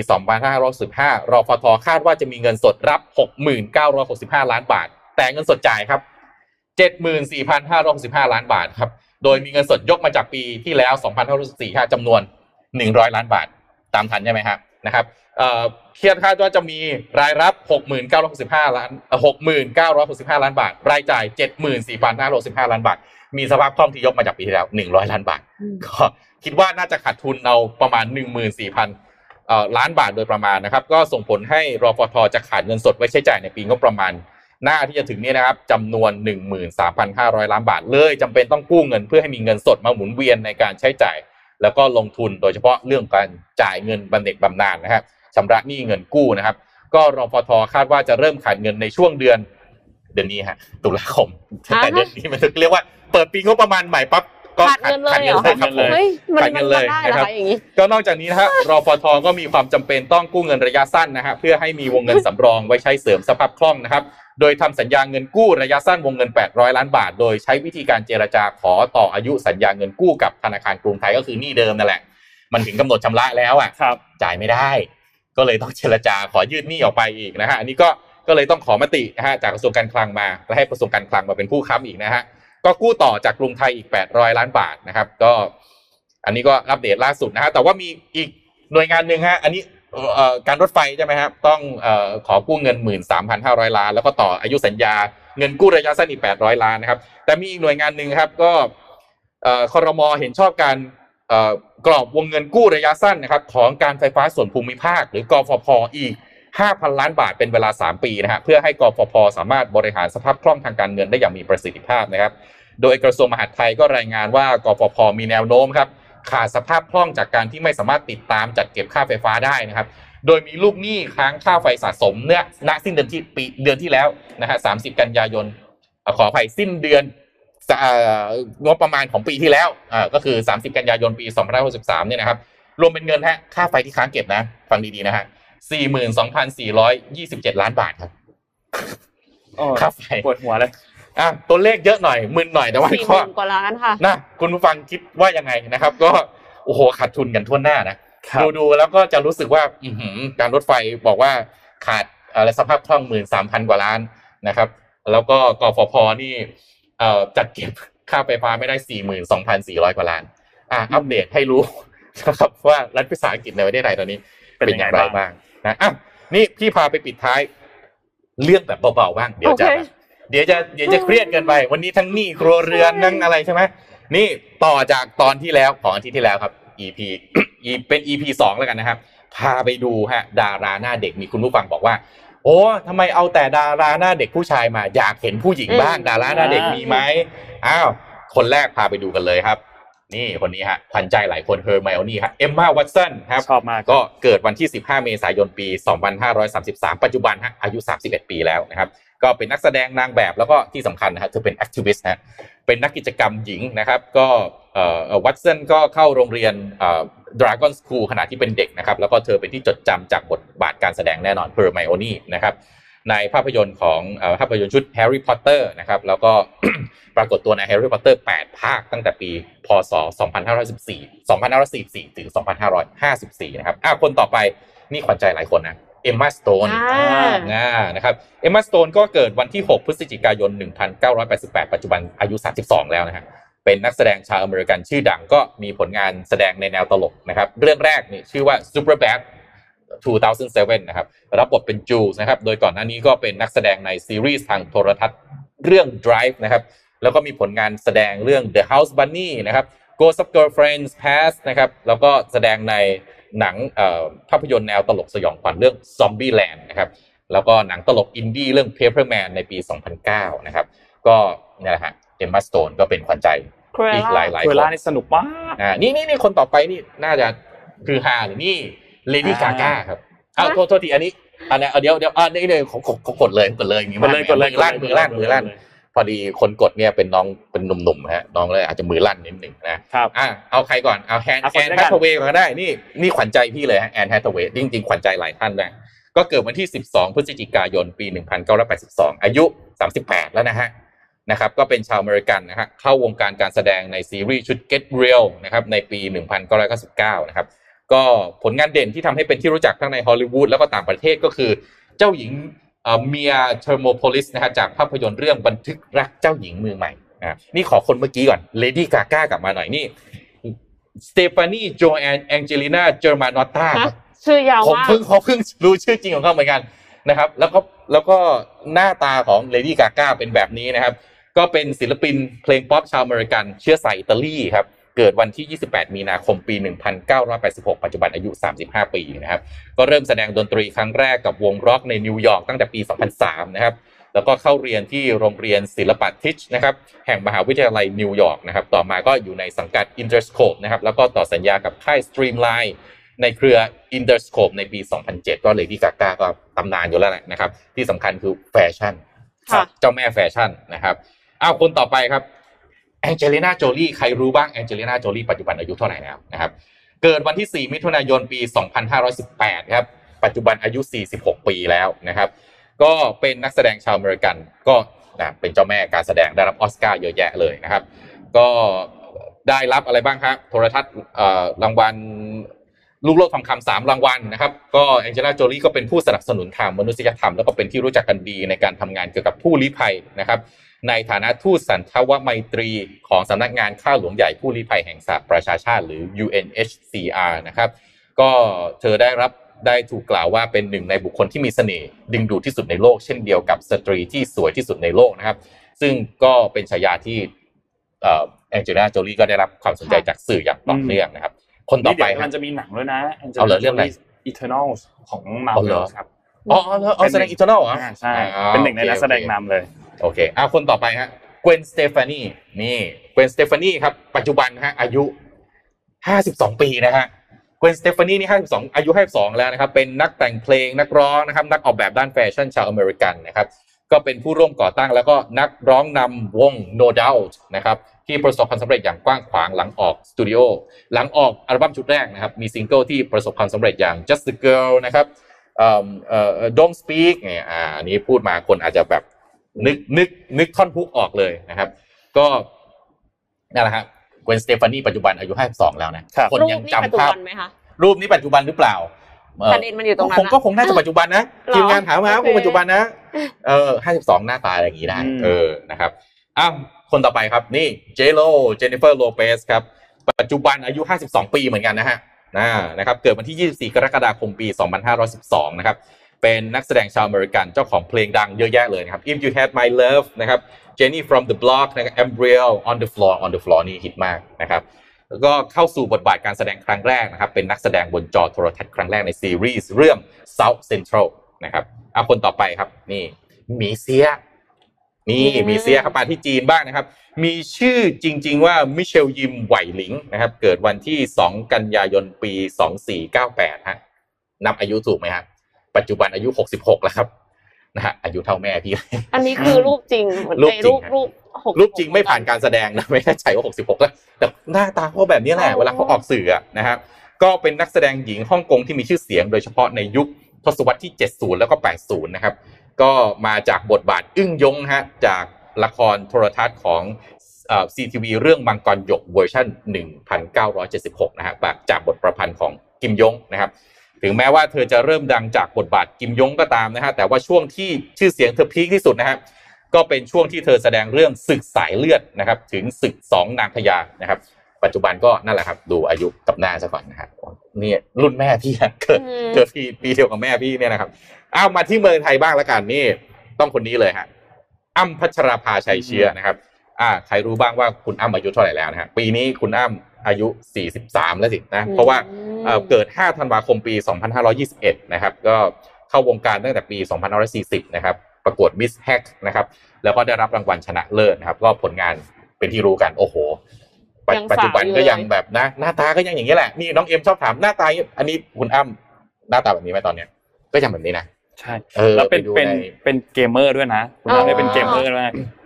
2515รอฟทคาดว่าจะมีเงินสดรับ 6,965 ล้านบาท แต่เงินสดจ่ายครับ 74,565 ล้านบาทครับ โดยมีเงินสดยกมาจากปีที่แล้ว 2,564ค่ะจำนวน 100 ล้านบาท ตามทันใช่ไหมครับนะครับเอ่อเครียดคาดว่าจะมีรายรับ 6,965 ล้านเอ่อ6,965 ล้านบาท รายจ่าย 74,565 ล้านบาท มีสภาพคล่องที่ยกมาจากปีที่แล้ว 100 ล้านบาท ก็คิดว่าน่าจะขาดทุนเอาประมาณ 14,000เอ่อล้านบาทโดยประมาณนะครับ ก็ส่งผลให้รฟทจะขาดเงินสดไว้ใช้จ่ายในปีงบประมาณ หน้าที่จะถึงนี้นะครับจำนวน 13,500 ล้านบาท เลยจำเป็นต้องกู้เงินเพื่อให้มีเงินสดมาหมุนเวียนในการใช้จ่าย แล้วก็ลงทุนโดยเฉพาะเรื่องการจ่ายเงินบำเหน็จบำนาญนะครับชำระหนี้เงินกู้นะครับ ก็รฟทคาดว่าจะเริ่มขาดเงินในช่วงเดือนเดือนนี้ฮะตุลาคมแต่เดือนนี้มันเรียกว่าเปิดปีงบประมาณใหม่ปั๊บ ก็ขาดเงินเลยเหรอขาดเงินเลยครับผมเฮ้ยมันขาดเงิมันนเลยได้เหรอนะครับคะอย่างนี้ก็นอกจากนี้นะฮะรฟทก็มีความจำเป็นต้องกู้เงินระยะสั้นนะฮะเพื่อให้มีวงเงินสำรองไว้ใช้เสริมสภาพคล่องนะครับโดยทำสัญญาเงินกู้ระยะสั้นวงเงิน 800 ล้านบาท โดยใช้วิธีการเจรจาขอต่ออายุสัญญาเงินกู้กับธนาคารกรุงไทยก็คือหนี้เดิมนั่นแหละ มันถึงกำหนดชำระแล้วอะครับจ่ายไม่ได้ ก็เลยต้องเจรจาขอยืดหนี้ออกไปอีกนะฮะอันนี้ก็ก็เลยต้องขอมตินะฮะจากกระทรวงการคลังมาและให้กระทรวงการคลังมาเป็นผู้ค้ำอีกนะฮะ ก็กู้ต่อจากกรุงไทยอีก 800 ล้านบาทนะครับ ก็อันนี้ก็อัปเดตล่าสุดนะฮะแต่ว่ามีอีกหน่วยงานหนึ่งฮะอันนี้การรถไฟใช่ไหมครับต้องอขอกู้เงิน 13,500 ล้าน แล้วก็ต่ออายุสัญญาเงินกู้ระยะสั้นอีก 800 ล้านนะครับ แต่มีอีกหน่วยงานหนึ่งครับก็เอ่อรมอเห็นชอบการกรอบวงเงินกู้ระยะสั้นนะครับ ของการไฟฟ้าส่วนภูมิภาค หรือกฟผอีก 5,000 ล้านบาทเป็นเวลา 3 ปีนะฮะเพื่อให้กฟผสามารถบริหารสภาพคล่องทางการเงินได้อย่างมีประสิทธิภาพนะครับ โดยกระทรวงมหาดไทยก็รายงานว่ากฟผมีแนวโน้มครับขาดสภาพคล่องจากการที่ไม่สามารถติดตามจัดเก็บค่าไฟฟ้าได้นะครับ โดยมีลูกหนี้ค้างค่าไฟสะสมเนี่ยณสิ้นเดือนที่ปีเดือนที่แล้วนะฮะ 30 กันยายน ขออภัยสิ้นเดือนงบประมาณของปีที่แล้วก็คือ 30 กันยายนปี 2563 เนี่ยนะครับ รวมเป็นเงินฮะ ค่าไฟที่ค้างเก็บนะ ฟังดีๆนะฮะ 42,427 ล้านบาทครับโอ้ค่าไฟปวดหัวเลยอะตัวเลขเยอะหน่อยมึนหน่อยแต่ว่าสี่หก็มื่นกว่าล้านค่ะนะคุณผู้ฟังคิดว่ายังไงนะครับ ก็โอ้โหขาดทุนกันทั่วหน้านะดูดูแล้วก็จะรู้สึกว่าอือหือการรถไฟบอกว่าขาดอะไรสภาพคล่องหมื่นสามพันกว่าล้านนะครับ แล้วก็กฟผนี่เอ่อจัดเก็บค่าไฟฟ้าไม่ได้สี่หมื่นสองพันสี่ร้อยกว่าล้าน อะอัปเดตให้รู้นะครับว่ารัฐวิสาหกิจในประเทศไทยตอนนี้เป็นเป็นยังอไงย่างไรบ้างบ้าง นะอะนี่พี่พาไปปิดท้าย เรื่องแบบเบาๆบ้างเดี๋ยวจะโอเคเดี๋ยวจะเดี๋ยวจะเครียดเกินไป วันนี้ทั้งหนี้ครัวเรือนทั้งอะไรใช่ไหมนี่ต่อจากตอนที่แล้วของอาทิตย์ที่แล้วครับ EP อีเป็น EP สองแล้วกันนะครับ พาไปดูฮะดาราหน้าเด็กมีคุณผู้ฟังบอกว่า โอ้ทำไมเอาแต่ดาราหน้าเด็กผู้ชายมา อยากเห็นผู้หญิงบ้างอืมดาราหน้าเด็กมีไหมอ้าวคนแรกพาไปดูกันเลยครับ นี่คนนี้ฮะขวัญใจหลายคนเฮอร์ไมโอนี่ฮะเอมมาวัตสันครับชอบมากก็เกิดวันที่ 15 เมษายนปี 2533 ปัจจุบันฮะอายุ 31 ปีแล้วนะครับ ก็เป็นนักแสดงนางแบบแล้วก็ที่สำคัญนะฮะเธอเป็น activist นะเป็นนักกิจกรรมหญิงนะครับ ก็เอ่อวัตสันก็เข้าโรงเรียนเอ่อ Dragon School ขณะที่เป็นเด็กนะครับ แล้วก็เธอเป็นที่จดจำจากบทบาทการแสดงแน่นอน Hermione นะครับในภาพยนตร์ของเอ่อภาพยนตร์ชุด Harry Potter นะครับแล้วก็ ปรากฏตัวใน Harry Potter 8ภาคตั้งแต่ปี พศ 2514 2544 ถึง 2554 นะครับอะคนต่อไปนี่ขวัญใจหลายคนนะเอมมาสโตนอ่าอ่านะครับ เอมมาสโตนก็เกิดวันที่ 6 พฤศจิกายน 1988 ปัจจุบันอายุ 32 แล้วนะฮะ เป็นนักแสดงชาวอเมริกันชื่อดังก็มีผลงานแสดงในแนวตลกนะครับ เรื่องแรกนี่ชื่อว่า Superbad 2007 นะครับ รับบทเป็นจูสนะครับ โดยก่อนหน้านี้ก็เป็นนักแสดงในซีรีส์ทางโทรทัศน์เรื่อง Drive นะครับ แล้วก็มีผลงานแสดงเรื่อง The House Bunny นะครับ Ghost of Girlfriends Past นะครับ แล้วก็แสดงในหนังเอ่อภาพยนตร์แนวตลกสยองขวัญเรื่อง Zombieland นะครับ แล้วก็หนังตลกอินดี้เรื่อง Paperman ในปี 2009 นะครับ ก็เนี่ยแหละฮะเอมมาสโตนก็เป็นขวัญใจครูเออีกหล่าลายๆเวคนลานี่สนุกมากอ่านี่นี่นี่คนต่อไปนี่น่าจะคือฮาหรือนี่เลดี้กาอ่าก้าครับอ้าวโทษโทษทีอันนี้อันนี้เอาเดี๋ยวเดี๋ยวอ่านี่เลยของของของกดเลยกดเลยอย่างงี้กดเลยกดเลยมือลั่นมือลั่นมือลั่น พอดีคนกดเนี่ยเป็นน้องเป็นหนุ่มๆฮะน้องเลยอาจจะมือลั่นนิดหนึ่งนะครับอะเอาใครก่อนเอาแฮนเอาคแอนนแรกแฮกันทเวย์ก่อนก็ได้นี่นี่ขวัญใจพี่เลยฮะแอนแฮทาเวย์จริงๆ ขวัญใจหลายท่านนะก็เกิดวันที่ 12 พฤศจิกายน ปี 1982 อายุ 38 แล้วนะฮะนะครับก็เป็นชาวอเมริกันนะฮะเข้าวงการการแสดงในซีรีส์ชุด Get Real นะครับในปี 1999 นะครับก็ผลงานเด่นที่ทำให้เป็นที่รู้จักทั้งในฮอลลีวูดแล้วก็ต่างประเทศก็คือ เจ้าหญิง มีอาเทอร์โมโพลิสนะฮะจากภาพยนตร์เรื่องบันทึกรักเจ้าหญิงเมืองใหม่นะนี่ขอคนเมื่อกี้ก่อนเลดี้กาก้ากลับมาหน่อยนี่สเตฟานีโจแอนแองเจลิน่าเจอร์มานอตตาฮะชื่อยาวผมมากเพิ่งเขาเพิ่งรู้ชื่อจริงของเขาเหมือนกันนะครับ แล้วก็แล้วก็หน้าตาของเลดี้กาก้าเป็นแบบนี้นะครับ ก็เป็นศิลปินเพลงป๊อปชาวอเมริกันเชื้อสายอิตาลีครับ เกิดวันที่ 28 มีนาคม ปี 1986 ปัจจุบันอายุ 35 ปีนะครับ ก็เริ่มแสดงดนตรีครั้งแรกกับวงร็อกในนิวยอร์กตั้งแต่ปี 2003 นะครับ แล้วก็เข้าเรียนที่โรงเรียนศิลปะทิชนะครับ แห่งมหาวิทยาลัยนิวยอร์กนะครับ ต่อมาก็อยู่ในสังกัด Interscope นะครับ แล้วก็ต่อสัญญากับค่าย Streamline ในเครือ Interscope ในปี 2007 ก็เลดี้กาก้าก็ตำนานอยู่แล้วแหละนะครับ ที่สำคัญคือแฟชั่นค่ะเจ้าแม่แฟชั่นนะครับ อ้าวคนต่อไปครับ แองเจลิน่าโจลี่ใครรู้บ้างแองเจลิน่าโจลี่ปัจจุบันอายุเท่าไหร่แล้วนะครับเกิดวันที่ 4 มิถุนายนปี 2518 ครับ ปัจจุบันอายุ 46 ปีแล้วนะครับ ก็เป็นนักแสดงชาวอเมริกัน ก็นะเป็นเจ้าแม่การแสดงได้รับออสการ์เยอะแยะเลยนะครับ ก็ได้รับอะไรบ้างครับโทรทัศน์รางวัลลูกโลกทองคำสามรางวัลนะครับ ก็แองเจล่าโจลี่ก็เป็นผู้สนับสนุนทางมนุษยธรรม แล้วก็เป็นที่รู้จักกันดีในการทำงานเกี่ยวกับผู้ลี้ภัยนะครับ ในฐานะทูตสันทวไมตรีของสำนักงานข้าหลวงใหญ่ผู้ลี้ภัยแห่งสหประชาชาติ หรือ UNHCR นะครับ ก็เธอได้รับได้ถูกกล่าวว่าเป็นหนึ่งในบุคคลที่มีเสน่ห์ดึงดูดที่สุดในโลก เช่นเดียวกับสตรีที่สวยที่สุดในโลกนะครับ ซึ่งก็เป็นฉายาที่เอ่อแองเจลิน่าโจลี่ก็ได้รับความสนใจจากสื่ออย่างต่อเนื่องนะครับ คนต่อไปนี่ไปเดี๋ยวครัมับนจะมีหนังด้วยนะเอาเหรอเรื่องอะไร Eternals ของมาร์เวลเหรอครับอ๋ออ๋อแล้วเอาแสดง Eternals เหรออ่าใช่อ่าเป็นหนึ่งในนักแสดงโอเคนำเลย โอเคอะคนต่อไปฮะเกวนสเตฟานีนี่เกวนสเตฟานีครับ ปัจจุบันฮะอายุ 52 ปีนะฮะเกวนสเตฟานีนี่52 อายุ 52 แล้วนะครับ เป็นนักแต่งเพลงนักร้องนะครับ นักออกแบบด้านแฟชั่นชาวอเมริกันนะครับ ก็เป็นผู้ร่วมก่อตั้งแล้วก็นักร้องนำวง No Doubt นะครับ ที่ประสบความสำเร็จอย่างกว้างขวางหลังออกสตูดิโอหลังออกอัลบั้มชุดแรกนะครับ มีซิงเกิลที่ประสบความสำเร็จอย่าง Just a Girl นะครับเอ่อเอ่อ Don't Speak เนี่ยอ่าอันนี้พูดมาคนอาจจะแบบ นึกนึกนึกท่อนฮุกออกเลยนะครับ ก็นั่นแหละครับเกวนสเตฟานีปัจจุบันอายุ 52 แล้วนะครับคนรูปยังนี่จำปัจจุภาพบันไหมคะรูปนี้ปัจจุบันหรือเปล่าเอ่อประเด็นมันอยู่ตรงนั้นคงอะก็คงน่าจะปัจจุบันนะหรอทีมงานถามมาโอเคคงปัจจุบันนะเออห้าสิบสองหน้าตาอะไรอย่างนี้ได้อืมเออนะครับอ้าวคนต่อไปครับนี่เจโ o เจนนิเฟอร์โลเปสครับปัจจุบันอายุ 52 ปีเหมือนกันนะฮะนะนะครับเกิดวันที่ 24 กรกฎาคมปี 2512 นะครับ เป็นนักแสดงชาวอเมริกันเจ้าของเพลงดังเยอะแยะเลยนะครับ If You Had My Love นะครับ Jenny from the Block นะครับ Embryo On the Floor On the Floor นี่ฮิตมากนะครับแล้วก็เข้าสู่บทบาทการแสดงครั้งแรกนะครับ เป็นนักแสดงบนจอโทรทัศน์ครั้งแรกในซีรีส์เรื่อง South Central นะครับเอาคนต่อไปครับนี่หมีเซียนี่อืมหมีเซียครับมาที่จีนบ้างนะครับ มีชื่อจริง ๆ ว่ามิเชลยิมไหวหลิงนะครับ เกิดวันที่ 2 กันยายนปี 2498ฮะนับอายุถูกไหมฮะ ปัจจุบันอายุ66แล้วครับนะฮะอายุเท่าแม่พี่ อันนี้คือรูปจริงเหมือนรูปไอ้จริรูงปฮะรูปหกรูปจริงไม่ผ่านการแสดงนะไม่แน่ใจว่า66แล้วแต่หน้าตาเขาแบบนี้แหละอ๋อเวลาเขาออกสื่ออะนะครับก็เป็นนักแสดงหญิงฮ่องกงที่มีชื่อเสียงโดยเฉพาะในยุคทศวรรษที่ 70 แล้วก็ 80 นะครับ ก็มาจากบทบาทอึ้งยงฮะจากละครโทรทัศน์ของซีทีวีเรื่องมังกรหยกเวอร์ชัน1976 นะฮะจากบทประพันธ์ของกิมยงนะครับ ถึงแม้ว่าเธอจะเริ่มดังจากบทบาทกิมยงก็ตามนะฮะแต่ว่าช่วงที่ชื่อเสียงเธอพีคที่สุดนะฮะก็เป็นช่วงที่เธอแสดงเรื่องศึกสายเลือดนะครับ ถึงศึกสองนางพญานะครับ ปัจจุบันก็นั่นแหละครับ ดูอายุกับหน้าซะก่อนนะฮะนี่รุ่นแม่พี่อะเกิดอืมเกิดปีปีเดียวกับแม่พี่เนี่ยนะครับเอามาที่เมืองไทยบ้างละกันนี่ ต้องคนนี้เลยฮะอ้ำพัชราภาชัยเชื้อนะครับ อ่าใครรู้บ้างว่าคุณอ้ำอายุเท่าไหร่แล้วนะฮะปีนี้คุณอ้ำ อายุ 43 แล้วสินะเพราะว่าเอ่อเกิด 5 ธันวาคมปี 2521 นะครับ ก็เข้าวงการตั้งแต่ปี 2540 นะครับ ประกวด Miss Hack นะครับ แล้วก็ได้รับรางวัลชนะเลิศนะครับ ก็ผลงานเป็นที่รู้กันโอ้โหปัจยังปัจจุบันสาวอยู่ก็เลยยังแบบนะ หน้าตาก็ยังอย่างนี้แหละนี่น้องเอ็มชอบถามหน้าตาอันนี้คุณอ้ำหน้าตาแบบนี้ไหมตอนเนี้ย ก็ยังแบบนี้นะใช่เออแล้วเป็นไปดูเป็นในเป็นเกมเมอร์ด้วยนะคุณอ๋อทำได้เป็นเกมเมอร์ด้วย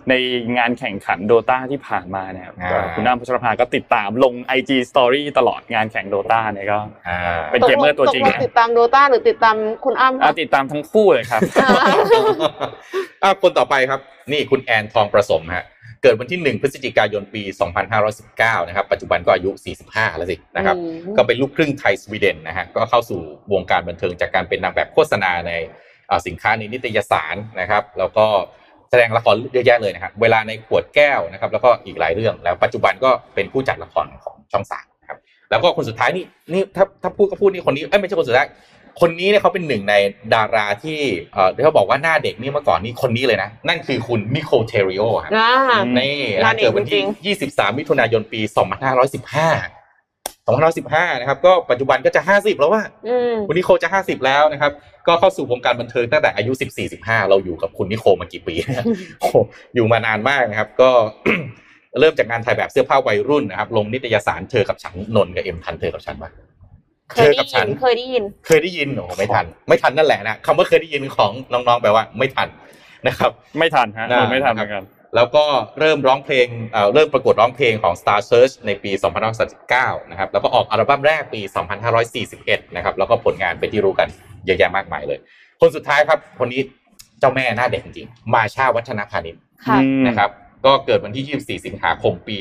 ในงานแข่งขัน Dota ที่ผ่านมาเนี่ยอ่าก็คุณอั้มพัชราภาก็ติดตามลง IG Story ตลอดงานแข่ง Dota เนี่ยก็อ่าเป็นเกมเมอร์ตัวจริงเลยนะติดตาม Dota หรือติดตามคุณอั้มอะคะติดตามทั้งคู่เลยครับอ่าอะคนต่อไปครับ นี่คุณแอนทองประสมฮะเกิดวันที่ 1 พฤศจิกายนปี 2519 นะครับ ปัจจุบันก็อายุ 45 แล้วสินะครับอืมก็เป็นลูกครึ่งไทยสวีเดนนะฮะ ก็เข้าสู่วงการบันเทิงจากการเป็นนางแบบโฆษณาในเอ่อสินค้าในนิตยสารนะครับ แล้วก็ แสดงละครเยอะแยะเลยนะครับเวลาในขวดแก้วนะครับ แล้วก็อีกหลายเรื่อง แล้วปัจจุบันก็เป็นผู้จัดละครของช่องสามนะครับ แล้วก็คนสุดท้ายนี่นี่ถ้าถ้าพูดก็พูดนี่คนนี้เอ้ยไม่ใช่คนสุดท้ายคนนี้เนี่ยเขาเป็นหนึ่งในดาราที่เอ่อที่เขาบอกว่าหน้าเด็กนี่เมื่อก่อนนี่คนนี้เลยนะ นั่นคือคุณนิโคลเทริโอครับอ่านี่หน้านะเด็กเกิดวันจริที่ง23 มิถุนายนปี 2515 2515 นะครับ ก็ปัจจุบันก็จะ 50 แล้วว่าอืมคุณนิโคลจะ 50 แล้วนะครับ ก็เข้าสู่วงการบันเทิงตั้งแต่อายุ 14-15 เราอยู่กับคุณนิโคลมากี่ปีเนี่ยโอ้โหอยู่มานานมากนะครับ ก็เริ่มจากงานถ่ายแบบเสื้อผ้าวัยรุ่นนะครับ ลงนิตยสารเธอกับฉันนนท์กับเอ็มทันเธอกับฉันปะเคยได้ยินเคยได้ยิน เคยได้ยินโอ้โหไม่ทัน ไม่ทันนั่นแหละนะคำว่าเคยได้ยินของน้องๆแปลว่าไม่ทันนะครับ ไม่ทันฮะน่าไม่ทันเหมือนกันแล้วก็เริ่มร้องเพลงเอ่อเริ่มประกวดร้องเพลงของ Star Search ในปี 2539 นะครับ แล้วก็ออกอัลบั้มแรกปี 2541 นะครับ แล้วก็ผลงานเป็นที่รู้กัน เยอะแยะมากมายเลย คนสุดท้ายครับ คนนี้เจ้าแม่หน้าเด็กจริงๆมาชาวัฒนพานิชค่ะอืมนะครับ ก็เกิดวันที่ 24 สิงหาคมปี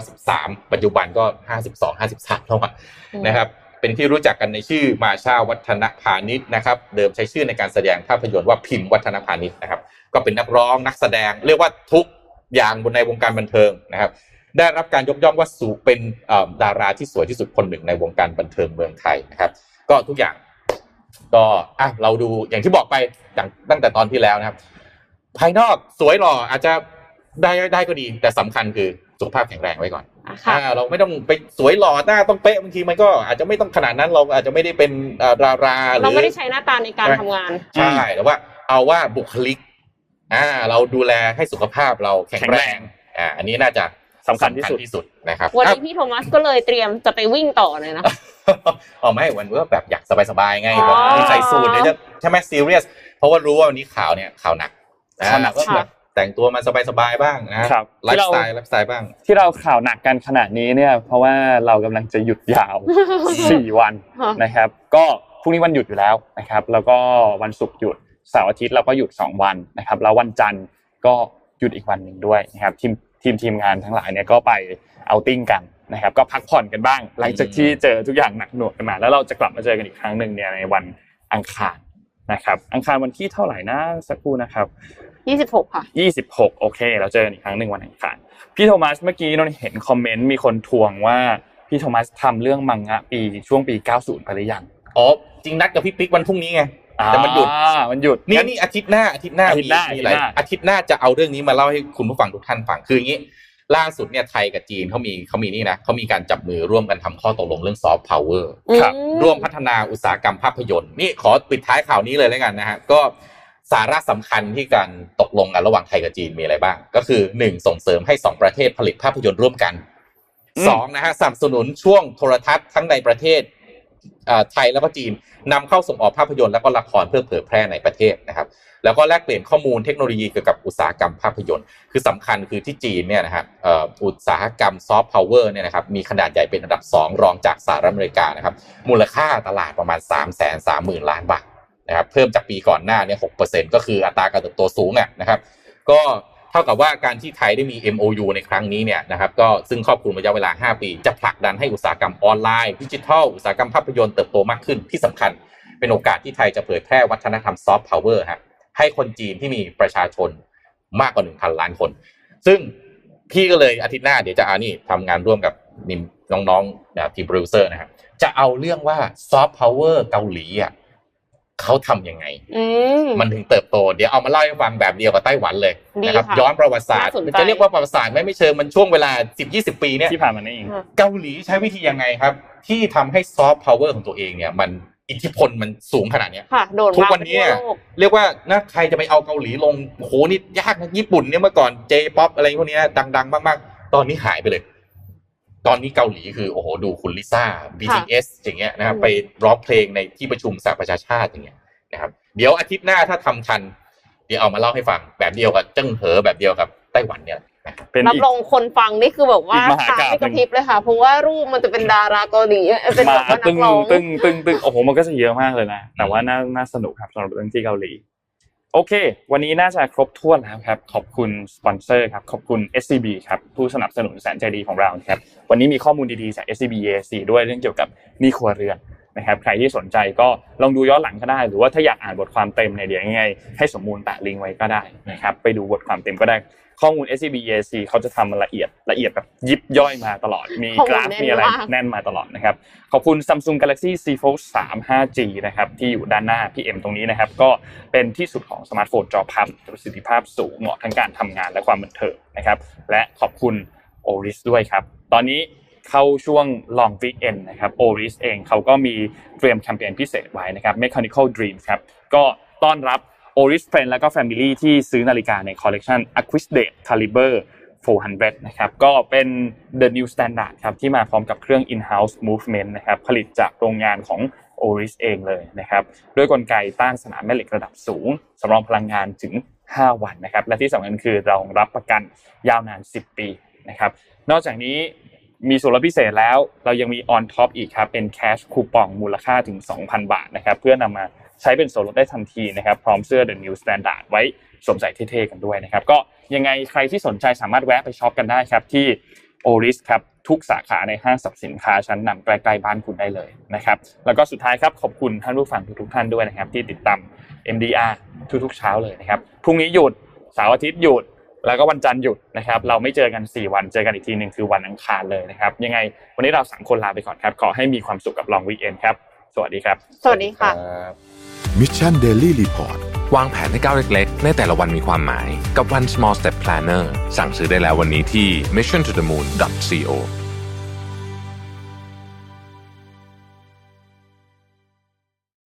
2513 ปัจจุบันก็ 52 53 แล้วอะอืมนะครับ เป็นที่รู้จักกันในชื่อมาชาวัฒนพานิชนะครับ เดิมใช้ชื่อในการแสดงภาพยนตร์ว่าพิมพ์วัฒนพานิชนะครับ ก็เป็นนักร้องนักแสดง เรียกว่าทุกอย่างบนในวงการบันเทิงนะครับได้รับการยกย่องว่าสูเป็นเอ่อดาราที่สวยที่สุดคนหนึ่งในวงการบันเทิงเมืองไทยนะครับ ก็ทุกอย่าง ก็อะเราดูอย่างที่บอกไปอย่างตั้งแต่ตอนที่แล้วนะครับ ภายนอกสวยหล่ออาจจะได้ได้ก็ดี แต่สำคัญคือสุขภาพแข็งแรงไว้ก่อนอะค่ะอ่าเราไม่ต้องไปสวยหล่อหน้าต้องเป๊ะบางทีมันก็อาจจะไม่ต้องขนาดนั้นเราอาจจะไม่ได้เป็นเอ่อดาราหรือเราไม่ได้ใช้หน้าตาในการทำงานใช่แต่ว่าเอาว่าบุคลิกอ่าเราดูแลให้สุขภาพเราแข็งแรงอ่าอันนี้น่าจะสำคัญที่สุดที่สุดนะครับ วันอะนี้พี่โทมัสก็เลยเตรียมจะไปวิ่งต่อเลยนะ อ๋อไม่วันนี้แบบอยากสบายๆไงอ๋อแบบมีใส่สูทเดี๋ยวจะใช่ไหมซีเรียสเพราะว่ารู้ว่าวันนี้ข่าวเนี่ยข่าวหนักข่าวหนักอ่ก็แบบแต่งตัวมาสบายๆบ้างนะครับไลที่ฟ์เราสไตล์ไลฟ์สไตล์บ้าง ที่เรา ที่เราข่าวหนักกันขนาดนี้เนี่ย เพราะว่าเรากำลังจะหยุดยาวสี่วันค่ะนะครับ ก็พรุ่งนี้วันหยุดอยู่แล้วนะครับ แล้วก็วันศุกร์หยุดเสาร์อาทิตย์เราก็หยุดสองวันนะครับแล้ววันจันทร์ก็หยุดอีกวันหนึ่งด้วยนะครับทีมทีมทีมงานทั้งหลายเนี่ยก็ไปเอาติ้งกัน นะครับก็พักผ่อนกันบ้าง หลังจากที่เจอทุกอย่างหนักหน่วงกันมา แล้วเราจะกลับมาเจอกันอีกครั้งหนึ่งเนี่ยในวันอังคารนะครับ อังคารวันที่เท่าไหร่นะสักครู่นะครับยี่สิบหกค่ะ26โอเค เราเจอกันอีกครั้งหนึ่งวันอังคารพี่โทมัสเมื่อกี้เราเห็นคอมเมนต์มีคนทวงว่าพี่โทมัสทำเรื่อง มังงะปีช่วงปี 90ไปหรือยังอ๋อจริงนัดกับพี่ปิ๊กวันพรุ่งนี้ไงแต่มันหยุดอ่ามันหยุดนี่งั้นนี่อาทิตย์หน้าอาทิตย์หน้าอาทิตย์หน้ามีอะไรอาทิตย์หน้าอาทิตย์หน้าจะเอาเรื่องนี้มาเล่าให้คุณผู้ฟังทุกท่านฟังคืออย่างนี้ ล่าสุดเนี่ยไทยกับจีนเขามีเขามีนี่นะเขามีการจับมือร่วมกันทำข้อตกลงเรื่องซอฟต์พาวเวอร์ครับอืมร่วมพัฒนาอุตสาหกรรมภาพยนตร์นี่ขอปิดท้ายข่าวนี้เลยแล้วกันนะฮะก็สาระสำคัญที่การตกลงกันระหว่างไทยกับจีนมีอะไรบ้าง ก็คือหนึ่งส่งเสริมให้สองประเทศผลิตภาพยนตร์ร่วมกันอืมสองนะฮะสนับสนุนช่วงโทรทัศน์ทั้งในประเทศเอ่อ ไทยแล้วก็จีนนำเข้าส่งออกภาพยนตร์แล้วก็ละครเพื่อเผยแพร่ในประเทศนะครับ แล้วก็แลกเปลี่ยนข้อมูลเทคโนโลยีเกี่ยวกับอุตสาหกรรมภาพยนตร์ คือสำคัญคือที่จีนเนี่ยนะครับอุตสาหกรรมซอฟต์พาวเวอร์เนี่ยนะครับมีขนาดใหญ่เป็นอันดับ 2 รองจากสหรัฐอเมริกานะครับมูลค่าตลาดประมาณ 3 3 0 0 0 0 ล้านบาทนะครับเพิ่มจากปีก่อนหน้าเนี่ย6%ก็คืออัตราการเติบโตสูงอะนะครับ ก็ ท่ากับว่าการที่ไทยได้มี MOU ในครั้งนี้เนี่ยนะครับก็ซึ่งครอบคลุมระยะเวลา 5 ปี จะผลักดันให้อุตสาหกรรมออนไลน์ดิจิทัล อุตสาหกรรมภาพยนตร์เติบโตมากขึ้นที่สำคัญ เป็นโอกาสที่ไทยจะเผยแพร่วัฒนธรรมซอฟต์พาวเวอร์ฮะให้คนจีนที่มีประชาชนมากกว่า 1,000 ล้านคน ซึ่งพี่ก็เลยอาทิตย์หน้าเดี๋ยวจะอานี่ทำงานร่วมกับทีมน้องๆนะครับทีมโปรดิวเซอร์นะครับจะเอาเรื่องว่าซอฟต์พาวเวอร์เกาหลีอะ เขาทำยังไงอืมมันถึงเติบโต เดี๋ยวเอามาเล่าให้ฟังแบบเดียวกับไต้หวันเลยดีนะครับค่ะย้อนประวัติศาสตร์น่าสนใจมันจะเรียกว่าประวัติศาสตร์ไหมไม่เชิงมันช่วงเวลา 10-20 ปีเนี่ยที่ผ่านมานี่เองเกาหลีใช้วิธียังไงครับ ที่ทำให้ซอฟต์พาวเวอร์ของตัวเองเนี่ยมันอิทธิพลมันสูงขนาดเนี้ยค่ะโดดทุกมาวันนี้ทั่วโลกเรียกว่านะใครจะไปเอาเกาหลีลงโหนี่ยากนะญี่ปุ่นเนี่ยเมื่อก่อน J-Pop อะไรพวกเนี้ยดัง ๆ มากๆ ตอนนี้หายไปเลย ตอนนี้เกาหลีคือโอ้โหดูคุณลิซ่า BTS อย่างเงี้ยนะครับอืมไปร้องเพลงในที่ประชุมสหประชาชาติอย่างเงี้ยนะครับ เดี๋ยวอาทิตย์หน้าถ้าทำทัน เดี๋ยวเอามาเล่าให้ฟังแบบเดียวกับเจิ้งเหอแบบเดียวกับไต้หวันเนี่ยนะครับเป็นรับอีกรองคนฟังนี่คือแบบว่าอีกมหาตากาพย์ไม่กระพริบเลยค่ะ เพราะว่ารูปมันจะเป็นดาราเกาหลีเป็นมาแบบว่านัตึกงร้องตึงตึงตึงโอ้โหมันก็จะเยอะมากเลยนะ แต่ว่าน่าน่าสนุกครับสำหรับเรื่องที่เกาหลี โอเค วันนี้น่าจะครบถ้วนแล้วครับ ขอบคุณสปอนเซอร์ครับ ขอบคุณ SCB ครับผู้สนับสนุนแสนใจดีของเราครับ วันนี้มีข้อมูลดีๆจาก SCB EAC ด้วยเรื่องเกี่ยวกับหนี้ครัวเรือนนะครับ ใครที่สนใจก็ลองดูย้อนหลังก็ได้ หรือว่าถ้าอยากอ่านบทความเต็มในเดี๋ยวยังไง ให้สมมูลแปะลิงก์ไว้ก็ได้นะครับ ไปดูบทความเต็มก็ได้ ข้อมูล SCB EAC เขาจะทำมันละเอียดละเอียดแบบยิบย่อยมาตลอด มีข้อมูลกราฟแน่นมีอะไรมากแน่นมาตลอดนะครับ ขอบคุณ Samsung Galaxy Z Fold 3 5G นะครับที่อยู่ด้านหน้าพี่เอ็มตรงนี้นะครับ ก็เป็นที่สุดของสมาร์ทโฟนจอพับประสิทธิภาพสูงเหมาะทั้งการทำงานและความบันเทิงนะครับ และขอบคุณ Oris ด้วยครับ ตอนนี้เข้าช่วง long weekend นะครับ Oris เองเขาก็มีเตรียมแคมเปญพิเศษไว้นะครับ Mechanical Dreams ครับก็ต้อนรับ Oris Friend แล้วก็ Family ที่ซื้อนาฬิกาในคอลเลกชัน Aquis Date Caliber 400 นะครับก็เป็น the new standard ครับที่มาพร้อมกับเครื่อง in-house movement นะครับผลิตจากโรงงานของ Oris เองเลยนะครับด้วยกลไกต้านสนามแม่เหล็กระดับสูงสำรองพลังงานถึง 5 วันนะครับและที่สำคัญคือเรารับประกันยาวนาน 10 ปีนะครับนอกจากนี้มีส่วนลดพิเศษแล้วเรายังมี on top อีกครับเป็น cash คูปองมูลค่าถึง 2,000 บาทนะครับเพื่อนำมา ใช้เป็นส่วนลดได้ทันทีนะครับ พร้อมเสื้อ The New Standard ไว้สวมใส่เท่ๆกันด้วยนะครับ ก็ยังไงใครที่สนใจสามารถแวะไปช็อปกันได้ครับที่ Oris ครับทุกสาขาในห้างสรรพสินค้าชั้นนำใกล้ๆบ้านคุณได้เลยนะครับ แล้วก็สุดท้ายครับขอบคุณท่านผู้ฟังทุกๆท่านด้วยนะครับ ที่ติดตาม MDR ทุกๆเช้าเลยนะครับพรุ่งนี้หยุดเสาร์อาทิตย์หยุดแล้วก็วันจันทร์หยุดนะครับ เราไม่เจอกัน 4 วันเจอกันอีกทีหนึ่งคือวันอังคารเลยนะครับ ยังไงวันนี้เราสามคนลาไปก่อนครับ ขอให้มีความสุขกับ long weekend ครับ สวัสดีครับ สวัสดีค่ะ รับมิชชั่นเดลี่รีพอร์ตวางแผนให้ก้าวเล็กๆ ในแต่ละวันมีความหมาย กับ One Small Step Planner สั่งซื้อได้แล้ววันนี้ที่ mission to the moon co